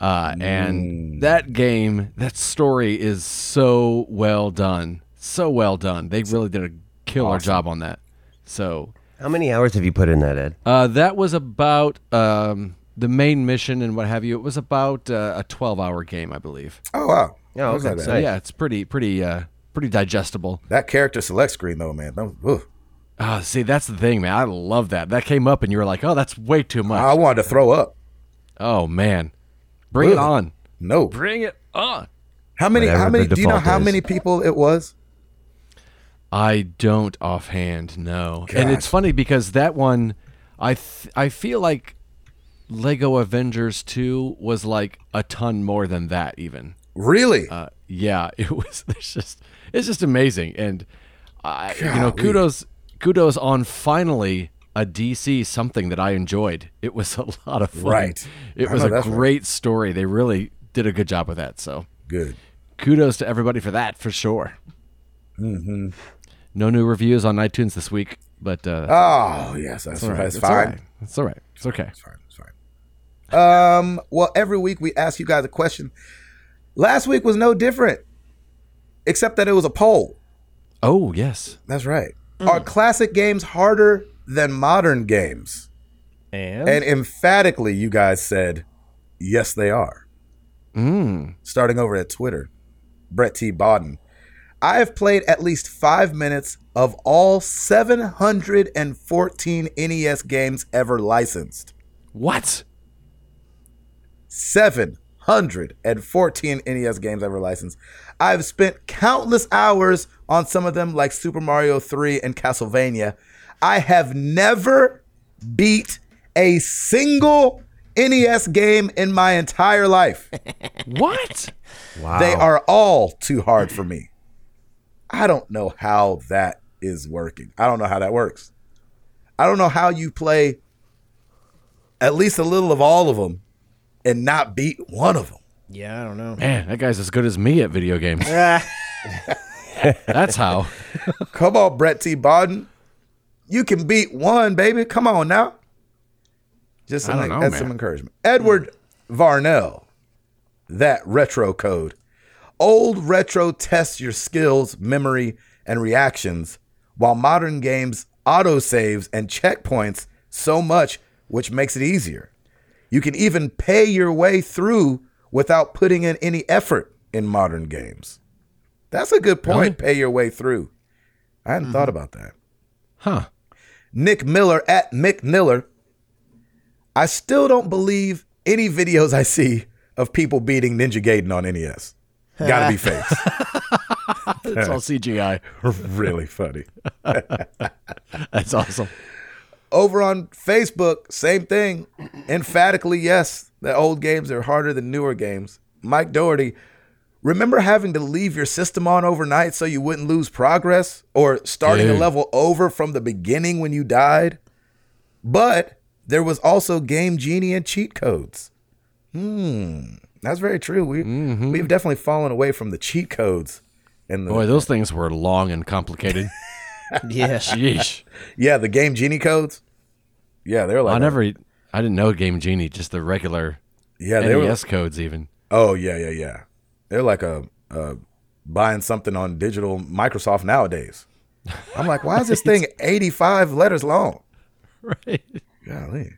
uh, Mm. and that game, that story is so well done, so well done. They really did a killer job on that. So How many hours have you put in that, Ed? uh, that was about um, the main mission and what have you. It was about uh, a twelve-hour game, I believe. Oh wow. Oh, Looks okay. like So yeah, it's pretty, pretty, uh, pretty digestible. That character select screen though, man. That was, oof. Ah, see, that's the thing, man. I love that. That came up, and you were like, "Oh, that's way too much." I wanted to throw up. oh man, bring it on! No. Bring it on! How many? Whatever How many? Do you know default how is. many people it was? I don't offhand know, and it's funny because that one, I th- I feel like Lego Avengers Two was like a ton more than that, even. Really? Uh, yeah, it was. It's just it's just amazing, and I you know kudos kudos on finally a DC something that I enjoyed. It was a lot of fun. Right. It I was a that's right. great story. They really did a good job with that. So Good. kudos to everybody for that for sure. Mm-hmm. No new reviews on iTunes this week, but uh, Oh yes, that's, all right. that's It's all fine. right. It's all right. It's okay. It's fine. It's fine. Um. Well, every week we ask you guys a question. Last week was no different, except that it was a poll. Oh yes. That's right. Are classic games harder than modern games? And, And emphatically, you guys said, yes, they are. Mm. Starting over at Twitter, Brett T. Bodden. I have played at least five minutes of all 714 NES games ever licensed. What? 714 NES games ever licensed. I've spent countless hours on some of them, like Super Mario 3 and Castlevania. I have never beat a single NES game in my entire life. What? Wow. They are all too hard for me. I don't know how that is working. I don't know how that works. I don't know how you play at least a little of all of them and not beat one of them. Yeah, I don't know. Man, that guy's as good as me at video games. That's how. Come on, Brett T. Bodden. You can beat one, baby. Come on now. Just some, I don't know, that's man. some encouragement. Edward Varnell, that retro code. Old retro tests your skills, memory, and reactions, while modern games auto saves and checkpoints so much, which makes it easier. You can even pay your way through without putting in any effort in modern games. That's a good point. Really? Pay your way through. I hadn't thought mm-hmm. about that. Huh. Nick Miller at Mick Miller. I still don't believe any videos I see of people beating Ninja Gaiden on NES. Gotta be fakes. It's all CGI. really funny. That's awesome. Over on Facebook, same thing. Emphatically, yes, the old games are harder than newer games. Mike Doherty, remember having to leave your system on overnight so you wouldn't lose progress or starting a level over from the beginning when you died? But there was also Game Genie and cheat codes. Hmm, that's very true. We mm-hmm. we've definitely fallen away from the cheat codes and the Boy, those things were long and complicated. yeah. Sheesh. yeah the Game Genie codes. Yeah, they're like I never, I didn't know Game Genie, just the regular yeah they were NES codes even. Oh yeah, yeah, yeah. They're like a, a buying something on digital Microsoft nowadays. I'm like, why is this thing 85 letters long? Right. Golly.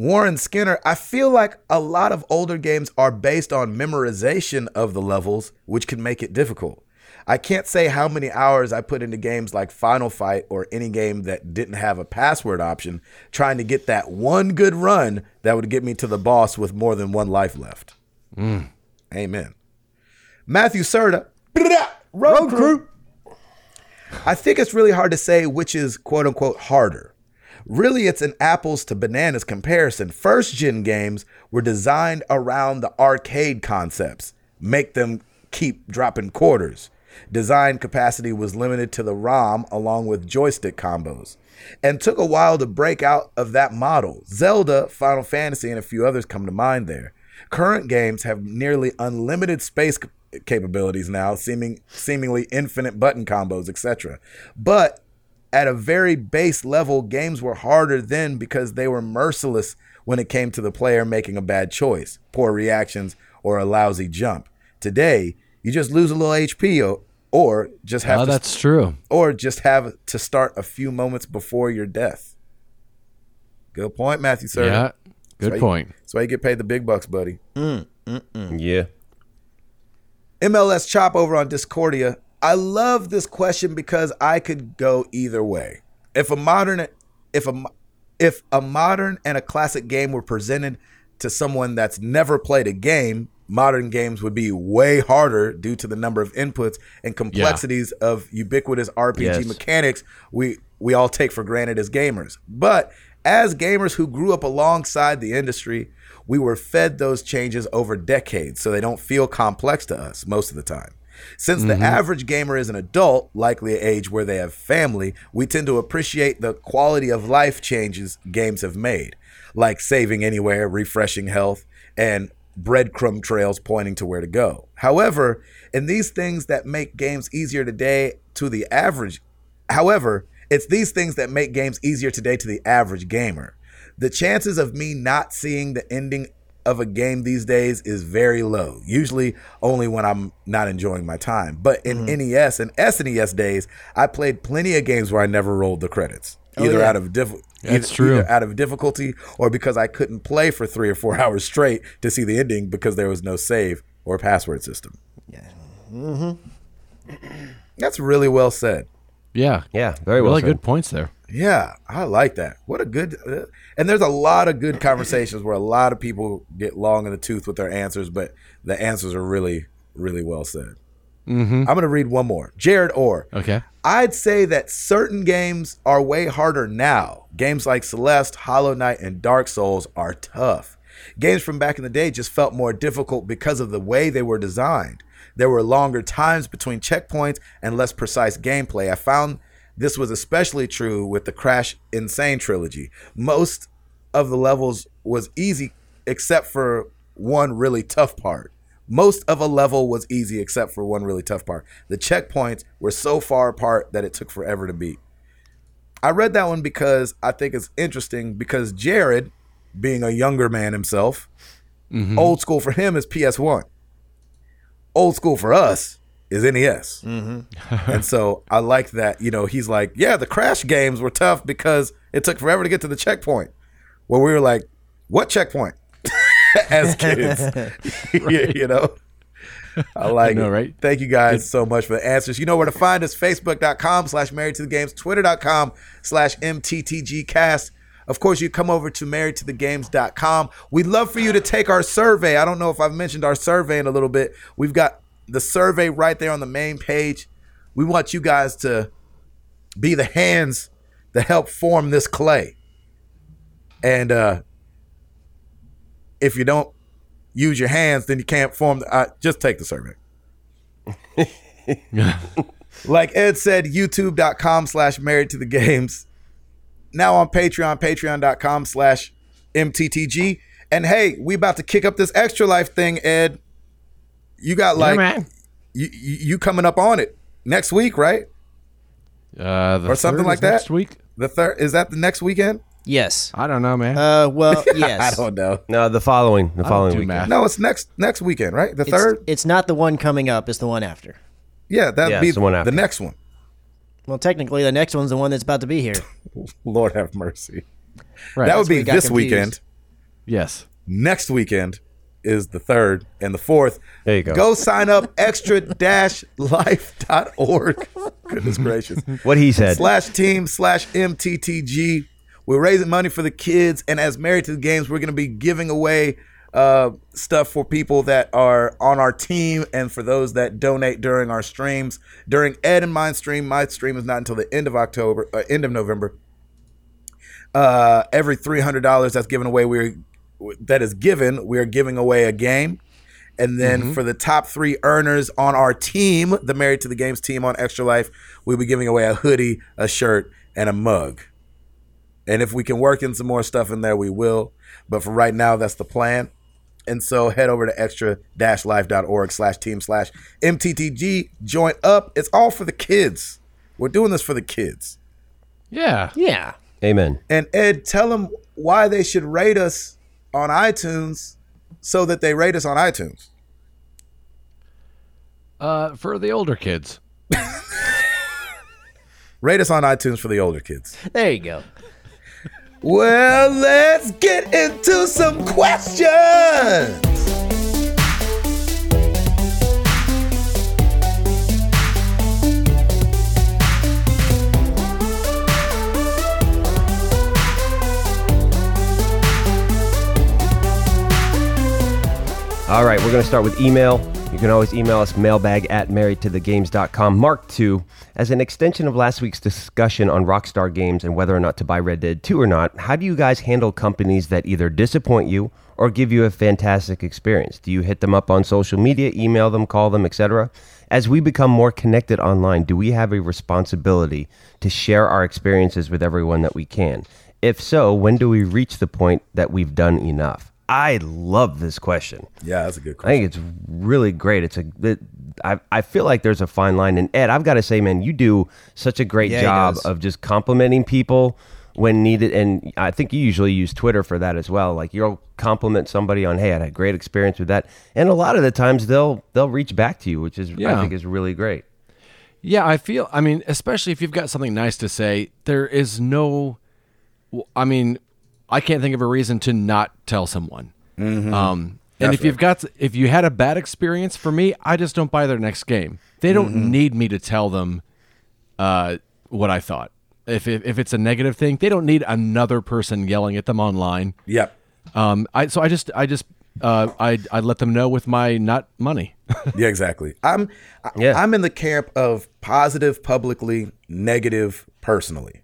Warren Skinner, I feel like a lot of older games are based on memorization of the levels, which can make it difficult. I can't say how many hours I put into games like Final Fight or any game that didn't have a password option, trying to get that one good run that would get me to the boss with more than one life left. Mm. Amen. Matthew Serta, Road Crew. I think it's really hard to say which is quote unquote harder. Really, it's an apples to bananas comparison. First gen games were designed around the arcade concepts, make them keep dropping quarters. Design capacity was limited to the ROM along with joystick combos, and took a while to break out of that model. Zelda, Final Fantasy, and a few others come to mind there. Current games have nearly unlimited space capabilities now, seeming seemingly infinite button combos, etc. But at a very base level, games were harder then because they were merciless when it came to the player making a bad choice, poor reactions, or a lousy jump. Today, you just lose a little HP or, uh, or just have Oh, to that's true. or just have to start a few moments before your death. Good point, Matthew sir. Yeah. Good That's point. You, that's why you get paid the big bucks, buddy. Mm, mm, mm. yeah. MLS Chop over on Discordia. I love this question because I could go either way. If a modern if a if a modern and a classic game were presented to someone that's never played a game, modern games would be way harder due to the number of inputs and complexities of ubiquitous RPG Yes. mechanics we we all take for granted as gamers. But as gamers who grew up alongside the industry, we were fed those changes over decades, so they don't feel complex to us most of the time. Since the mm-hmm. average gamer is an adult, likely an age where they have family, we tend to appreciate the quality of life changes games have made, like saving anywhere, refreshing health, and breadcrumb trails pointing to where to go. However, in these things that make games easier today to the average However, it's these things that make games easier today to the average gamer. The chances of me not seeing the ending of a game these days is very low. Usually only when I'm not enjoying my time. But in mm-hmm. NES and SNES days, I played plenty of games where I never rolled the credits. Oh, either yeah. out of diff- That's either, true. either out of difficulty or because I couldn't play for 3 or 4 hours straight to see the ending because there was no save or password system. Yeah, mm-hmm. That's really well said. Yeah. Yeah, very well Really said. good points there. Yeah, I like that. What a good. Uh, and there's a lot of good conversations where a lot of people get long in the tooth with their answers, but the answers are really, really well said. Mm-hmm. I'm going to read one more. Jared Orr. Okay. I'd say that certain games are way harder now. Games like Celeste, Hollow Knight, and Dark Souls are tough. Games from back in the day just felt more difficult because of the way they were designed. There were longer times between checkpoints and less precise gameplay. I found this was especially true with the Crash N. Sane trilogy. Most of the levels was easy except for one really tough part. Most of a level was easy except for one really tough part. The checkpoints were so far apart that it took forever to beat. I read that one because I think it's interesting because Jared, being a younger man himself, mm-hmm. old school for him is PS1. Old school for us is NES. Mm-hmm. and so I like that, you know, he's like, yeah, the Crash games were tough because it took forever to get to the checkpoint. Where we were like, what checkpoint? As kids, you, you know. I like know, it. right? Thank you guys so much for the answers. You know where to find us Facebook.com slash married to the games, Twitter.com slash MTTGcast. Of course, you come over to marriedtothegames.com. We'd love for you to take our survey. I don't know if I've mentioned our survey in a little bit. We've got the survey right there on the main page. We want you guys to be the hands that help form this clay. And uh, if you don't use your hands, then you can't form. The, uh, just take the survey. like Ed said, youtube.com slash married to the games. Now on Patreon, patreon.com slash MTTG. And hey, we about to kick up this extra life thing, Ed. You got like man. you, you you coming up on it next week, right? Uh, the Or something third like that? Next week. The third is that the next weekend? Yes. I don't know, man. Uh, well, yes. I don't know. No, the following, the I following do weekend. math. No, it's next next weekend, right? The It's, third? it's not the one coming up. It's the one after. Yeah, that'd Yeah, be the one after. the next one. Well, technically, the next one's the one that's about to be here. Lord have mercy. right. that would be this confused. weekend. yes. Next weekend is the third and the fourth. There you go. Go sign up extra dash life.org. Goodness gracious. What he said. slash team slash MTTG. We're raising money for the kids, and as married to the games, we're going to be giving away uh, stuff for people that are on our team and for those that donate during our streams. During Ed and mine stream, my stream is not until the end of October, uh, end of November. Uh, every three hundred dollars that's given away, we're that is given, we are giving away a game. And then mm-hmm. for the top three earners on our team, the Married to the Games team on Extra Life, we'll be giving away a hoodie, a shirt, and a mug. And if we can work in some more stuff in there, we will. But for right now, that's the plan. And so head over to extra-life.org slash team slash MTTG. Join up. It's all for the kids. We're doing this for the kids. Yeah. Yeah. Amen. And Ed, tell them why they should rate us on iTunes so that they rate us on iTunes. Uh, for the older kids. Rate us on iTunes for the older kids. There you go. Well, let's get into some questions. All right, we're going to start with email. You can always email us mailbag at marriedtothegames.com. Mark 2, as an extension of last week's discussion on Rockstar Games and whether or not to buy Red Dead 2 or not, how do you guys handle companies that either disappoint you or give you a fantastic experience? Do you hit them up on social media, email them, call them, etc.? As we become more connected online, do we have a responsibility to share our experiences with everyone that we can? If so, when do we reach the point that we've done enough? I love this question. Yeah, that's a good question. I think it's really great. It's a, it, I, I feel like there's a fine line. And Ed, I've got to say, man, you do such a great Yeah, job of just complimenting people when needed. And I think you usually use Twitter for that as well. Like you'll compliment somebody on, hey, I had a great experience with that. And a lot of the times they'll they'll reach back to you, which is I think is really great. Yeah, I feel. I mean, especially if you've got something nice to say, there is no. I mean, I can't think of a reason to not tell someone. Um, And if you've got if you had a bad experience for me, I just don't buy their next game. They don't Mm-hmm. need me to tell them uh, what I thought. If, if if it's a negative thing, they don't need another person yelling at them online. Yep. Um, I so I just I just uh, I I let them know with my not money. Yeah, exactly. I'm Yeah. I'm in the camp of positive publicly, negative personally.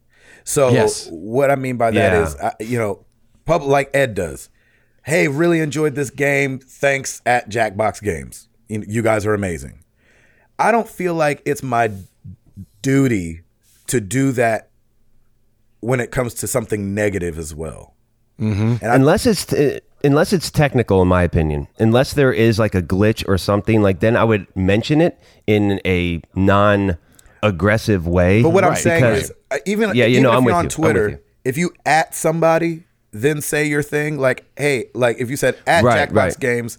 So Yes. what I mean by that Yeah. is, I, you know, pub like Ed does. Hey, really enjoyed this game. Thanks at Jackbox Games. You, you guys are amazing. I don't feel like it's my duty to do that when it comes to something negative as well. unless it's uh, unless it's technical in my opinion unless there is like a glitch or something like then i would mention it in a non aggressive way But what I'm Right. saying because- is, uh, even Yeah, you even know, if I'm you're on you. I'm Twitter, you. if you at somebody, then say your thing. Like, hey, like if you said at Right, Jackbox right. Games,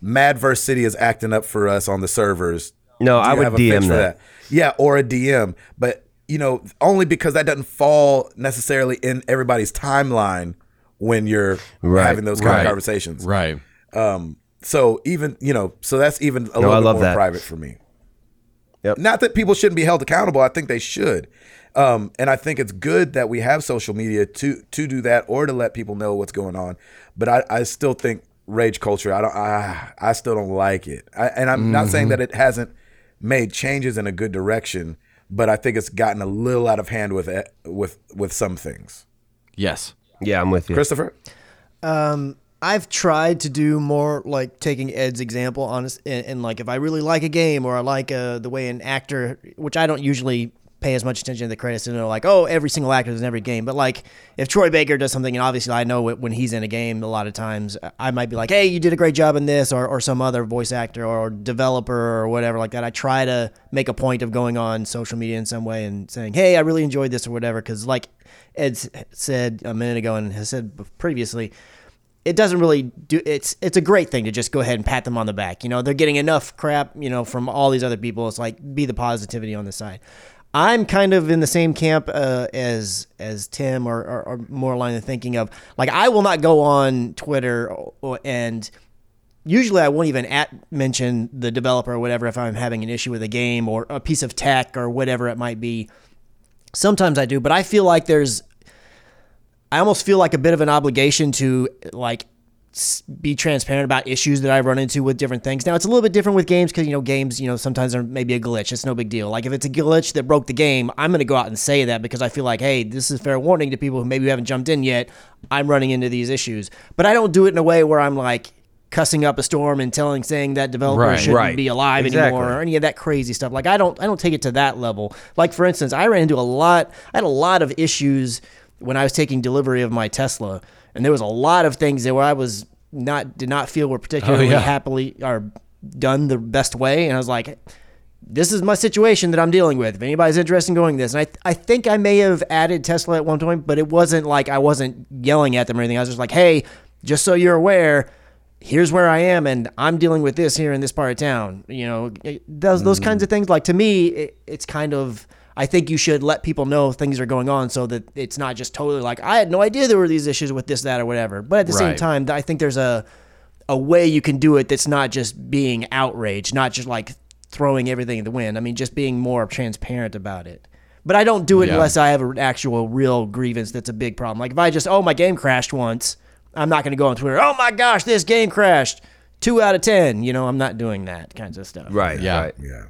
Mad Verse City is acting up for us on the servers. No, I would have a fix DM for that. Yeah, or a DM, but you know, only because that doesn't fall necessarily in everybody's timeline when you're Right, having those kind right, of conversations. right. Um, so even you know, so that's even a little I bit love more that. private for me. Yep. Not that people shouldn't be held accountable. I think they should, um, and I think it's good that we have social media to to do that or to let people know what's going on. But I, I still think rage culture. I don't. I, I still don't like it. I, and I'm not saying that it hasn't made changes in a good direction, but I think it's gotten a little out of hand with it, with with some things. Yes. yeah i'm with you Christopher. Um, I've tried to do more like taking Ed's example, honest, and, and like if I really like a game or I like uh, the way an actor, which I don't usually pay as much attention to the credits to know like oh every single actor is in every game, but like if Troy Baker does something and obviously I know it when he's in a game a lot of times I might be like hey you did a great job in this or or some other voice actor or developer or whatever like that. I try to make a point of going on social media in some way and saying hey I really enjoyed this or whatever because like Ed said a minute ago and has said previously it doesn't really do it's it's a great thing to just go ahead and pat them on the back. You know, they're getting enough crap, you know, from all these other people. It's like be the positivity on the side. I'm kind of in the same camp uh, as as Tim, or, or, or more along the thinking of like I will not go on Twitter or, or- and usually I won't even at mention the developer or whatever if I'm having an issue with a game or a piece of tech or whatever it might be. Sometimes I do, but I feel like there's I almost feel like a bit of an obligation to like be transparent about issues that I run into with different things. Now it's a little bit different with games because you know games, you know, sometimes there may be a glitch. It's no big deal. Like if it's a glitch that broke the game, I'm going to go out and say that because I feel like, hey, this is a fair warning to people who maybe haven't jumped in yet. I'm running into these issues, but I don't do it in a way where I'm like cussing up a storm and telling saying that developer Right, shouldn't right. be alive Exactly. anymore or any of that crazy stuff. Like I don't I don't take it to that level. Like for instance, I ran into a lot I had a lot of issues when I was taking delivery of my Tesla, and there was a lot of things that where I was not did not feel were particularly oh, yeah. happily or done the best way, and I was like. This is my situation that I'm dealing with. If anybody's interested in going this, and I, I think I may have added Tesla at one point, but it wasn't like I wasn't yelling at them or anything. I was just like, hey, just so you're aware, here's where I am, and I'm dealing with this here in this part of town. You know, it- those those kinds mm. of things. Like to me, it, it's kind of. I think you should let people know things are going on so that it's not just totally like I had no idea there were these issues with this, that, or whatever. But at the same time, I think there's a a way you can do it that's not just being outraged, not just like throwing everything in the wind. I mean, just being more transparent about it. But I don't do it Yeah. unless I have an actual real grievance that's a big problem. Like if I just, oh, my game crashed once, I'm not going to go on Twitter, oh my gosh, this game crashed. Two out of 10. You know, I'm not doing that kinds of stuff. right Yeah. right Yeah.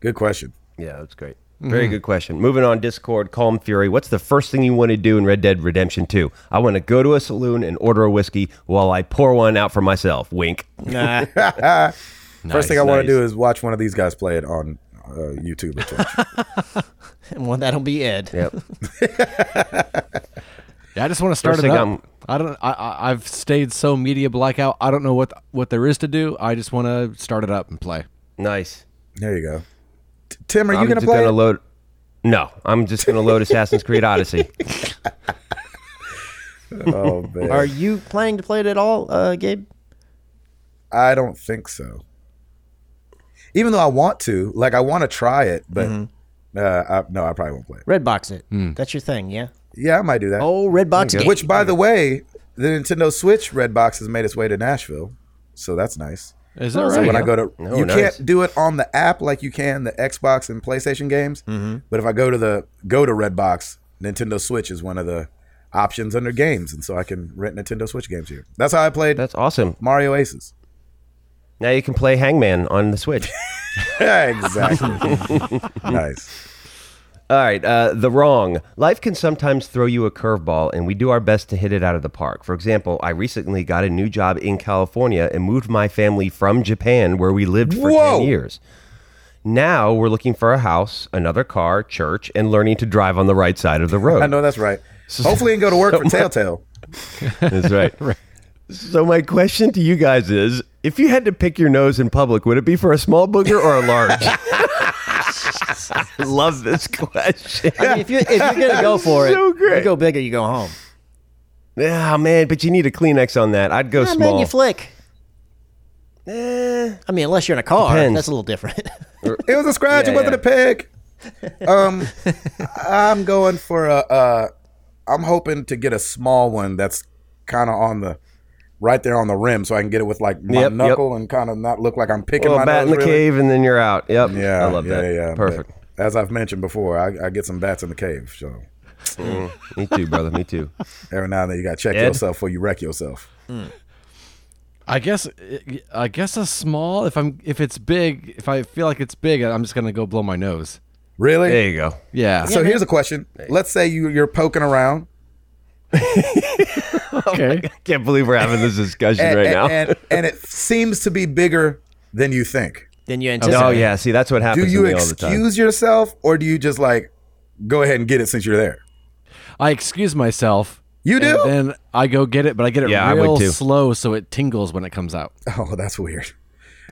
Good question. Yeah, that's great. Very good question. Moving on, Discord, Calm Fury. What's the first thing you want to do in Red Dead Redemption 2? I want to go to a saloon and order a whiskey while I pour one out for myself. Wink. Nah. First thing I want to do is watch one of these guys play it on uh, YouTube or Twitch. well, that'll be Ed. Yep. Yeah, I just want to start First it thing up. I'm- I don't. I, I I've stayed so media blackout. I don't know what what there is to do. I just want to start it up and play. Nice. there you go. T- Tim, are you I'm going to just play? gonna it? load. No, I'm just gonna load Assassin's Creed Odyssey. oh man, Are you planning to play it at all, uh, Gabe? I don't think so. Even though I want to, like, I want to try it, but Mm-hmm. uh, I, no, I probably won't play it. Redbox it. That's your thing, yeah? Yeah, I might do that. Oh, Redbox game. Which, by the way, the Nintendo Switch Redbox has made its way to Nashville, so that's nice. Is that So right? when I go to, Oh, you nice. can't do it on the app like you can the Xbox and PlayStation games. Mm-hmm. But if I go to the go to Redbox, Nintendo Switch is one of the options under games, and so I can rent Nintendo Switch games here. That's how I played That's awesome. Mario Aces. Now you can play Hangman on the Switch. exactly. nice. All right, uh, the wrong. Life can sometimes throw you a curveball, and we do our best to hit it out of the park. For example, I recently got a new job in California and moved my family from Japan, where we lived for Whoa. 10 years. Now we're looking for a house, another car, church, and learning to drive on the right side of the road. I know that's right. Hopefully, can go to work for Telltale. That's right. So my question to you guys is: If you had to pick your nose in public, would it be for a small booger or a large? I love this question. I mean, if you if you're gonna go for it, great. you go big or you go home. Yeah, man, but you need a Kleenex on that. I'd go Yeah, small. man, you flick. Eh, I mean, unless you're in a car, Depends. that's a little different. It was a scratch. Yeah, it wasn't yeah. a pick. Um, I'm going for a. Uh, I'm hoping to get a small one that's kind of on the right there on the rim, so I can get it with like my Yep, yep. knuckle and kind of not look like I'm picking little my bat in the really. cave, and then you're out. Yep. Yeah, I love yeah, that. Yeah, Perfect. But as I've mentioned before, I, I get some bats in the cave. So mm, Me too, brother. Me too. every now and then you got to check Ed? yourself before you wreck yourself. Mm. I guess I guess a small. If I'm if it's big, if I feel like it's big, I'm just gonna go blow my nose. Really? There you go. Yeah. So here's a question. Let's say you you're poking around okay. I can't believe we're having this discussion and, right and, now. and, and it seems to be bigger than you think. then you anticipate. oh yeah, see that's what happens Do to you me all the time. excuse yourself or do you just like go ahead and get it since you're there? I excuse myself. You do? And then I go get it, but I get it Yeah, I would real too. slow so it tingles when it comes out. Oh, that's weird.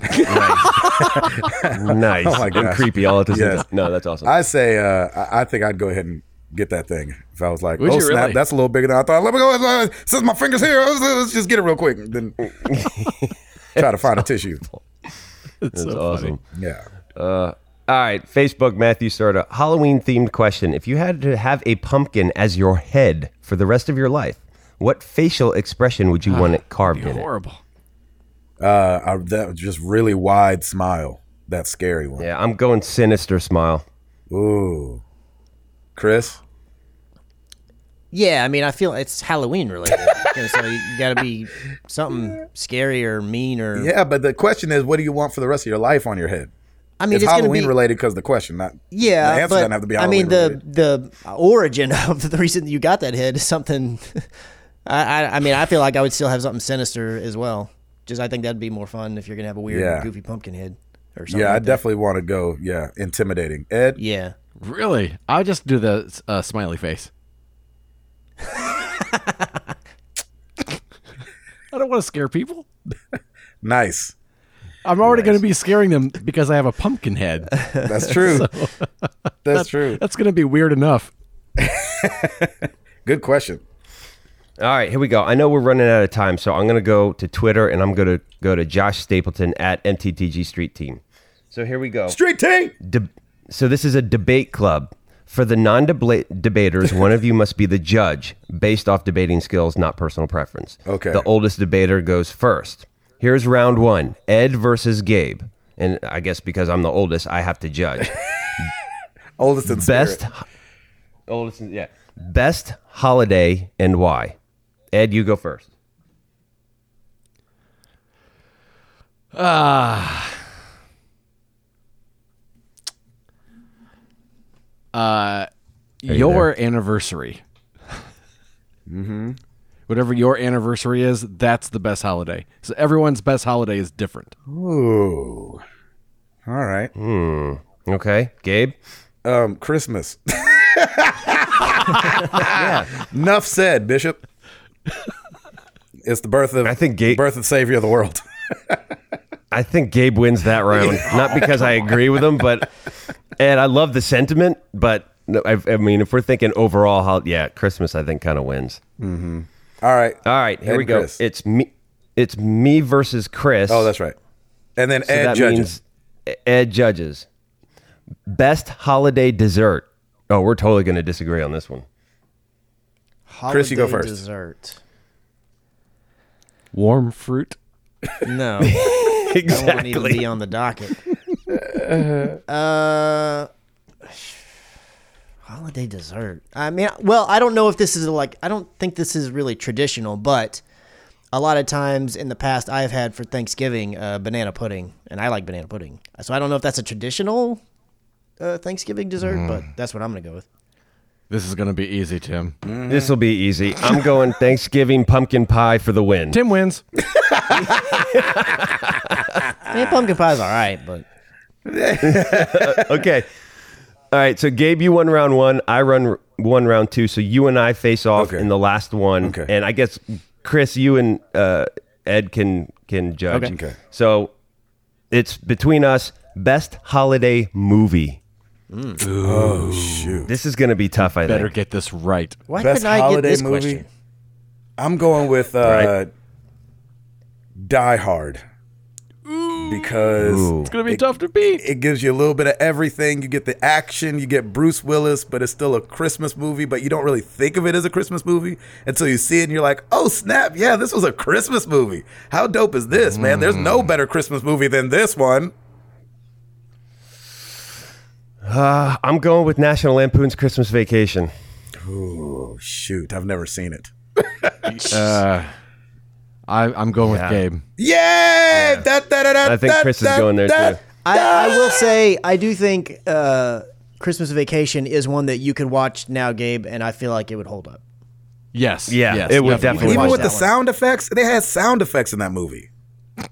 nice Oh, my and gosh. creepy all at the same Yes. time. No, that's awesome. I say uh, I, I think I'd go ahead and get that thing if I was like, Would oh snap, really? that's a little bigger than I thought. Let me go. uh, Since my fingers here, let's, let's just get it real quick. And then try to find a tissue. that's so awesome. Yeah. All right, Facebook Matthew Sorta. Halloween themed question. If you had to have a pumpkin as your head for the rest of your life, what facial expression would you want it carved in it? Horrible. Uh, I, that just really wide smile. That scary one. Yeah, I'm going sinister smile. Ooh. Chris? Yeah, I mean, I feel it's Halloween related, Okay, so you got to be something scary or mean or. Yeah, but the question is, what do you want for the rest of your life on your head? I mean, it's, it's, Halloween be related because the question, not Yeah, The answer but doesn't have to be Halloween I mean, Halloween the the origin of the reason you got that head is something. I, I I mean, I feel like I would still have something sinister as well. Just I think that'd be more fun if you're gonna have a weird, Yeah. goofy pumpkin head or something. Yeah, I like that. definitely want to go. Yeah, intimidating. Ed, Yeah, Really? I'll just do the uh, smiley face. I don't want to scare people. nice. I'm already going to be scaring them because I have a pumpkin head. That's true. That's true. That's going to be weird enough. Good question. All right, here we go. I know we're running out of time, so I'm going to go to Twitter and I'm going to go to Josh Stapleton at MTTG Street Team. So here we go. Street team. De- so this is a debate club. For the non-debaters, one of you must be the judge, based off debating skills, not personal preference. Okay. The oldest debater goes first. Here's round one: Ed versus Gabe. And I guess because I'm the oldest, I have to judge. Oldest in Best, spirit. oldest, yeah. Best holiday and why? Ed, you go first. Uh, you your anniversary. mm-hmm. Whatever your anniversary is, that's the best holiday. So everyone's best holiday is different. Ooh. All right. Okay, Gabe. Um, Christmas. yeah. Enough said, Bishop. It's the birth of I think Gabe- birth of Savior of the world. I think Gabe wins that round. Not because I agree with him, but and I love the sentiment. But no, I, I mean, if we're thinking overall, how yeah, Christmas I think kind of wins. Mm-hmm. All right. All right, here Ed we go. Chris. It's me. It's me versus Chris. Oh, that's right. And then So Ed that judges. means Ed judges. Best holiday dessert. Oh, we're totally going to disagree on this one. Chris, you go first. Dessert. Warm fruit. No, that won't even be on the docket. uh, holiday dessert. I mean, well, I don't know if this is like. I don't think this is really traditional, but a lot of times in the past, I've had for Thanksgiving uh, banana pudding, and I like banana pudding. So I don't know if that's a traditional uh, Thanksgiving dessert, but that's what I'm gonna go with. This is gonna be easy, Tim. This will be easy. I'm going Thanksgiving pumpkin pie for the win. Tim wins. I mean, pumpkin pie's all right, but okay. All right. So Gabe, you won round one. I run r- one round two. So you and I face off Okay. in the last one. Okay. And I guess Chris, you and uh, Ed can can judge. Okay. Okay. So it's between us. Best holiday movie. Oh shoot! This is going to be tough. I Better think. get this right. why Best couldn't I get holiday this movie. question? I'm going with uh, Right. Die Hard because Ooh. It's gonna be tough to beat. it gives you a little bit of everything. You get the action, you get Bruce Willis, but it's still a Christmas movie, but you don't really think of it as a Christmas movie until you see it and you're like, oh snap, yeah, this was a Christmas movie. How dope is this, man? There's no Mm. better Christmas movie than this one. Uh, I'm going with National Lampoon's Christmas Vacation. Oh shoot, I've never seen it. Uh, I, I'm going Yeah. with Gabe. Yay! Da, da, da, da, I think da, Chris is going there, da. too. I, I will say I do think uh, Christmas Vacation is one that you could watch now, Gabe, and I feel like it would hold up. Yes. Yeah, yes, it would You definitely. can Even with the one. sound effects, they had sound effects in that movie.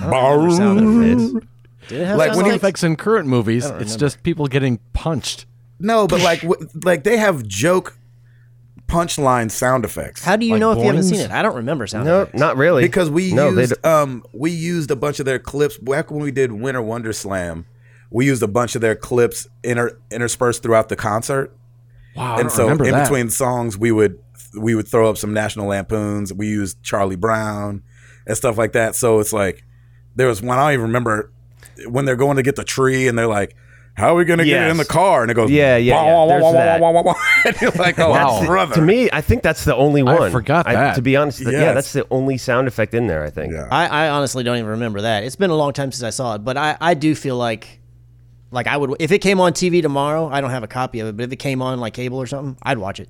Sound effects. Did it have Like, when you- effects? Effects in current movies, it's remember. just people getting punched. No, but like, w- like they have joke punchline sound effects. How do you like know if you haven't boings? seen it? I don't remember sound No, effects. not really. because we no, they used um we used a bunch of their clips back when we did Winter Wonder Slam. We used a bunch of their clips inter, interspersed throughout the concert, Wow, I and don't so remember in that. between songs we would we would throw up some National Lampoons. We used Charlie Brown and stuff like that. So it's like there was one I don't even remember when they're going to get the tree and they're like. How are we gonna get it in the car? And it goes, Yeah, yeah, wah, yeah. wah, wah, There's wah, wah, that. wah, wah, wah. And you're like, oh, Wow. brother. To me, I think that's the only one I one. forgot that. to be honest, th- yeah, Yes. that's the only sound effect in there. I think. Yeah. I, I honestly don't even remember that. It's been a long time since I saw it, but I, I do feel like like I would if it came on TV tomorrow. I don't have a copy of it, but if it came on like cable or something, I'd watch it.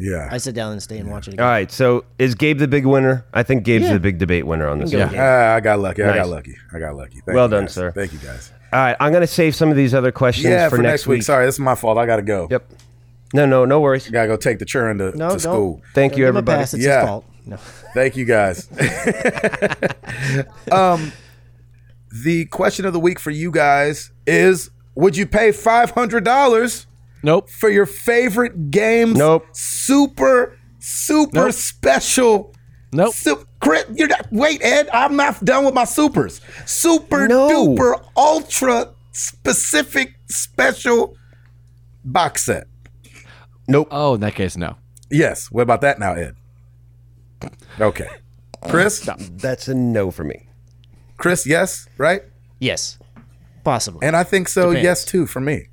Yeah. I sit down and stay and watch it. All Again. right. So is Gabe the big winner? I think Gabe's Yeah. the big debate winner on this. Go one. Ah, I got lucky. I Nice. got lucky. I got lucky. Thank Well you done, guys. sir. Thank you guys. All right. I'm gonna save some of these other questions Yeah, for, for, next week. Sorry, this is my fault. I got to go. Yep. No, no, no worries. Gotta go take the children to, No, to don't. school. Thank you, give him a everybody. pass, It's Yeah. his fault. No. Thank you guys. um, the question of the week for you guys is: Would you pay five hundred dollars Nope. for your favorite game's Nope. super super Nope. special? Nope. Sup- Crit, you're not, wait, Ed. I'm not done with my supers. Super No. duper ultra specific special box set. Nope. Oh, in that case, no. Yes. What about that now, Ed? Okay. Chris? That's a no for me. Chris, yes, right? Yes, possibly. And I think so, Depends. yes, too, for me.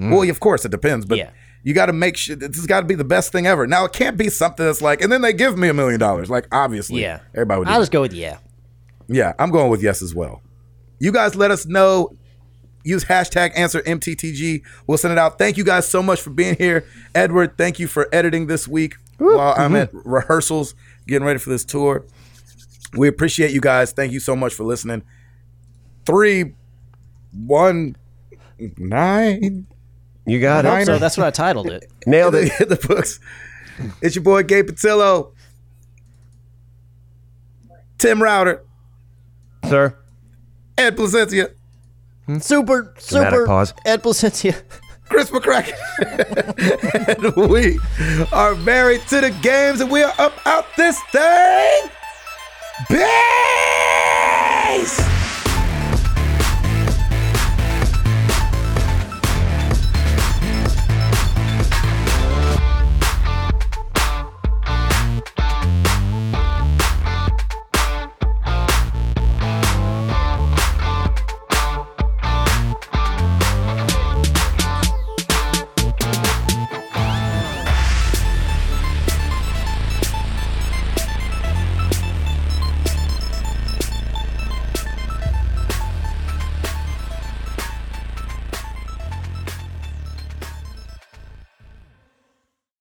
Mm. Well, of course, it depends, but Yeah. you got to make sure this has got to be the best thing ever. Now, it can't be something that's like, and then they give me a million dollars. Like, obviously, yeah, everybody would do I'll that. just go with yeah. Yeah, I'm going with yes as well. You guys let us know. Use hashtag answer MTTG. We'll send it out. Thank you guys so much for being here. Edward, thank you for editing this week while I'm mm-hmm. at rehearsals, getting ready for this tour. We appreciate you guys. Thank you so much for listening. Three, one, nine. You got Nine it. So that's what I titled it. Nailed it. Hit the books. It's your boy Gabe Patillo. Tim Router, Sir. Ed Placencia. Super, super. pause. Ed Placencia. Chris McCracken. and we are married to the games, and we are up out this thing. Peace!